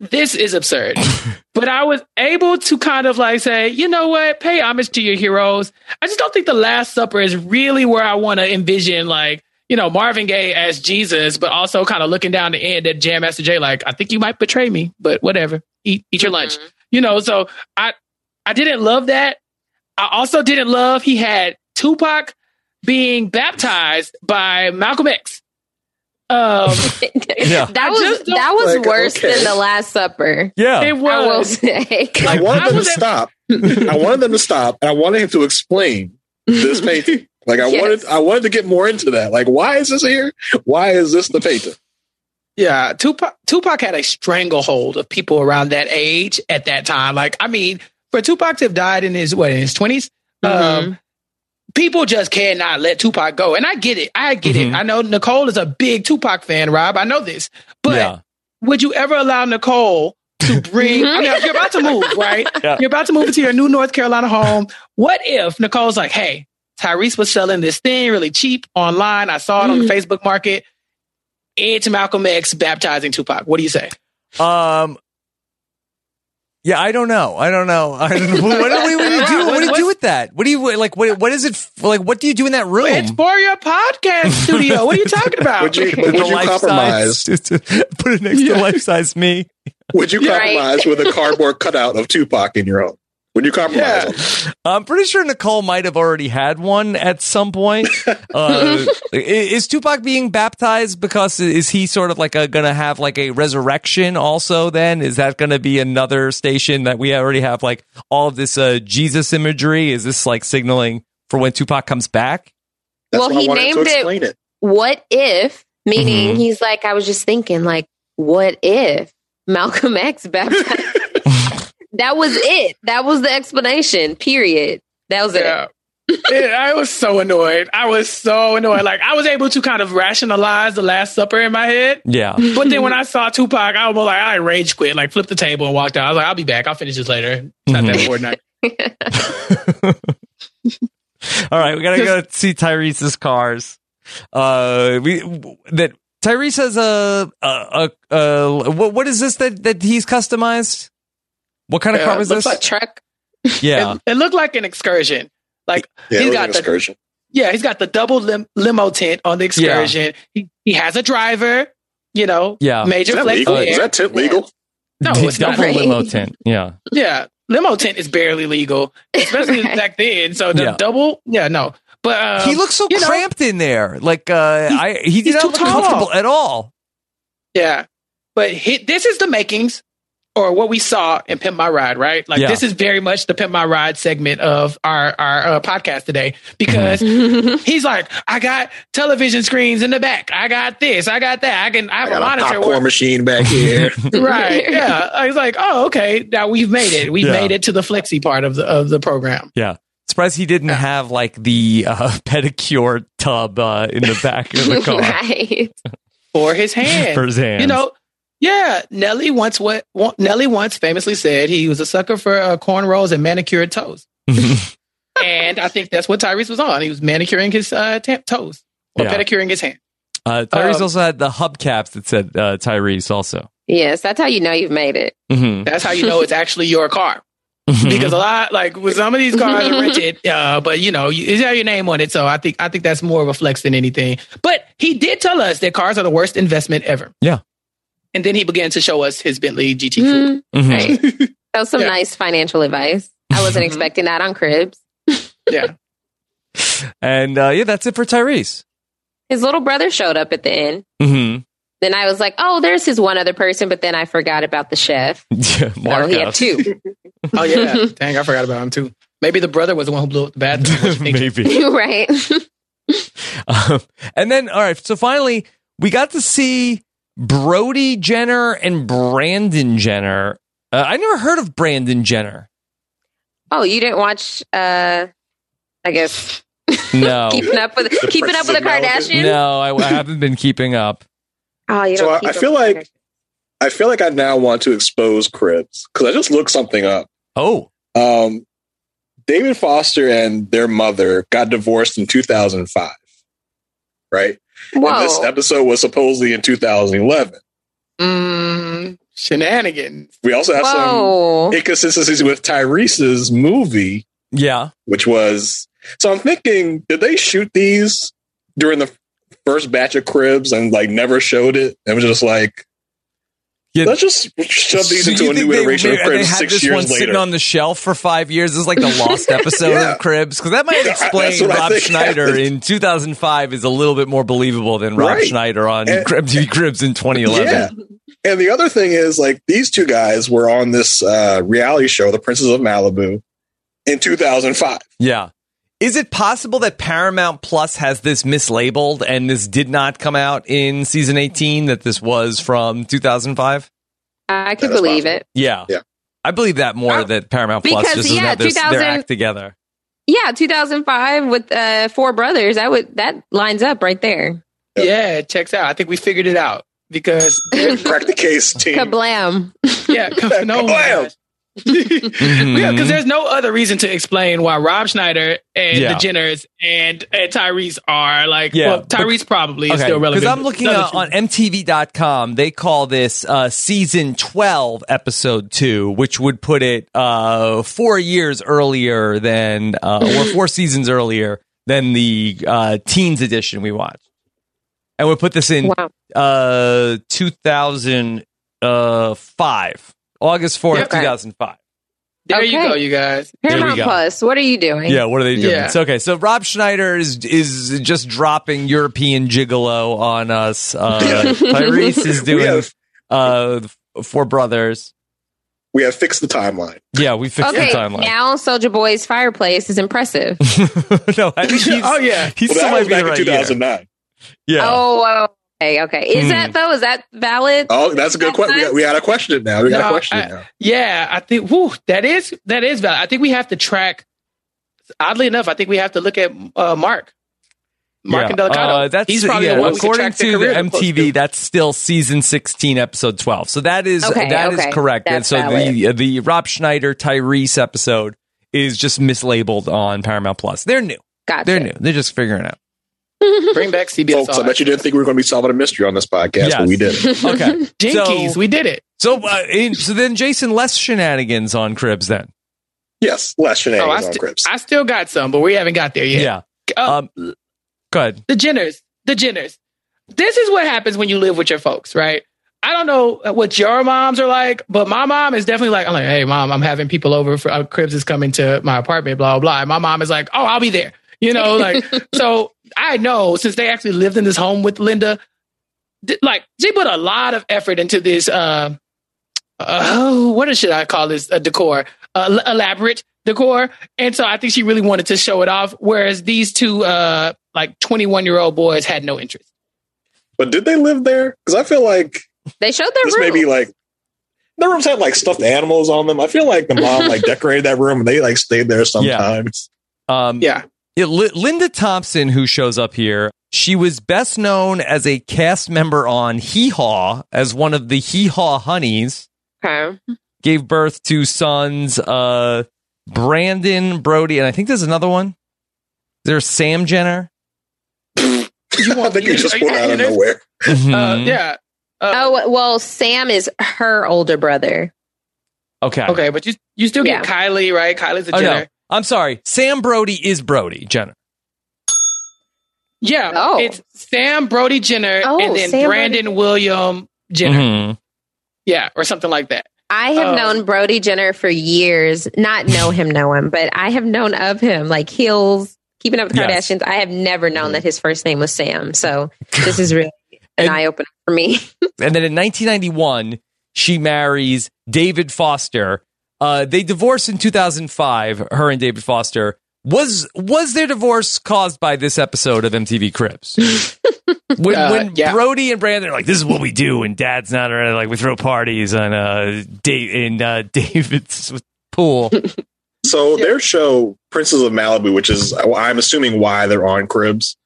This is absurd. *laughs* but I was able to kind of like say, you know what, pay homage to your heroes. I just don't think the Last Supper is really where I want to envision like, you know, Marvin Gaye as Jesus, but also kind of looking down the end at Jam Master Jay, like, I think you might betray me, but whatever. Eat eat your lunch. You know, so I I didn't love that. I also didn't love he had Tupac being baptized by Malcolm X. Um, *laughs* *laughs* Yeah. That was that was Like, worse okay. than the Last Supper. Yeah. it *laughs* I will was. say. I wanted I them to stop. I wanted them to stop, and I wanted him to explain this painting. Like I Yes. wanted, I wanted to get more into that. Like, why is this here? Why is this the painting? Yeah, Tupac, Tupac had a stranglehold of people around that age at that time. Like, I mean, for Tupac to have died in his what in his 20s um, people just cannot let Tupac go. And I get it. I get Mhm. it. I know Nicole is a big Tupac fan, Rob. I know this, but yeah. would you ever allow Nicole to *laughs* bring? I mean, you're about to move, *laughs* right? Yeah. You're about to move into your new North Carolina home. What if Nicole's like, hey, Tyrese was selling this thing really cheap online. I saw it on the Facebook market. It's Malcolm X baptizing Tupac. What do you say? Um. Yeah, I don't know. I don't know. I don't know. What, *laughs* what, do you- what do you do? What do you do with that? What do you like? What what is it? f- Like, what do you do in that room? It's for your podcast studio. What are you talking *laughs* about? Would you, would you compromise? size- *laughs* Put it next to life size me. Would you Right. compromise with a cardboard cutout of Tupac in your home? Would you compromise? on that? I'm pretty sure Nicole might have already had one at some point. *laughs* Uh, is Tupac being baptized because is he sort of like a, gonna have like a resurrection also then? Is that gonna be another station that we already have like all of this uh, Jesus imagery? Is this like signaling for when Tupac comes back? That's Well, he named it- it. What if? Meaning, Mhm. he's like, I was just thinking, like, what if Malcolm X baptized? *laughs* that was it. That was the explanation. Period. That was it. Yeah. Yeah, I was so annoyed. I was so annoyed. Like I was able to kind of rationalize the Last Supper in my head, Yeah. but then when I saw Tupac, I was like, I rage quit, like flipped the table and walked out. I was like, I'll be back. I'll finish this later. It's not that Mhm. important. *laughs* All right, we gotta go see Tyrese's cars. Uh, we that Tyrese has a a, a, a what what is this that that he's customized? What kind of Yeah, car was looks this? like truck. *laughs* yeah, It, it looked like an excursion. Like Yeah, it he's was got an the excursion. yeah, he's got the double lim- limo tent on the excursion. He, he has a driver. You know, Yeah. major Is that flex legal? there. Is that tent legal? No, it's not. double limo tent. Yeah, Yeah, limo tent is barely legal, especially *laughs* back then. So the Yeah. double, yeah, no. But um, he looks so you know, cramped in there. Like uh, He's- I he did he's not look tall. comfortable at all. Yeah, but he, this is the makings, or what we saw in Pimp My Ride, right? Like Yeah. this is very much the Pimp My Ride segment of our our uh, podcast today because Mm-hmm. *laughs* he's like, I got television screens in the back, I got this, I got that, I can I have I a got a monitor. popcorn where- machine back here. *laughs* right? *laughs* Yeah, I was like, oh, okay, now we've made it. We've Yeah. made it to the flexi part of the of the program. Yeah. Surprised he didn't have like the uh, pedicure tub uh, in the back of the car right. for his hand. for his hands. You know, yeah. Nelly once what wa- Nelly once famously said he was a sucker for uh, cornrows and manicured toes, *laughs* and I think that's what Tyrese was on. He was manicuring his uh, ta- toes or Yeah. pedicuring his hand. uh, Tyrese um, also had the hubcaps that said uh, Tyrese also. Yes, that's how you know you've made it. Mm-hmm. That's how you know it's actually your car. Because a lot, like with some of these cars are rented, *laughs* uh, but you know, you, you have your name on it. So I think I think that's more of a flex than anything. But he did tell us that cars are the worst investment ever. Yeah. And then he began to show us his Bentley GT. Mm, Mhm. right. That was some Yeah. nice financial advice. I wasn't expecting that on Cribs. Yeah. *laughs* And uh, yeah, that's it for Tyrese. His little brother showed up at the end. Mm-hmm. Then I was like, oh, there's his one other person, but then I forgot about the chef. *laughs* Yeah, Oh, he had two. *laughs* Oh yeah, dang, I forgot about him too. Maybe the brother was the one who blew up the bathroom. What? Maybe. right. Um, and then, all right. So finally, we got to see Brody Jenner and Brandon Jenner. Uh, I never heard of Brandon Jenner. Oh, you didn't watch uh I guess No, *laughs* keeping up with The keeping up with the Princes of Malibu? Kardashians? no, I, I haven't been keeping up. Oh, you So don't I, I feel like I feel like I now want to expose Cribs because I just looked something up. Oh, Um, David Foster and their mother got divorced in 2005, right? And this episode was supposedly in 2011. Mm, shenanigans. We also have Whoa. some inconsistencies with Tyrese's movie, yeah. which was. So I'm thinking, did they shoot these during the first batch of Cribs and like never showed it? It was just like, Let's just shove these So into a new they- iteration of Cribs had six this years one later. sitting on the shelf for five years. This is like the *laughs* lost episode Yeah. of Cribs because that might *laughs* explain Rob Schneider happened. in 2005 is a little bit more believable than Rob Right. Schneider on And- MTV *laughs* Cribs in 2011. Yeah. And the other thing is, like, these two guys were on this uh, reality show, The Princes of Malibu, in 2005. Yeah. Is it possible that Paramount Plus has this mislabeled and this did not come out in season 18, that this was from 2005? I could believe possible. it. Yeah. Yeah. I believe that more that Paramount Plus Because, just doesn't yeah, have their, their 2000 act together. Yeah, 2005 with uh, four brothers. I would that lines up right there. Yeah, it checks out. I think we figured it out because *laughs* Crack the case, team. Kablam! yeah, no, *laughs* Kablam. Mm-hmm. *laughs* yeah, because there's no other reason to explain why Rob Schneider and Yeah. the Jenners and, and Tyrese are like. Yeah, well, Tyrese probably is still relevant. Because I'm looking uh, on MTV.com, they call this uh, season 12, episode two, which would put it uh, four years earlier than, uh, or four *laughs* seasons earlier than the uh, teens edition we watched. And we put this in Wow. uh, 2005, August 4th, Yep. 2005. There you go, you guys. There we Paramount go. Plus. What are you doing? Yeah, what are they doing? Yeah. So, okay, so Rob Schneider is is just dropping European gigolo on us. Uh, *laughs* Tyrese is doing have- uh, Four Brothers. We have fixed the timeline. Yeah, we fixed Okay, the timeline. now Soulja Boy's fireplace is impressive. *laughs* no, I think *laughs* he's, Oh yeah. he Well, still might be back right in year. 2009. Yeah. Oh, okay, okay. Is Hmm. that though? Is that valid? Oh, that's a good That's question. We, nice. got- we got to question it now. We got to No, question I- now. Yeah, I think whew, that is that is valid. I think we have to track. Oddly enough, I think we have to look at uh, Mark. Mark Yeah. Indelicato. Uh, that's He's probably yeah, the one we can according track to the career the close MTV. to. That's still season sixteen, episode twelve. So that is Okay, that is okay. correct. and That's so valid. the the Rob Schneider Tyrese episode is just mislabeled on Paramount Plus. They're new. Gotcha. They're new. They're just figuring it out. Bring back CBS. Folks, I bet you didn't think we were going to be solving a mystery on this podcast, Yes. but we did. *laughs* Okay. *laughs* Jinkies, So- we did it. So, uh, in, so then Jason less shenanigans on Cribs then. yes, less Oh, I, shenanigans on st- Cribs. I still got some, but we haven't got there yet. Yeah. Uh, Um, go ahead. the Jenners, the Jenners. This is what happens when you live with your folks, right? I don't know what your moms are like, but my mom is definitely like, I'm like, hey, mom, I'm having people over for uh, Cribs is coming to my apartment, blah, blah, blah. And my mom is like, oh, I'll be there. You know, like, *laughs* so I know since they actually lived in this home with Linda, th- like, she put a lot of effort into this, uh, uh, oh, what should I call this? Uh, decor, uh, l- elaborate decor. And so I think she really wanted to show it off. Whereas these two, uh, like 21 year old boys had no interest. But did they live there? Because I feel like They showed their this room. may be like the rooms had like stuffed animals on them. I feel like the mom like *laughs* decorated that room and they like stayed there sometimes. Um, Yeah. Yeah, Li- Linda Thompson, who shows up here, she was best known as a cast member on Hee Haw as one of the Hee Haw honeys. Okay. Gave birth to sons, uh, Brandon, Brody, and I think there's another one. There's Sam Jenner. *laughs* you want, I think you just Are pulled out of nowhere. Uh, Mhm. yeah. Uh, Oh well, Sam is her older brother. Okay. Okay, but you you still get Yeah. Kylie, right? Kylie's a Oh, Jenner. no. I'm sorry. Sam Brody is Brody Jenner. Yeah. Oh. It's Sam Brody Jenner Oh, and then Sam Brandon William Jenner. Mhm. Yeah, or something like that. I have Oh. known Brody Jenner for years. Not know him, know him, but I have known of him. Like Hills, Keeping Up with the Yes. Kardashians. I have never known that his first name was Sam. So *laughs* this is really an eye opener for me. *laughs* And then in 1991, she marries David Foster. Uh, they divorced in 2005. Her and David Foster. Was was their divorce caused by this episode of MTV Cribs? *laughs* when Uh, when yeah. Brody and Brandon are like, "This is what we do," and Dad's not around, like we throw parties on uh, Dave in uh, *laughs* David's pool. So their show, Princes of Malibu, which is I'm assuming why they're on Cribs.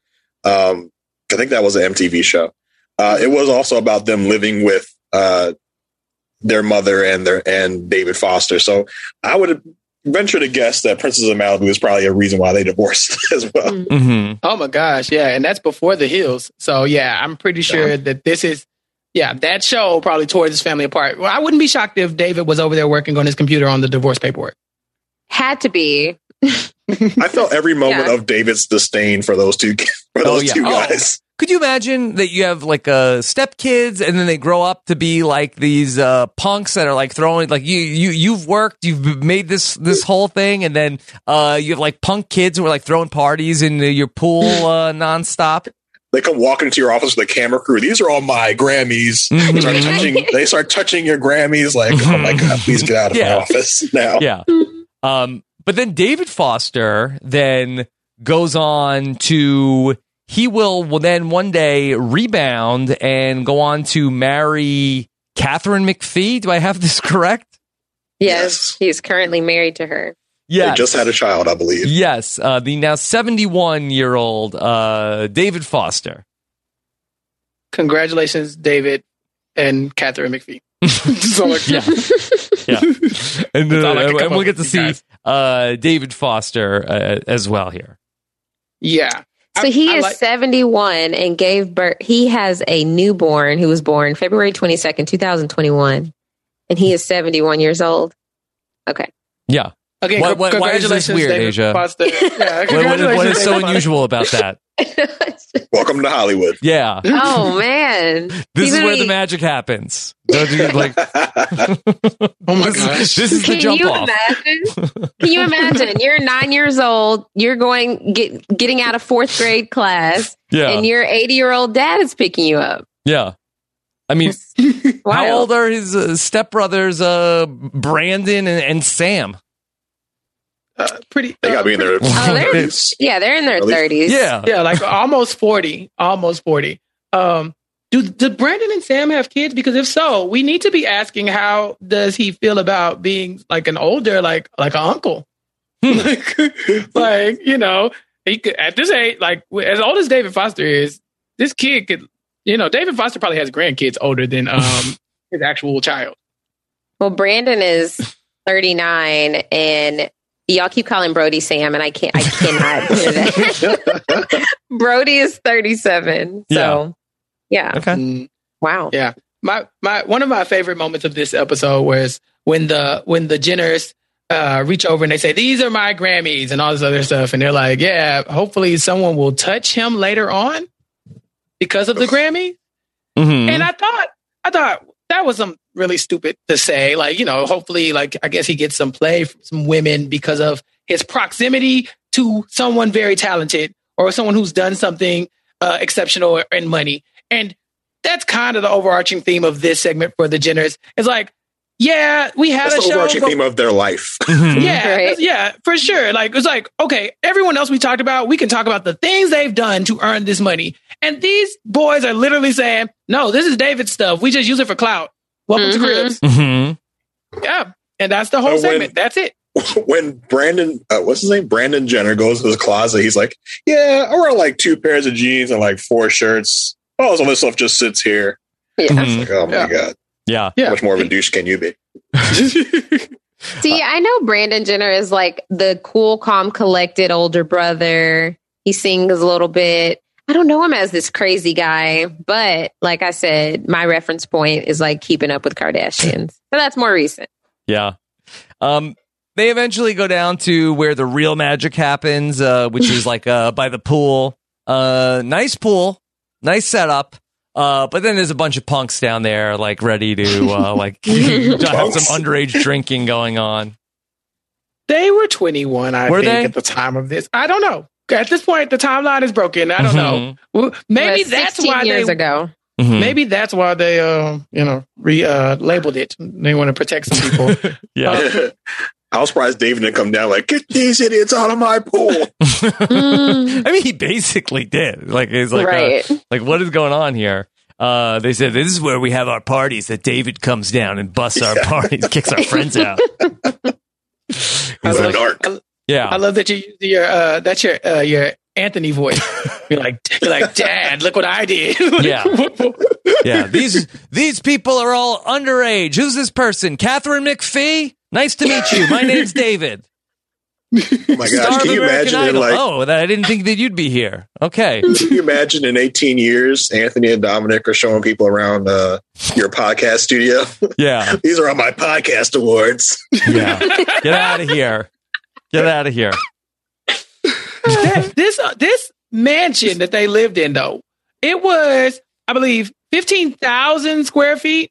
Um, I think that was an MTV show. Uh, it was also about them living with uh, their mother and their and David Foster. So I would venture to guess that Princes of Malibu is probably a reason why they divorced *laughs* as well. mm-hmm. Oh my gosh, yeah, and that's before the Hills. So yeah, I'm pretty sure that this is yeah, that show probably tore this family apart. Well, I wouldn't be shocked if David was over there working on his computer on the divorce paperwork. Had to be. I felt every *laughs* moment Yeah. of David's disdain for those two *laughs* for Oh, those yeah. two Oh. guys. Could you imagine that you have like uh, step kids and then they grow up to be like these uh, punks that are like throwing like you you you've worked you've made this this whole thing and then uh, you have like punk kids who are like throwing parties in your pool *laughs* uh, nonstop. They come walking into your office with a camera crew. These are all my Grammys. Mm-hmm. They, start touching, they start touching your Grammys. Like, oh my god, please get out of *laughs* Yeah. my office *laughs* now. Yeah. Um, but then David Foster then goes on to he will will then one day rebound and go on to marry Katharine McPhee. Do I have this *laughs* correct? Yes, he's currently married to her. They Yes. just had a child, I believe. Yes, uh, the now 71 year old uh, David Foster. Congratulations, David and Katharine McPhee. *laughs* so like, Yeah. Yeah. *laughs* And, That's uh, all and we'll get to see uh, David Foster uh, as well here. yeah. So I- he I is like- 71 and gave birth. He has a newborn who was born February 22nd, 2021. And he is 71 years old. Okay. Yeah. Okay. Why- co- why- why is this congratulations, weird, David Asia? Foster. *laughs* Yeah, What, what, is, what is so unusual about that? *laughs* Welcome to Hollywood. Yeah. Oh, man. *laughs* This He's is gonna where the magic happens. Don't you, like, *laughs* Oh my this, gosh. is, this is the Can jump you off. imagine? Can you imagine? You're nine years old. You're going get getting out of fourth grade class, Yeah. and your 80 year old dad is picking you up. Yeah. I mean, how old are his uh, stepbrothers, uh, Brandon and, and Sam? Uh, pretty. They got to be in their Oh, they're, yeah, they're in their 30s. Yeah. yeah, like *laughs* almost 40. Almost 40. Um, do, do Brandon and Sam have kids? Because if so, we need to be asking how does he feel about being like an older, like like an uncle? *laughs* like, like, you know, he could at this age, like as old as David Foster is, this kid could, you know, David Foster probably has grandkids older than um *laughs* his actual child. Well, Brandon is 39, and y'all keep calling Brody Sam, and I can't, I cannot do that. *laughs* Brody is 37. So, yeah. Okay. Mm. Wow. Yeah. My my one of my favorite moments of this episode was when the when the Jenners uh reach over and they say, These are my Grammys and all this other stuff. And they're like, Yeah, hopefully someone will touch him later on because of the Grammy. Mhm. And I thought I thought that was some really stupid to say. Like, you know, hopefully like I guess he gets some play from some women because of his proximity to someone very talented or someone who's done something uh, exceptional and money. And that's kind of the overarching theme of this segment for the Jenners. It's like, yeah, we had That's a the show. overarching but- theme of their life. *laughs* yeah, Right. yeah, for sure. Like it's like, okay, everyone else we talked about, we can talk about the things they've done to earn this money. And these boys are literally saying, No, this is David's stuff. We just use it for clout. Welcome to Mhm. Cribs. Mm-hmm. Yeah. And that's the whole Uh, when- segment. That's it. *laughs* when Brandon, uh, what's his name? Brandon Jenner goes to the closet. He's like, "Yeah, I wear like two pairs of jeans and like four shirts. Oh, some of this stuff just sits here." Yeah. Mhm. Like, oh my Yeah. god, Yeah. Yeah. how much more of a douche can you be? *laughs* See, I know Brandon Jenner is like the cool, calm, collected older brother. He sings a little bit. I don't know him as this crazy guy, but like I said, my reference point is like keeping up with Kardashians. *laughs* So that's more recent. Yeah. Um, they eventually go down to where the real magic happens, uh, which is like uh, by the pool. Uh, nice pool, nice setup. Uh, but then there's a bunch of punks down there, like ready to uh, *laughs* like *laughs* have some underage drinking going on. They were 21, I Were think, they? at the time of this. I don't know. At this point, the timeline is broken. I don't know. Well, maybe Well, that's 16 why years they ago. Mhm. maybe that's why they uh you know re uh labeled it. They want to protect some people. *laughs* Yeah. *laughs* I was surprised David didn't come down like, "Get these idiots out of my pool." *laughs* I mean, he basically did. Like, it's like, uh, Right. like what is going on here? Uh, they said this is where we have our parties. That David comes down and busts our parties, kicks our friends out. He's I like, love, dark. I, yeah, I love that you use your uh that's your uh your Anthony voice. *laughs* You're like you're like Dad, look what I did. *laughs* Yeah. *laughs* yeah. These these people are all underage. Who's this person? Katharine McPhee. Nice to meet you. My name's David. Oh my Star gosh, of can you American imagine like? oh, that I didn't think that you'd be here. Okay. Can you imagine in 18 years, Anthony and Dominic are showing people around uh, your podcast studio? Yeah. These are on my podcast awards. Yeah. Get out of here. Get out of here. *laughs* This uh, this mansion that they lived in though It was, I believe, fifteen thousand square feet,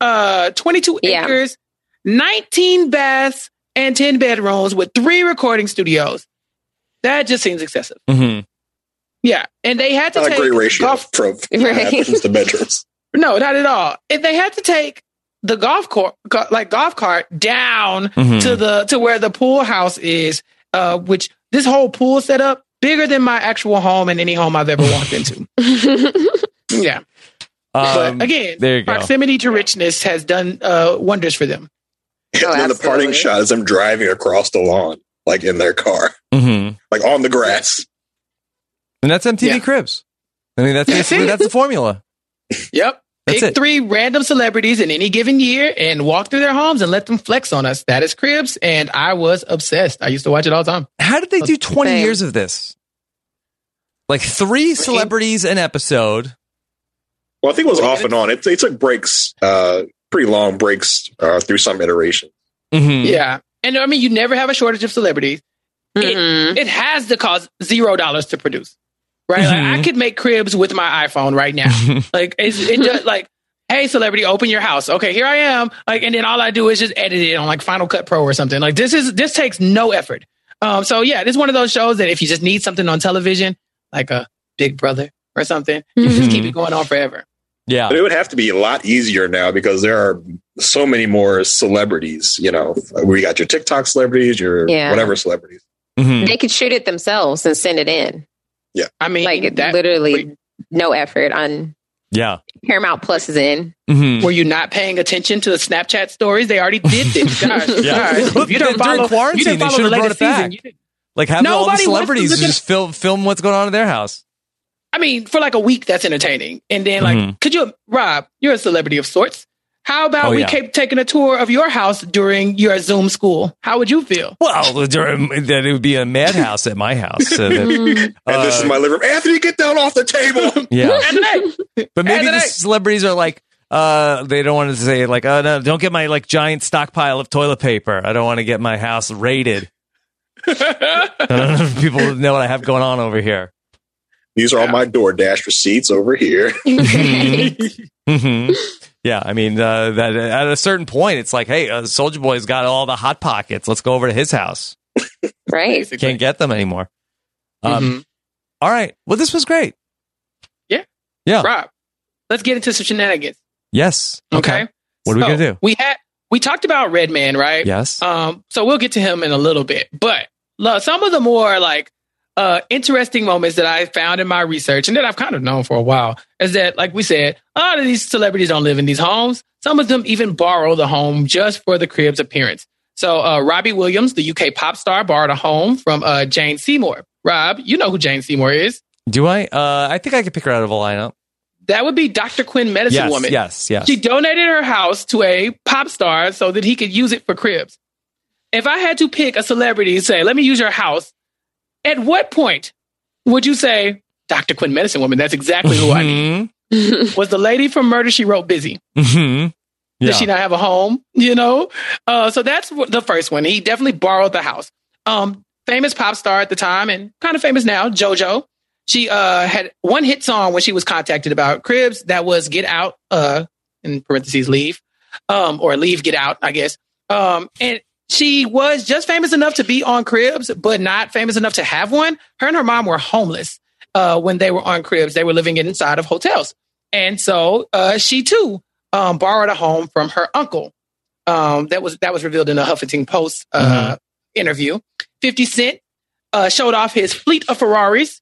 uh, twenty-two Yeah. acres, nineteen baths, and ten bedrooms with three recording studios. That just seems excessive. Mm-hmm. Yeah, and they had to Not a great ratio golf. from *laughs* Right. bathrooms to bedrooms. No, not at all. If they had to take the golf court, go- like golf cart, down Mhm. to the to where the pool house is, uh, which this whole pool setup bigger than my actual home and any home I've ever walked *laughs* into. *laughs* yeah, Um, but again, there you go. proximity to richness has done uh, wonders for them. and then the parting shot is them driving across the lawn, like in their car, Mm-hmm. like on the grass. And that's MTV Cribs. I mean, that's *laughs* basically that's the formula. Yep. That's Pick it. three random celebrities in any given year and walk through their homes and let them flex on us. That is Cribs, and I was obsessed. I used to watch it all the time. How did they do 20 Same. years of this? Like three celebrities an episode. Well, I think it was off and on. It, they took breaks, uh, pretty long breaks uh, through some iteration. Mm-hmm. Yeah. And I mean, you never have a shortage of celebrities. Mm-hmm. It, it has to cost zero dollars to produce, right? Like, Mhm. I could make cribs with my iPhone right now. *laughs* like, it's, it just like, hey, celebrity, open your house. Okay, here I am. Like, and then all I do is just edit it on like Final Cut Pro or something. Like, this is this takes no effort. Um, so yeah, this is one of those shows that if you just need something on television, like a Big Brother or something, you just keep it going on forever. Yeah. But it would have to be a lot easier now because there are so many more celebrities. You know, we got your TikTok celebrities, your Yeah. whatever celebrities. Mm-hmm. They could shoot it themselves and send it in. Yeah. I mean, Like that- literally no effort on Yeah. Paramount Plus is in. Mm-hmm. Were you not paying attention to the Snapchat stories? They already did this. Gosh, *laughs* Yeah. gosh. If you During don't follow, quarantine, you didn't they follow should the have brought latest it back. season. You didn't- Like have all the Nobody wants to celebrities look at- just film film what's going on in their house. I mean, for like a week, that's entertaining. And then, like, Mhm. could you, Rob? You're a celebrity of sorts. How about Oh, we yeah. keep taking a tour of your house during your Zoom school? How would you feel? Well, during, that it would be a madhouse at my house. So that- *laughs* And this is uh, my living room. Anthony, get down off the table. *laughs* yeah. *laughs* But maybe the Anthony. celebrities are like, uh, they don't want to say like, oh no, don't get my like giant stockpile of toilet paper. I don't want to get my house raided. I don't know if people know what I have going on over here. These are all my DoorDash receipts over here. hmm Yeah, I mean, uh, that at a certain point, it's like, hey, uh, Soulja Boy's got all the hot pockets. Let's go over to his house. *laughs* Right. Can't get them anymore. Um, Mhm. all right. Well, this was great. Yeah. Yeah. Rob, let's get into some shenanigans. Yes. Okay. What are we gonna do? We had we talked about Redman, right? Yes. Um, so we'll get to him in a little bit. But look, some of the more like uh interesting moments that I found in my research and that I've kind of known for a while is that, like we said, a lot of these celebrities don't live in these homes. Some of them even borrow the home just for the crib's appearance. So uh Robbie Williams, the UK pop star, borrowed a home from uh Jane Seymour. Rob, you know who Jane Seymour is. Do I? Uh, I think I could pick her out of a lineup. That would be Dr. Quinn Medicine yes, Woman. yes, yes. She donated her house to a pop star so that he could use it for cribs. If I had to pick a celebrity and say, let me use your house, at what point would you say, Dr. Quinn Medicine Woman, that's exactly who I need? *laughs* Was the lady from Murder She Wrote busy? Mm-hmm. Yeah. Did she not have a home? You know? Uh, so that's the first one. He definitely borrowed the house. Um, famous pop star at the time and kind of famous now, JoJo. She uh, had one hit song when she was contacted about Cribs. That was Get Out, uh, in parentheses, Leave, um, or Leave, Get Out, I guess. Um, and she was just famous enough to be on Cribs, but not famous enough to have one. Her and her mom were homeless uh, when they were on Cribs. They were living inside of hotels. And so uh, she too um, borrowed a home from her uncle. Um, that was that was revealed in a Huffington Post uh, interview. Fifty Cent uh, showed off his fleet of Ferraris,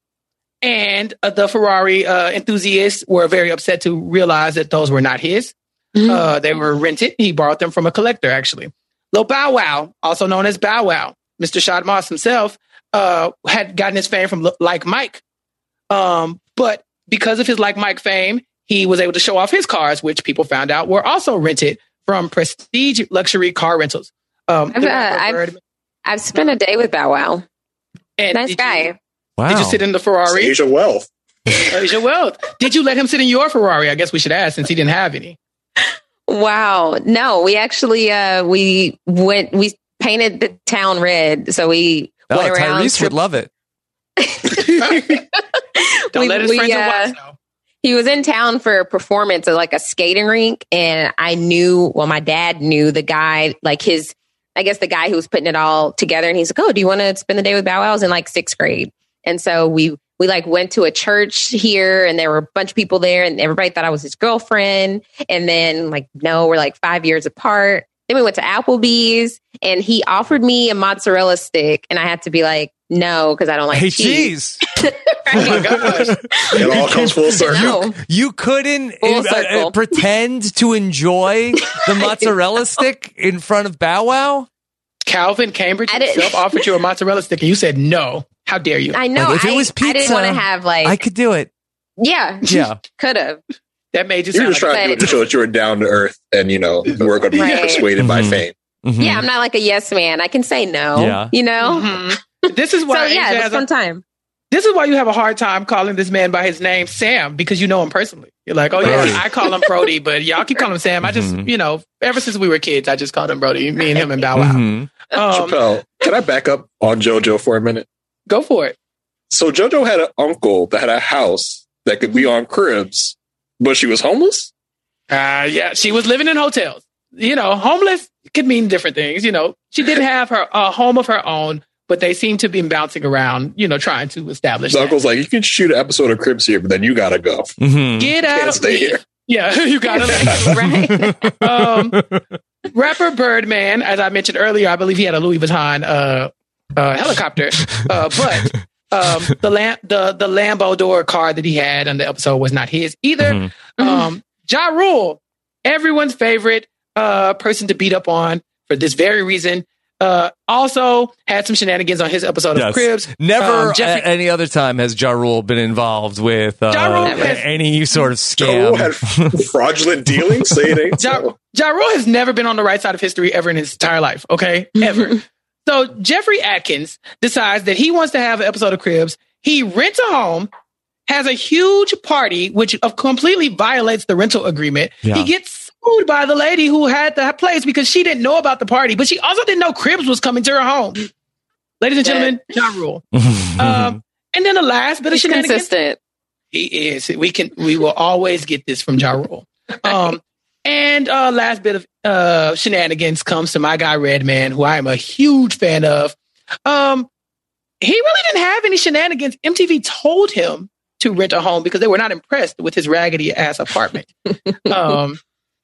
and uh, the Ferrari uh, enthusiasts were very upset to realize that those were not his. Uh, they were rented. He borrowed them from a collector, actually. Lil Bow Wow, also known as Bow Wow, Mr. Shad Moss himself, uh, had gotten his fame from L- Like Mike. Um, but because of his Like Mike fame, he was able to show off his cars, which people found out were also rented from prestige luxury car rentals. Um, I've, uh, I've, I've spent a day with Bow Wow. And nice did guy. Wow. Did you sit in the Ferrari? Asia Wealth. Asia Wealth. Did you let him sit in your Ferrari? I guess we should ask since he didn't have any. Wow. No, we actually uh we went we painted the town red. So we Oh, went around Tyrese would love it. Don't we, let his we, friends uh, watch though. he was in town for a performance at like a skating rink, and I knew. Well, my dad knew the guy, like his. I guess the guy who was putting it all together, and he's like, "Oh, do you want to spend the day with Bow Wow?" I was in like sixth grade, and so we we like went to a church here, and there were a bunch of people there, and everybody thought I was his girlfriend. And then like, no, we're like five years apart. Then we went to Applebee's, and he offered me a mozzarella stick, and I had to be like, no, because I don't like Hey, cheese. cheese. *laughs* Oh my gosh. It all *laughs* comes full circle. No. You couldn't Full uh, uh, pretend to enjoy the *laughs* mozzarella stick in front of Bow Wow. Calvin Cambridge I didn't- himself offered you a mozzarella stick, and you said no. How dare you? I know. Like, if it I, was I didn't want to have like, I could do it. yeah, *laughs* Yeah. could have. that made you You're just like trying to, do it to But- show that you were down to earth and, you know, *laughs* you weren't going to be Right. persuaded by Mhm. fame. Mhm. Yeah, I'm not like a yes man. I can say no. Yeah. You know? Mhm. This is *laughs* So why yeah, Asia it was fun a, time. this is why you have a hard time calling this man by his name Sam because you know him personally. You're like, oh yeah, Brody. I call him Brody, but y'all keep calling him Sam. I just, Mhm. you know, ever since we were kids, I just called him Brody. Me and him and Bow Wow. Mhm. Um, Chappelle, can I back up on JoJo for a minute? Go for it. So JoJo had an uncle that had a house that could be on cribs, but she was homeless? Uh, yeah, she was living in hotels. You know, homeless could mean different things. You know, she didn't *laughs* have her a home of her own, but they seem to be bouncing around. You know, trying to establish. The that. uncle's like, you can shoot an episode of Cribs here, but then you got to go. Mhm. Get Can't out. stay here. Yeah, *laughs* you gotta leave. *laughs* Right. um, rapper Birdman, as I mentioned earlier, I believe he had a Louis Vuitton uh, uh, *laughs* helicopter, uh, but um, the Lam- the the Lambo door car that he had on the episode was not his either. Mhm. Um, ja Rule, everyone's favorite uh, person to beat up on for this very reason. Uh, also had some shenanigans on his episode of Cribs. Never Um, Jeffrey- at any other time has Ja Rule been involved with uh, Ja Rule has- any sort of Joe scam. had *laughs* fraudulent dealings. Say it ain't Ja, ja Rule has never been on the right side of history ever in his entire life. Okay, ever. *laughs* so Jeffrey Atkins decides that he wants to have an episode of Cribs. He rents a home, has a huge party, which completely violates the rental agreement. Yeah. He gets sued by the lady who had the place because she didn't know about the party, but she also didn't know Cribs was coming to her home. Ladies and gentlemen, Ja Rule. *laughs* Um, and then the last bit of He's shenanigans. consistent. He is. We can. We will always get this from Ja Rule. Um, and uh, last bit of uh, shenanigans comes to my guy Redman, who I am a huge fan of. Um, he really didn't have any shenanigans. MTV told him to rent a home because they were not impressed with his raggedy ass apartment. *laughs* um,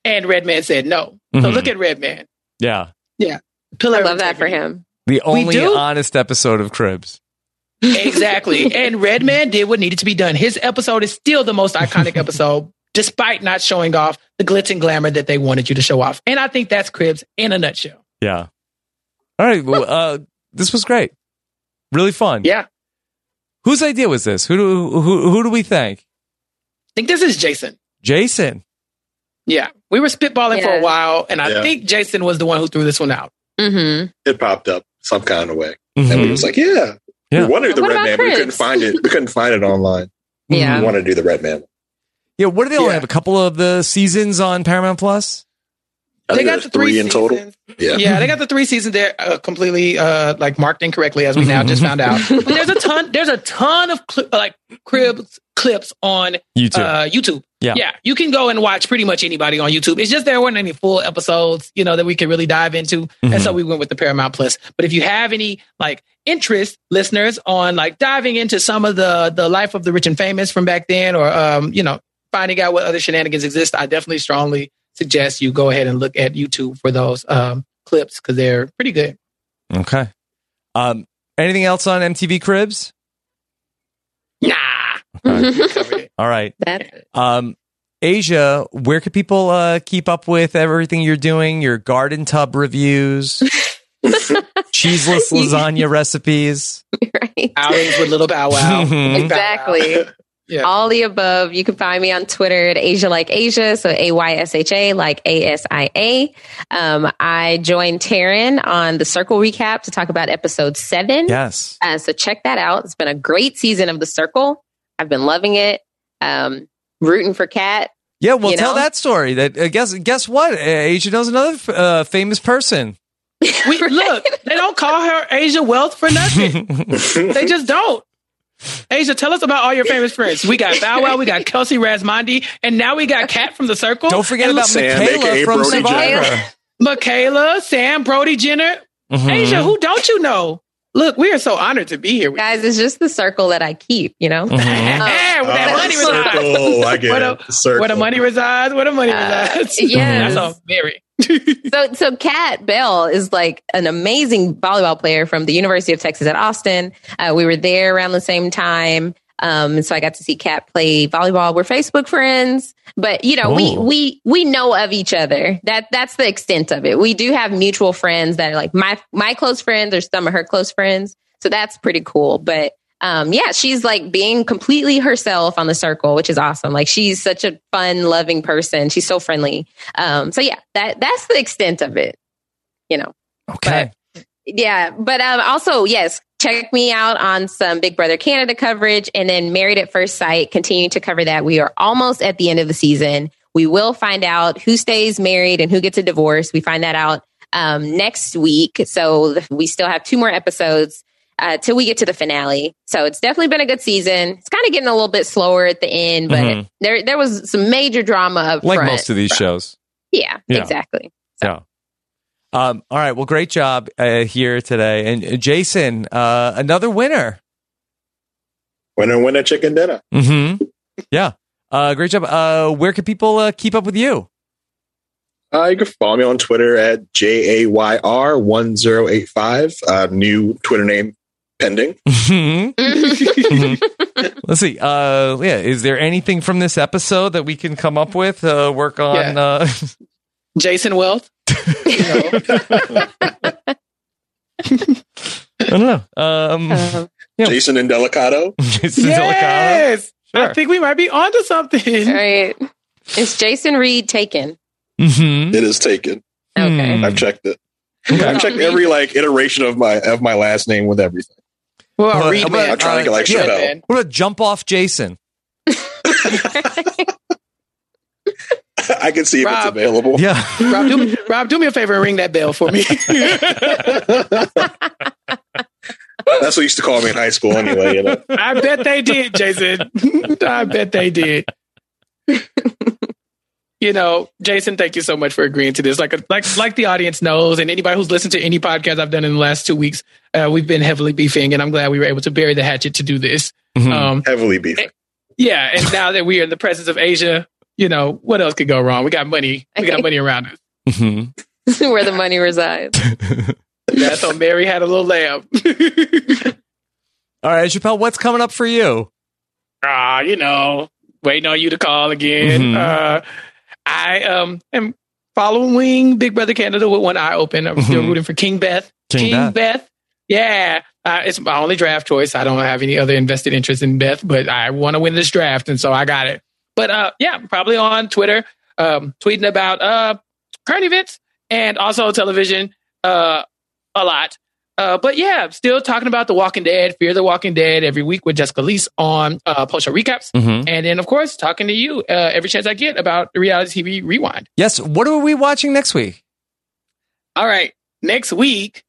and Redman said no. So Mhm. look at Redman. yeah. Yeah. Pillar I love that for him. The only honest episode of Cribs. Exactly. and Redman did what needed to be done. His episode is still the most iconic *laughs* episode, despite not showing off the glitz and glamour that they wanted you to show off. And I think that's Cribs in a nutshell. Yeah. All right. Well, uh, this was great. Really fun. Yeah. Whose idea was this? Who do who who do we thank? I think this is Jason. Jason. Yeah. We were spitballing for a while, and I Yeah. think Jason was the one who threw this one out. Mm-hmm. It popped up some kind of way. Mhm. And we was like, yeah. Yeah. We wanted to do the Redman, but we couldn't find it. We couldn't find it online. Yeah. We wanted to do the Redman. Yeah. What do they only Yeah. have? A couple of the seasons on Paramount Plus. They got the three, three in total. Yeah. Yeah, they got the three seasons there uh, completely uh, like marked incorrectly, as we now just found out. *laughs* But there's a ton. There's a ton of cli- like cribs clips on YouTube. Uh, YouTube. Yeah. yeah, you can go and watch pretty much anybody on YouTube. It's just there weren't any full episodes, you know, that we could really dive into, and so we went with the Paramount Plus. But if you have any like interest, listeners, on like diving into some of the the life of the rich and famous from back then, or um, you know, finding out what other shenanigans exist, I definitely strongly suggest you go ahead and look at YouTube for those um, clips because they're pretty good. Okay. Um. Anything else on MTV Cribs? Nah, Okay. *laughs* All right. Um. Asia, where could people uh, keep up with everything you're doing? Your garden tub reviews, *laughs* cheeseless lasagna recipes. *laughs* right. Outings with Little Bow Wow. Exactly. Yeah. All the above. You can find me on Twitter at Asia Like Asia. So A Y S H A like A S I A. Um, I joined Taryn on the Circle recap to talk about episode seven. Yes. Uh, so check that out. It's been a great season of the Circle. I've been loving it. Um, rooting for Khat. Yeah. Well, You tell know? that story. That uh, guess guess what? Uh, Asia knows another uh, famous person. *laughs* We, look, they don't call her Asia Wealth for nothing. *laughs* they just don't. Asia, tell us about all your famous friends. We got Bow Wow, we got *laughs* Kelsey Rasmondi, and now we got Khat from the Circle. Don't forget about Sam, Michaela aka from Brody Survivor. Jenner. Michaela, Sam, Brody Jenner. Mhm. Asia, who don't you know? Look, we are so honored to be here. With Guys, it's just the circle that I keep, you know? you. Yeah, where that Oh, money circle. resides. I get where, it. the, The where the money resides, where the money Uh, resides. Yeah. *laughs* That's all Mary. *laughs* so so Khat Bell is like an amazing volleyball player from the University of Texas at Austin. Uh, we were there around the same time. Um, so I got to see Kat play volleyball. We're Facebook friends, but you know, we Oh. we we know of each other. That that's the extent of it. We do have mutual friends that are like my my close friends or some of her close friends. So that's pretty cool. But um, yeah, she's like being completely herself on the circle, which is awesome. Like she's such a fun, loving person. She's so friendly. Um, so yeah, that that's the extent of it. You know. Okay. Yeah, but um, also yes, check me out on some Big Brother Canada coverage, and then Married at First Sight. Continue to cover that. We are almost at the end of the season. We will find out who stays married and who gets a divorce. We find that out um, next week. So we still have two more episodes uh, till we get to the finale. So it's definitely been a good season. It's kind of getting a little bit slower at the end, but Mhm. there there was some major drama up Like front. most of these shows. Yeah, Yeah. exactly. Yeah. Um, all right. Well, great job uh, here today. And uh, Jason, uh, another winner. Winner, winner, chicken dinner. Mm-hmm. Yeah. Uh, great job. Uh, where can people uh, keep up with you? Uh, you can follow me on Twitter at J A Y R one zero eight five. Uh, new Twitter name pending. *laughs* Mhm. Mhm. *laughs* Let's see. Uh, yeah. Is there anything from this episode that we can come up with? Uh, work on. Yeah. Uh, *laughs* Jason Wealth. I don't know. Um, Um, Yeah. Jason Indelicato. Jason Delicado. yes. Sure. I think we might be onto something. All right. Is Jason Reed taken? Mhm. It is taken. Okay. Hmm. I've checked it. I've checked every like iteration of my of my last name with everything. Well, Well, Reed man. about- I'm trying to get like yeah. Chappelle. What about jump off Jason? *laughs* I can see if it's available. Yeah. Rob, do me, Rob, do me a favor and ring that bell for me. *laughs* That's what used to call me in high school anyway. You know? I bet they did, Jason. *laughs* I bet they did. You know, Jason, thank you so much for agreeing to this. Like, like, like the audience knows, and anybody who's listened to any podcast I've done in the last two weeks, uh, we've been heavily beefing, and I'm glad we were able to bury the hatchet to do this. Mhm. Um, Heavily beefing. yeah, and now that we are in the presence of Asia, you know, what else could go wrong? We got money. We got money around us. Mhm. *laughs* Where the money resides. *laughs* That's so Mary had a little lamb. *laughs* All right, Chappelle, what's coming up for you? ah, you know, waiting on you to call again. Mhm. Uh, I um am following Big Brother Canada with one eye open. I'm still Mhm. rooting for King Beth. King Beth. Yeah, uh, it's my only draft choice. I don't have any other invested interest in Beth, but I want to win this draft, and so I got it. But uh, yeah, probably on Twitter, um, tweeting about uh, current events and also television uh, a lot. Uh, but yeah, still talking about The Walking Dead, Fear the Walking Dead every week with Jessica Leese on uh, post show recaps. Mhm. And then, of course, talking to you uh, every chance I get about the reality TV rewind. Yes. What are we watching next week? All right, next week,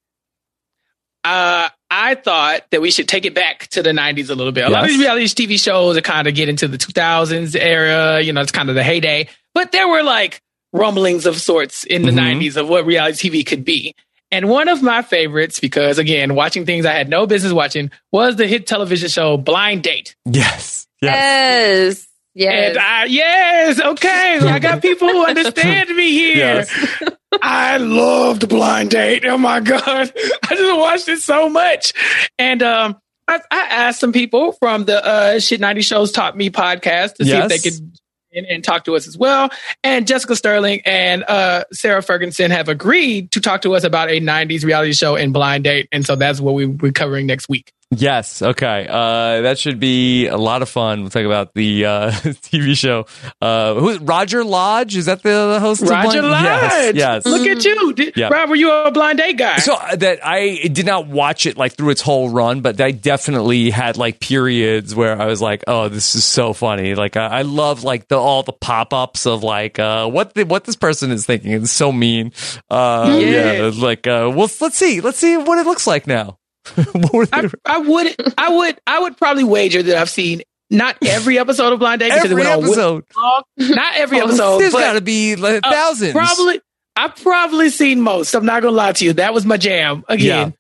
uh, I thought that we should take it back to the 90s a little bit. A lot of these reality TV shows are kind of get into the 2000s era, you know, it's kind of the heyday, but there were like rumblings of sorts in the Mhm. 90s of what reality TV could be. And one of my favorites, because again, watching things I had no business watching, was the hit television show Blind Date. Yes. Yes. Yes. Yes. And I, yes, okay. I got *laughs* people who understand me here. Yes. I loved Blind Date. Oh my God. I just watched it so much. And um, I, I asked some people from the uh, Shit 90 Shows Taught Me podcast to see if they could and, and talk to us as well. And Jessica Sterling and uh, Sarah Ferguson have agreed to talk to us about a 90s reality show in Blind Date. And so that's what we, we're covering next week. Yes. Okay. Uh, that should be a lot of fun. We'll talk about the uh, *laughs* TV show. Uh, who Roger Lodge? Is that the, the host? of Roger? Lodge. Yes. Yes. Look at you. Did, Yeah. Rob, were you a Blind Date guy? So uh, that I did not watch it like through its whole run, but I definitely had like periods where I was like, "Oh, this is so funny!" Like I, I love like the all the pop ups of like uh, what the, what this person is thinking. It's so mean. Uh, Yeah. yeah, like uh, well, let's see, let's see what it looks like now. *laughs* I, I would, I would, I would probably wager that I've seen not every episode of Blind Date because Every it went on episode. way long. Not every Oh, episode. there's but, got to be like, uh, thousands. Probably, I've probably seen most. I'm not gonna lie to you. That was my jam. Again,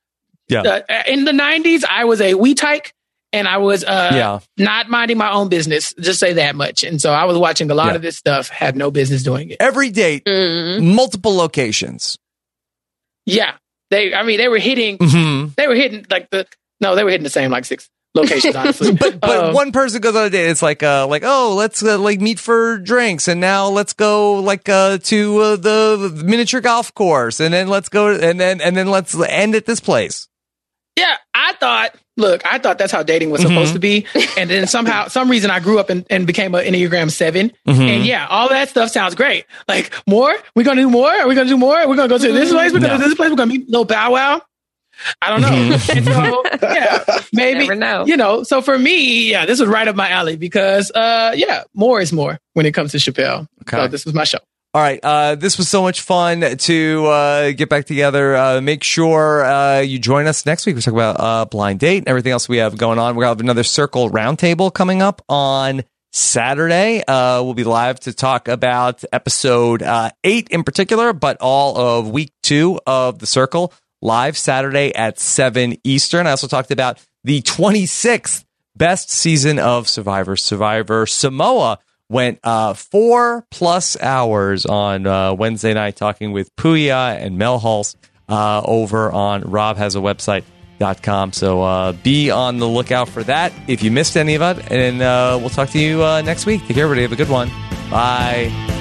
Yeah. Uh, in the '90s, I was a wee tyke, and I was uh, Yeah. not minding my own business. Just say that much. And so I was watching a lot Yeah. of this stuff. Had no business doing it. Every date, Mm-hmm. multiple locations. Yeah, they. I mean, they were hitting. Mhm. They were hitting like the. No, they were hitting the same like six locations. *laughs* Honestly, but but Um, one person goes on a date. It's like uh like oh let's uh, like meet for drinks and now let's go like uh to uh, the miniature golf course and then let's go and then and then let's end at this place. Yeah, I thought. Look, I thought that's how dating was supposed Mhm. to be, and then somehow, some reason, I grew up and, and became an Enneagram 7 Mhm. and yeah, all that stuff sounds great. Like more, we're gonna do more. Are we gonna do more? We're gonna go to this place. We're gonna No. go to this place. We're gonna meet little Bow Wow. I don't know. Mm-hmm. *laughs* so, yeah, maybe Never know. you know. So for me, yeah, this was right up my alley because, uh, yeah, more is more when it comes to Chappelle. Okay. So this was my show. All right, uh, this was so much fun to uh, get back together. Uh, make sure uh, you join us next week. We talk about uh, blind date and everything else we have going on. We're gonna have another circle roundtable coming up on Saturday. Uh, we'll be live to talk about episode eight in particular, but all of week two of the circle live Saturday at seven Eastern. I also talked about the 26th best season of Survivor. Survivor Samoa went uh, four plus hours on uh, Wednesday night talking with Puya and Mel Hulse uh, over on Rob has a website.com. So uh, be on the lookout for that if you missed any of it. And uh, we'll talk to you uh, next week. Take care, everybody. Have a good one. Bye.